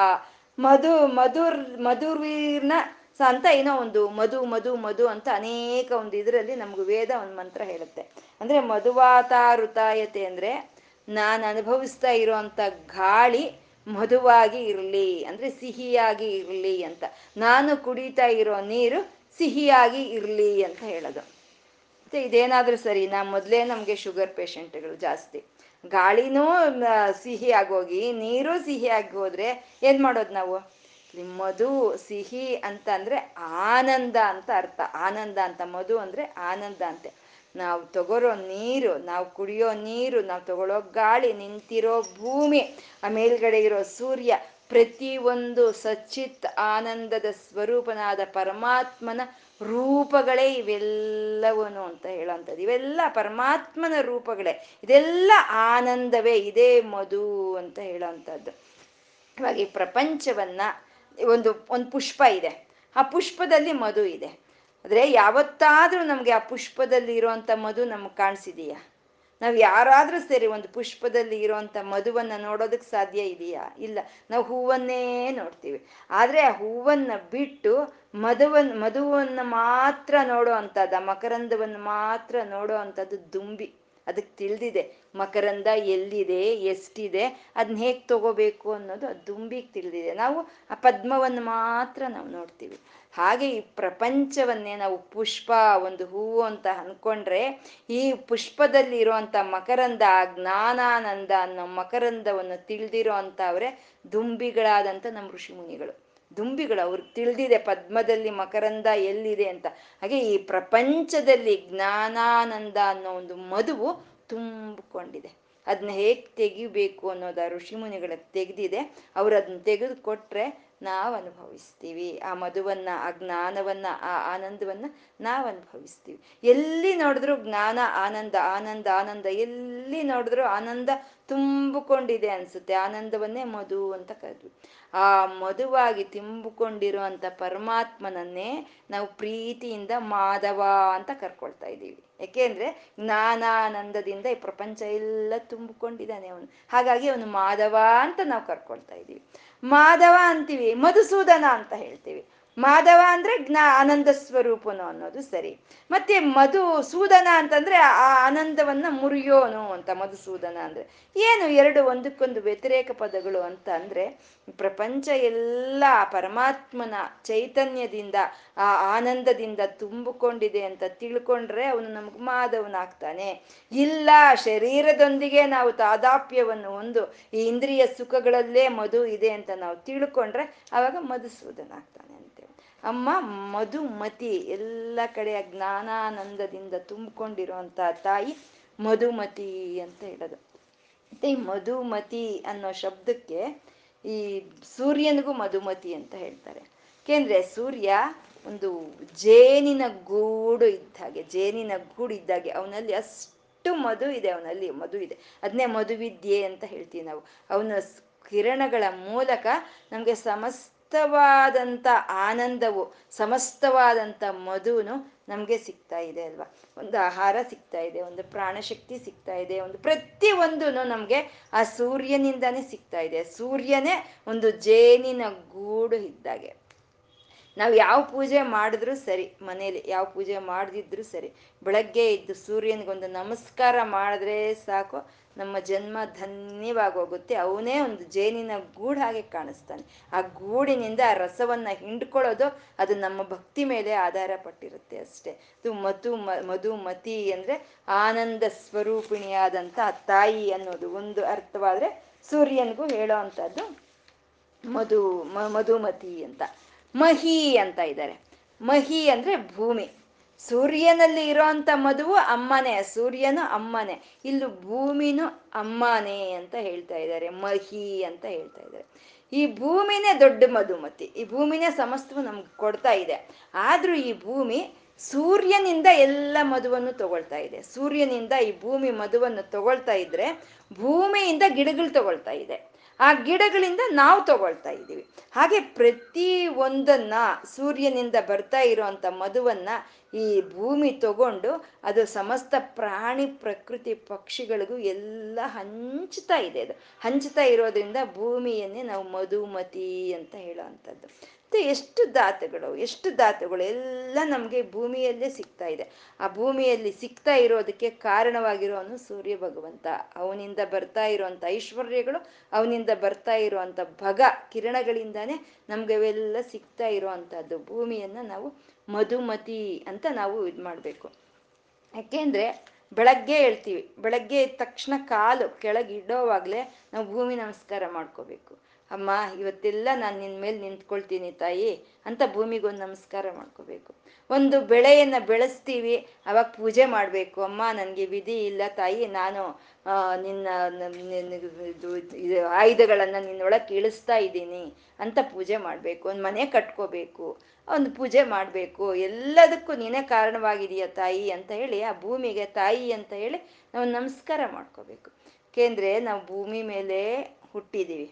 ಮಧು, ಮಧುರ್, ಮಧುರ್ವೀರ್ನ ಅಂತ ಏನೋ ಒಂದು ಮಧು ಮಧು ಮಧು ಅಂತ ಅನೇಕ ಒಂದು ಇದರಲ್ಲಿ ನಮ್ಗೆ ವೇದ ಒಂದು ಮಂತ್ರ ಹೇಳುತ್ತೆ. ಅಂದ್ರೆ ಮಧುವಾತಾರುತಾಯತೆ ಅಂದ್ರೆ ನಾನು ಅನುಭವಿಸ್ತಾ ಇರುವಂತ ಗಾಳಿ ಮಧುವಾಗಿ ಇರಲಿ ಅಂದ್ರೆ ಸಿಹಿಯಾಗಿ ಇರಲಿ ಅಂತ. ನಾನು ಕುಡಿತಾ ಇರೋ ನೀರು ಸಿಹಿಯಾಗಿ ಇರಲಿ ಅಂತ ಹೇಳೋದು. ಮತ್ತೆ ಇದೇನಾದ್ರೂ ಸರಿ, ನಾ ಮೊದಲೇ ನಮಗೆ ಶುಗರ್ ಪೇಷಂಟ್ಗಳು ಜಾಸ್ತಿ. ಗಾಳಿನೂ ಸಿಹಿ ಆಗೋಗಿ ನೀರು ಸಿಹಿ ಆಗಿ ಹೋದ್ರೆ ಏನ್ ಮಾಡೋದು ನಾವು? ಮಧು, ಸಿಹಿ ಅಂತ ಅಂದ್ರೆ ಆನಂದ ಅಂತ ಅರ್ಥ. ಆನಂದ ಅಂತ, ಮಧು ಅಂದ್ರೆ ಆನಂದ ಅಂತೆ. ನಾವು ತಗೋರೋ ನೀರು, ನಾವು ಕುಡಿಯೋ ನೀರು, ನಾವು ತಗೊಳ್ಳೋ ಗಾಳಿ, ನಿಂತಿರೋ ಭೂಮಿ, ಆ ಮೇಲ್ಗಡೆ ಇರೋ ಸೂರ್ಯ, ಪ್ರತಿ ಒಂದು ಸಚ್ಚಿತ್ ಆನಂದದ ಸ್ವರೂಪನಾದ ಪರಮಾತ್ಮನ ರೂಪಗಳೇ ಇವೆಲ್ಲವನು ಅಂತ ಹೇಳೋಂಥದ್ದು. ಇವೆಲ್ಲ ಪರಮಾತ್ಮನ ರೂಪಗಳೇ. ಇದೆಲ್ಲ ಆನಂದವೇ, ಇದೇ ಮಧು ಅಂತ ಹೇಳೋವಂಥದ್ದು ಇವಾಗ ಈ ಪ್ರಪಂಚವನ್ನ ಒಂದು ಒಂದು ಪುಷ್ಪ ಇದೆ. ಆ ಪುಷ್ಪದಲ್ಲಿ ಮಧು ಇದೆ. ಆದರೆ ಯಾವತ್ತಾದರೂ ನಮಗೆ ಆ ಪುಷ್ಪದಲ್ಲಿ ಇರುವಂತ ಮಧು ನಮ್ಗೆ ಕಾಣಿಸಿದೆಯಾ? ನಾವು ಯಾರಾದರೂ ಸರಿ ಒಂದು ಪುಷ್ಪದಲ್ಲಿ ಇರುವಂತ ಮಧುವನ್ನು ನೋಡೋದಕ್ಕೆ ಸಾಧ್ಯ ಇದೆಯಾ? ಇಲ್ಲ. ನಾವು ಹೂವನ್ನೇ ನೋಡ್ತೀವಿ. ಆದ್ರೆ ಆ ಹೂವನ್ನ ಬಿಟ್ಟು ಮಧುವನ್, ಮಧುವನ್ನು ಮಾತ್ರ ನೋಡೋ ಅಂಥದ್ದು, ಆ ಮಕರಂದವನ್ನು ಮಾತ್ರ ನೋಡೋ ಅಂಥದ್ದು ದುಂಬಿ. ಅದಕ್ಕೆ ತಿಳಿದಿದೆ, ಮಕರಂದ ಎಲ್ಲಿದೆ, ಎಷ್ಟಿದೆ ಅದನ್ನ ಹೇಗೆ ತಗೋಬೇಕು ಅನ್ನೋದು ಅದು ದುಂಬಿಗೆ ತಿಳಿದಿದೆ. ನಾವು ಆ ಪದ್ಮವನ್ನು ಮಾತ್ರ ನಾವು ನೋಡ್ತೀವಿ. ಹಾಗೆ ಈ ಪ್ರಪಂಚವನ್ನೇ ನಾವು ಪುಷ್ಪ, ಒಂದು ಹೂವು ಅಂತ ಅನ್ಕೊಂಡ್ರೆ, ಈ ಪುಷ್ಪದಲ್ಲಿ ಇರುವಂತ ಮಕರಂದ ಜ್ಞಾನಾನಂದ ಅನ್ನೋ ಮಕರಂದವನ್ನು ತಿಳಿದಿರೋ ಅಂತವ್ರೆ ದುಂಬಿಗಳಾದಂಥ ನಮ್ಮ ಋಷಿ ಮುನಿಗಳು ದುಂಬಿಗಳು ಅವ್ರಿಗೆ ತಿಳಿದಿದೆ ಪದ್ಮದಲ್ಲಿ ಮಕರಂದ ಎಲ್ಲಿದೆ ಅಂತ. ಹಾಗೆ ಈ ಪ್ರಪಂಚದಲ್ಲಿ ಜ್ಞಾನಾನಂದ ಅನ್ನೋ ಒಂದು ಮದುವು ತುಂಬಿಕೊಂಡಿದೆ. ಅದನ್ನ ಹೇಗೆ ತೆಗಿಬೇಕು ಅನ್ನೋದು ಆ ಋಷಿಮುನಿಗಳ ತೆಗೆದಿದೆ. ಅವ್ರು ಅದನ್ನ ತೆಗೆದು ನಾವು ಅನುಭವಿಸ್ತೀವಿ ಆ ಮಧುವನ್ನ ಆ ಜ್ಞಾನವನ್ನ, ಆ ಆನಂದವನ್ನ ನಾವು ಅನುಭವಿಸ್ತೀವಿ ಎಲ್ಲಿ ನೋಡಿದ್ರು ಜ್ಞಾನ, ಆನಂದ ಆನಂದ ಆನಂದ, ಎಲ್ಲಿ ನೋಡಿದ್ರು ಆನಂದ ತುಂಬಿಕೊಂಡಿದೆ ಅನ್ಸುತ್ತೆ. ಆನಂದವನ್ನೇ ಮಧು ಅಂತ ಕರೆದ್ವಿ. ಆ ಮಧುವಾಗಿ ತುಂಬಿಕೊಂಡಿರುವಂತ ಪರಮಾತ್ಮನನ್ನೇ ನಾವು ಪ್ರೀತಿಯಿಂದ ಮಾಧವ ಅಂತ ಕರ್ಕೊಳ್ತಾ ಇದ್ದೀವಿ. ಯಾಕೆಂದ್ರೆ ಜ್ಞಾನಾನಂದದಿಂದ ಈ ಪ್ರಪಂಚ ಎಲ್ಲ ತುಂಬಿಕೊಂಡಿದ್ದಾನೆ ಅವನು. ಹಾಗಾಗಿ ಅವನು ಮಾಧವ ಅಂತ ನಾವು ಕರ್ಕೊಳ್ತಾ ಇದ್ದೀವಿ. ಮಾಧವ ಅಂತೀವಿ ಮಧುಸೂದನ ಅಂತ ಹೇಳ್ತೀವಿ. ಮಾಧವ ಅಂದ್ರೆ ಜ್ಞಾ, ಆನಂದ ಸ್ವರೂಪನು ಅನ್ನೋದು ಸರಿ. ಮತ್ತೆ ಮಧು ಸೂದನ ಅಂತಂದ್ರೆ ಆ ಆನಂದವನ್ನ ಮುರಿಯೋನು ಅಂತ ಮಧುಸೂದನ ಅಂದ್ರೆ. ಏನು ಎರಡು ಒಂದಕ್ಕೊಂದು ವ್ಯತಿರೇಕ ಪದಗಳು ಅಂತ ಅಂದ್ರೆ, ಪ್ರಪಂಚ ಎಲ್ಲ ಪರಮಾತ್ಮನ ಚೈತನ್ಯದಿಂದ, ಆ ಆನಂದದಿಂದ ತುಂಬಿಕೊಂಡಿದೆ ಅಂತ ತಿಳ್ಕೊಂಡ್ರೆ ಅವನು ನಮ್ಗೆ ಮಾಧವನಾಗ್ತಾನೆ. ಇಲ್ಲ, ಶರೀರದೊಂದಿಗೆ ನಾವು ತಾದಾಪ್ಯವನ್ನು ಒಂದು, ಈ ಇಂದ್ರಿಯ ಸುಖಗಳಲ್ಲೇ ಮಧು ಇದೆ ಅಂತ ನಾವು ತಿಳ್ಕೊಂಡ್ರೆ, ಅವಾಗ ಮಧುಸೂದನ ಆಗ್ತಾನೆ ಅಮ್ಮ ಮಧುಮತಿ ಎಲ್ಲ ಕಡೆಯ ಜ್ಞಾನಾನಂದದಿಂದ ತುಂಬಿಕೊಂಡಿರುವಂತ ತಾಯಿ ಮಧುಮತಿ ಅಂತ ಹೇಳೋದು. ಮತ್ತೆ ಈ ಮಧುಮತಿ ಅನ್ನೋ ಶಬ್ದಕ್ಕೆ ಈ ಸೂರ್ಯನಿಗೂ ಮಧುಮತಿ ಅಂತ ಹೇಳ್ತಾರೆ. ಯಾಕೆಂದ್ರೆ ಸೂರ್ಯ ಒಂದು ಜೇನಿನ ಗೂಡು ಇದ್ದ ಹಾಗೆ, ಜೇನಿನ ಗೂಡು ಇದ್ದಾಗೆ ಅವನಲ್ಲಿ ಅಷ್ಟು ಮಧು ಇದೆ, ಅವನಲ್ಲಿ ಮಧು ಇದೆ. ಅದನ್ನೇ ಮಧುವಿದ್ಯೆ ಅಂತ ಹೇಳ್ತೀವಿ ನಾವು. ಅವನ ಕಿರಣಗಳ ಮೂಲಕ ನಮಗೆ ಸಮಸ್ತವಾದಂಥ ಆನಂದವು ಸಮಸ್ತವಾದಂಥ ಮಧುನು ನಮಗೆ ಸಿಗ್ತಾ ಇದೆ ಅಲ್ವಾ? ಒಂದು ಆಹಾರ ಸಿಗ್ತಾ ಇದೆ, ಒಂದು ಪ್ರಾಣಶಕ್ತಿ ಸಿಗ್ತಾ ಇದೆ, ಒಂದು ಪ್ರತಿ ಒಂದು ನಮಗೆ ಆ ಸೂರ್ಯನಿಂದಾನೇ ಸಿಗ್ತಾ ಇದೆ. ಸೂರ್ಯನೇ ಒಂದು ಜೇನಿನ ಗೂಡು ಇದ್ದಾಗೆ. ನಾವು ಯಾವ ಪೂಜೆ ಮಾಡಿದ್ರು ಸರಿ ಮನೇಲಿ ಯಾವ ಪೂಜೆ ಮಾಡದಿದ್ರು ಸರಿ, ಬೆಳಗ್ಗೆ ಇದ್ದು ಸೂರ್ಯನಿಗೊಂದು ನಮಸ್ಕಾರ ಮಾಡಿದ್ರೆ ಸಾಕು ನಮ್ಮ ಜನ್ಮ ಧನ್ಯವಾಗೋಗುತ್ತೆ. ಅವನೇ ಒಂದು ಜೇನಿನ ಗೂಡು ಹಾಗೆ ಕಾಣಿಸ್ತಾನೆ. ಆ ಗೂಡಿನಿಂದ ಆ ರಸವನ್ನ ಹಿಂಡ್ಕೊಳ್ಳೋದು ಅದು ನಮ್ಮ ಭಕ್ತಿ ಮೇಲೆ ಆಧಾರ ಪಟ್ಟಿರುತ್ತೆ ಅಷ್ಟೇ. ಇದು ಮಧು ಮಧುಮತಿ ಅಂದ್ರೆ ಆನಂದ ಸ್ವರೂಪಿಣಿಯಾದಂಥ ತಾಯಿ ಅನ್ನೋದು. ಒಂದು ಅರ್ಥವಾದರೆ ಸೂರ್ಯನಿಗೂ ಹೇಳೋ ಅಂಥದ್ದು ಮಧು ಮಧುಮತಿ ಅಂತ. ಮಹಿ ಅಂತ ಇದ್ದಾರೆ. ಮಹಿ ಅಂದ್ರೆ ಭೂಮಿ. ಸೂರ್ಯನಲ್ಲಿ ಇರೋಂಥ ಮಧುವು ಅಮ್ಮನೇ, ಸೂರ್ಯನು ಅಮ್ಮನೇ, ಇಲ್ಲೂ ಭೂಮಿನೂ ಅಮ್ಮನೇ ಅಂತ ಹೇಳ್ತಾ ಇದ್ದಾರೆ, ಮಹಿ ಅಂತ ಹೇಳ್ತಾ ಇದ್ದಾರೆ. ಈ ಭೂಮಿನೇ ದೊಡ್ಡ ಮಧುಮತಿ ಈ ಭೂಮಿನೇ ಸಮಸ್ತವು ನಮ್ಗೆ ಕೊಡ್ತಾ ಇದೆ. ಆದ್ರೂ ಈ ಭೂಮಿ ಸೂರ್ಯನಿಂದ ಎಲ್ಲ ಮಧುವನ್ನು ತಗೊಳ್ತಾ ಇದೆ. ಸೂರ್ಯನಿಂದ ಈ ಭೂಮಿ ಮಧುವನ್ನು ತಗೊಳ್ತಾ ಇದ್ರೆ ಭೂಮಿಯಿಂದ ಗಿಡಗಳು ತಗೊಳ್ತಾ ಇದೆ. ಆ ಗಿಡಗಳಿಂದ ನಾವು ತಗೊಳ್ತಾ ಇದ್ದೀವಿ. ಹಾಗೆ ಪ್ರತಿ ಒಂದನ್ನ ಸೂರ್ಯನಿಂದ ಬರ್ತಾ ಇರುವಂತ ಮಧುವನ್ನ ಈ ಭೂಮಿ ತಗೊಂಡು ಅದು ಸಮಸ್ತ ಪ್ರಾಣಿ, ಪ್ರಕೃತಿ, ಪಕ್ಷಿಗಳಿಗೂ ಎಲ್ಲ ಹಂಚ್ತಾ ಇದೆ ಅದು. ಹಂಚ್ತಾ ಇರೋದ್ರಿಂದ ಭೂಮಿಯನ್ನೇ ನಾವು ಮಧುಮತಿ ಅಂತ ಹೇಳೋ ಮತ್ತೆ ಎಷ್ಟು ಧಾತುಗಳು ಎಷ್ಟು ಧಾತುಗಳು ಎಲ್ಲ ನಮಗೆ ಭೂಮಿಯಲ್ಲೇ ಸಿಗ್ತಾ ಇದೆ. ಆ ಭೂಮಿಯಲ್ಲಿ ಸಿಗ್ತಾ ಇರೋದಕ್ಕೆ ಕಾರಣವಾಗಿರೋನು ಸೂರ್ಯ ಭಗವಂತ. ಅವನಿಂದ ಬರ್ತಾ ಇರುವಂತ ಐಶ್ವರ್ಯಗಳು, ಅವನಿಂದ ಬರ್ತಾ ಇರುವಂತ ಭಗ ಕಿರಣಗಳಿಂದಾನೇ ನಮ್ಗೆ ಅವೆಲ್ಲ ಸಿಗ್ತಾ ಇರುವಂತಹದ್ದು ಭೂಮಿಯನ್ನ ನಾವು ಮಧುಮತಿ ಅಂತ ನಾವು ಇದು ಮಾಡಬೇಕು. ಯಾಕೆಂದ್ರೆ ಬೆಳಗ್ಗೆ ಹೇಳ್ತೀವಿ. ಬೆಳಗ್ಗೆ ತಕ್ಷಣ ಕಾಲು ಕೆಳಗೆ ಇಡೋವಾಗ್ಲೆ ನಾವು ಭೂಮಿ ನಮಸ್ಕಾರ ಮಾಡ್ಕೋಬೇಕು. ಅಮ್ಮ, ಇವತ್ತೆಲ್ಲ ನಾನು ನಿನ್ನ ಮೇಲೆ ನಿಂತ್ಕೊಳ್ತೀನಿ ತಾಯಿ ಅಂತ ಭೂಮಿಗೊಂದು ನಮಸ್ಕಾರ ಮಾಡ್ಕೋಬೇಕು. ಒಂದು ಬೆಳೆಯನ್ನು ಬೆಳೆಸ್ತೀವಿ, ಅವಾಗ ಪೂಜೆ ಮಾಡಬೇಕು. ಅಮ್ಮ, ನನಗೆ ವಿಧಿ ಇಲ್ಲ ತಾಯಿ, ನಾನು ನಿನ್ನ ಆಯುಧಗಳನ್ನು ನಿನ್ನೊಳಗೆ ಇಳಿಸ್ತಾ ಇದ್ದೀನಿ ಅಂತ ಪೂಜೆ ಮಾಡಬೇಕು. ಒಂದು ಮನೆ ಕಟ್ಕೋಬೇಕು. ಒಂದು ಪೂಜೆ ಮಾಡಬೇಕು. ಎಲ್ಲದಕ್ಕೂ ನೀನೇ ಕಾರಣವಾಗಿದೆಯಾ ತಾಯಿ ಅಂತ ಹೇಳಿ, ಆ ಭೂಮಿಗೆ ತಾಯಿ ಅಂತ ಹೇಳಿ ನಾವು ನಮಸ್ಕಾರ ಮಾಡ್ಕೋಬೇಕು. ಏಕೆಂದರೆ ನಾವು ಭೂಮಿ ಮೇಲೆ ಹುಟ್ಟಿದ್ದೀವಿ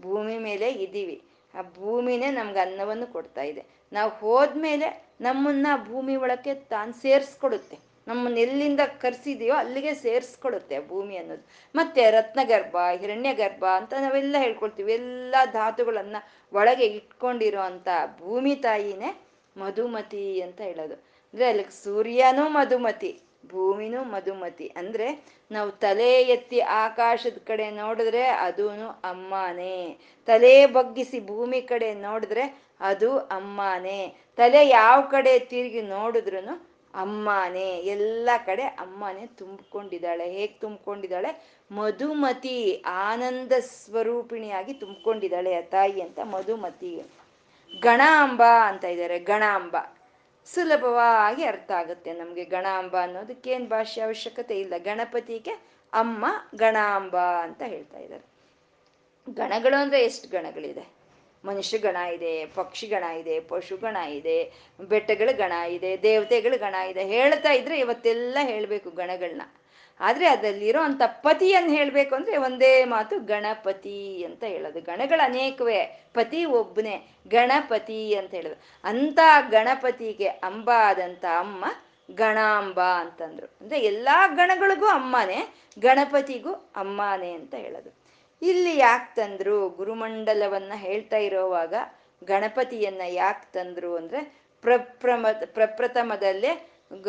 ಭೂಮಿ ಮೇಲೆ ಇದ್ದೀವಿ. ಆ ಭೂಮಿನೇ ನಮ್ಗೆ ಅನ್ನವನ್ನು ಕೊಡ್ತಾ ಇದೆ. ನಾವು ಹೋದ್ಮೇಲೆ ನಮ್ಮನ್ನ ಭೂಮಿ ಒಳಕ್ಕೆ ತಾನು ಸೇರಿಸ್ಕೊಡುತ್ತೆ. ನಮ್ಮನ್ನ ಎಲ್ಲಿಂದ ಕರ್ಸಿದೆಯೋ ಅಲ್ಲಿಗೆ ಸೇರಿಸ್ಕೊಡುತ್ತೆ ಭೂಮಿ ಅನ್ನೋದು. ಮತ್ತೆ ರತ್ನಗರ್ಭ ಹಿರಣ್ಯ ಗರ್ಭ ಅಂತ ನಾವೆಲ್ಲ ಹೇಳ್ಕೊಳ್ತೀವಿ. ಎಲ್ಲ ಧಾತುಗಳನ್ನ ಒಳಗೆ ಇಟ್ಕೊಂಡಿರೋ ಅಂತ ಭೂಮಿ ತಾಯಿನೇ ಮಧುಮತಿ ಅಂತ ಹೇಳೋದು. ಅಂದ್ರೆ ಅಲ್ಲಿ ಸೂರ್ಯನೂ ಮಧುಮತಿ. ಭೂಮಿನೂ ಮಧುಮತಿ. ಅಂದ್ರೆ ನಾವು ತಲೆ ಎತ್ತಿ ಆಕಾಶದ ಕಡೆ ನೋಡಿದ್ರೆ ಅದೂನು ಅಮ್ಮಾನೇ. ತಲೆ ಬಗ್ಗಿಸಿ ಭೂಮಿ ಕಡೆ ನೋಡಿದ್ರೆ ಅದು ಅಮ್ಮಾನೇ. ತಲೆ ಯಾವ ಕಡೆ ತಿರುಗಿ ನೋಡಿದ್ರು ಅಮ್ಮಾನೇ. ಎಲ್ಲ ಕಡೆ ಅಮ್ಮನೇ ತುಂಬಿಕೊಂಡಿದ್ದಾಳೆ. ಹೇಗೆ ತುಂಬಿಕೊಂಡಿದ್ದಾಳೆ? ಮಧುಮತಿ, ಆನಂದ ಸ್ವರೂಪಿಣಿಯಾಗಿ ತುಂಬಿಕೊಂಡಿದ್ದಾಳೆ ಆ ತಾಯಿ ಅಂತ ಮಧುಮತಿ ಗಣಾಂಬ ಅಂತ ಇದ್ದಾರೆ. ಗಣಾಂಬ. ಸುಲಭವಾಗಿ ಅರ್ಥ ಆಗುತ್ತೆ ನಮಗೆ ಗಣಾಂಬ ಅನ್ನೋದಕ್ಕೇನು ಭಾಷೆ ಅವಶ್ಯಕತೆ ಇಲ್ಲ. ಗಣಪತಿಗೆ ಅಮ್ಮ ಗಣಾಂಬ ಅಂತ ಹೇಳ್ತಾ ಇದ್ದಾರೆ. ಗಣಗಳು ಅಂದ್ರೆ ಎಷ್ಟು ಗಣಗಳಿದೆ? ಮನುಷ್ಯ ಗಣ ಇದೆ, ಪಕ್ಷಿ ಗಣ ಇದೆ, ಪಶು ಗಣ ಇದೆ, ಬೆಟ್ಟಗಳ ಗಣ ಇದೆ, ದೇವತೆಗಳ ಗಣ ಇದೆ. ಹೇಳ್ತಾ ಇದ್ರೆ ಇವತ್ತೆಲ್ಲ ಹೇಳಬೇಕು ಗಣಗಳನ್ನ ಆದ್ರೆ ಅದರಲ್ಲಿರೋ ಅಂತ ಪತಿಯನ್ನು ಹೇಳಬೇಕು ಅಂದ್ರೆ ಒಂದೇ ಮಾತು ಗಣಪತಿ ಅಂತ ಹೇಳೋದು. ಗಣಗಳು ಅನೇಕವೇ, ಪತಿ ಒಬ್ಬನೇ, ಗಣಪತಿ ಅಂತ ಹೇಳೋದು. ಅಂತ ಗಣಪತಿಗೆ ಅಂಬ ಆದಂತ ಅಮ್ಮ ಗಣಾಂಬ ಅಂತಂದ್ರು. ಅಂದ್ರೆ ಎಲ್ಲಾ ಗಣಗಳಿಗೂ ಅಮ್ಮನೇ, ಗಣಪತಿಗೂ ಅಮ್ಮನೇ ಅಂತ ಹೇಳೋದು. ಇಲ್ಲಿ ಯಾಕೆ ತಂದ್ರು? ಗುರುಮಂಡಲವನ್ನ ಹೇಳ್ತಾ ಇರೋವಾಗ ಗಣಪತಿಯನ್ನ ಯಾಕೆ ತಂದ್ರು ಅಂದ್ರೆ ಪ್ರಪ್ರಮ, ಪ್ರಪ್ರಥಮದಲ್ಲೇ ಗ,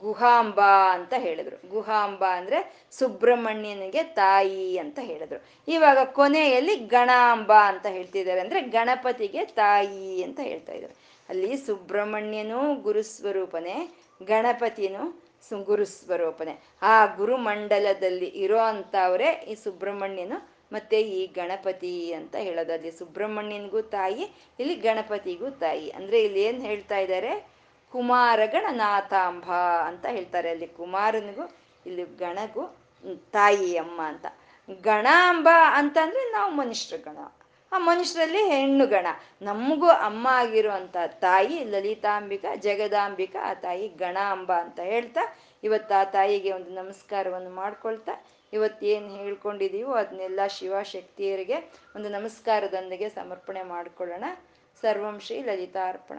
ಗುಹಾಂಬ ಅಂತ ಹೇಳಿದ್ರು. ಗುಹಾಂಬ ಅಂದ್ರೆ ಸುಬ್ರಹ್ಮಣ್ಯನಿಗೆ ತಾಯಿ ಅಂತ ಹೇಳಿದ್ರು. ಇವಾಗ ಕೊನೆಯಲ್ಲಿ ಗಣಾಂಬ ಅಂತ ಹೇಳ್ತಿದ್ದಾರೆ ಅಂದ್ರೆ ಗಣಪತಿಗೆ ತಾಯಿ ಅಂತ ಹೇಳ್ತಾ ಇದ್ದಾರೆ. ಅಲ್ಲಿ ಸುಬ್ರಹ್ಮಣ್ಯನೂ ಗುರುಸ್ವರೂಪನೇ ಗಣಪತಿನೂ ಸು ಗುರುಸ್ವರೂಪನೆ ಆ ಗುರುಮಂಡಲದಲ್ಲಿ ಇರೋ ಅಂಥವರೇ ಈ ಸುಬ್ರಹ್ಮಣ್ಯನು ಮತ್ತೆ ಈ ಗಣಪತಿ ಅಂತ ಹೇಳೋದು. ಅಲ್ಲಿ ಸುಬ್ರಹ್ಮಣ್ಯನಿಗೂ ತಾಯಿ, ಇಲ್ಲಿ ಗಣಪತಿಗೂ ತಾಯಿ. ಅಂದ್ರೆ ಇಲ್ಲಿ ಏನ್ ಹೇಳ್ತಾ ಇದ್ದಾರೆ? ಕುಮಾರ ಗಣನಾಥಾಂಬ ಅಂತ ಹೇಳ್ತಾರೆ ಅಲ್ಲಿ ಕುಮಾರನಿಗೂ, ಇಲ್ಲಿ ಗಣಗೂ ತಾಯಿ ಅಮ್ಮ ಅಂತ. ಗಣಾಂಬ ಅಂತಂದ್ರೆ ನಾವು ಮನುಷ್ಯರ ಗಣ. ಆ ಮನುಷ್ಯರಲ್ಲಿ ಹೆಣ್ಣು ಗಣ. ನಮಗೂ ಅಮ್ಮ ಆಗಿರುವಂತ ತಾಯಿ ಲಲಿತಾಂಬಿಕಾ, ಜಗದಾಂಬಿಕ, ಆ ತಾಯಿ ಗಣಾಂಬ ಅಂತ ಹೇಳ್ತಾ, ಇವತ್ತು ಆ ತಾಯಿಗೆ ಒಂದು ನಮಸ್ಕಾರವನ್ನು ಮಾಡ್ಕೊಳ್ತಾ ಇವತ್ತೇನು ಹೇಳ್ಕೊಂಡಿದೀವೋ ಅದನ್ನೆಲ್ಲ ಶಿವಶಕ್ತಿಯರಿಗೆ ಒಂದು ನಮಸ್ಕಾರದೊಂದಿಗೆ ಸಮರ್ಪಣೆ ಮಾಡ್ಕೊಳ್ಳೋಣ. ಸರ್ವಂ ಶ್ರೀ ಲಲಿತಾರ್ಪಣ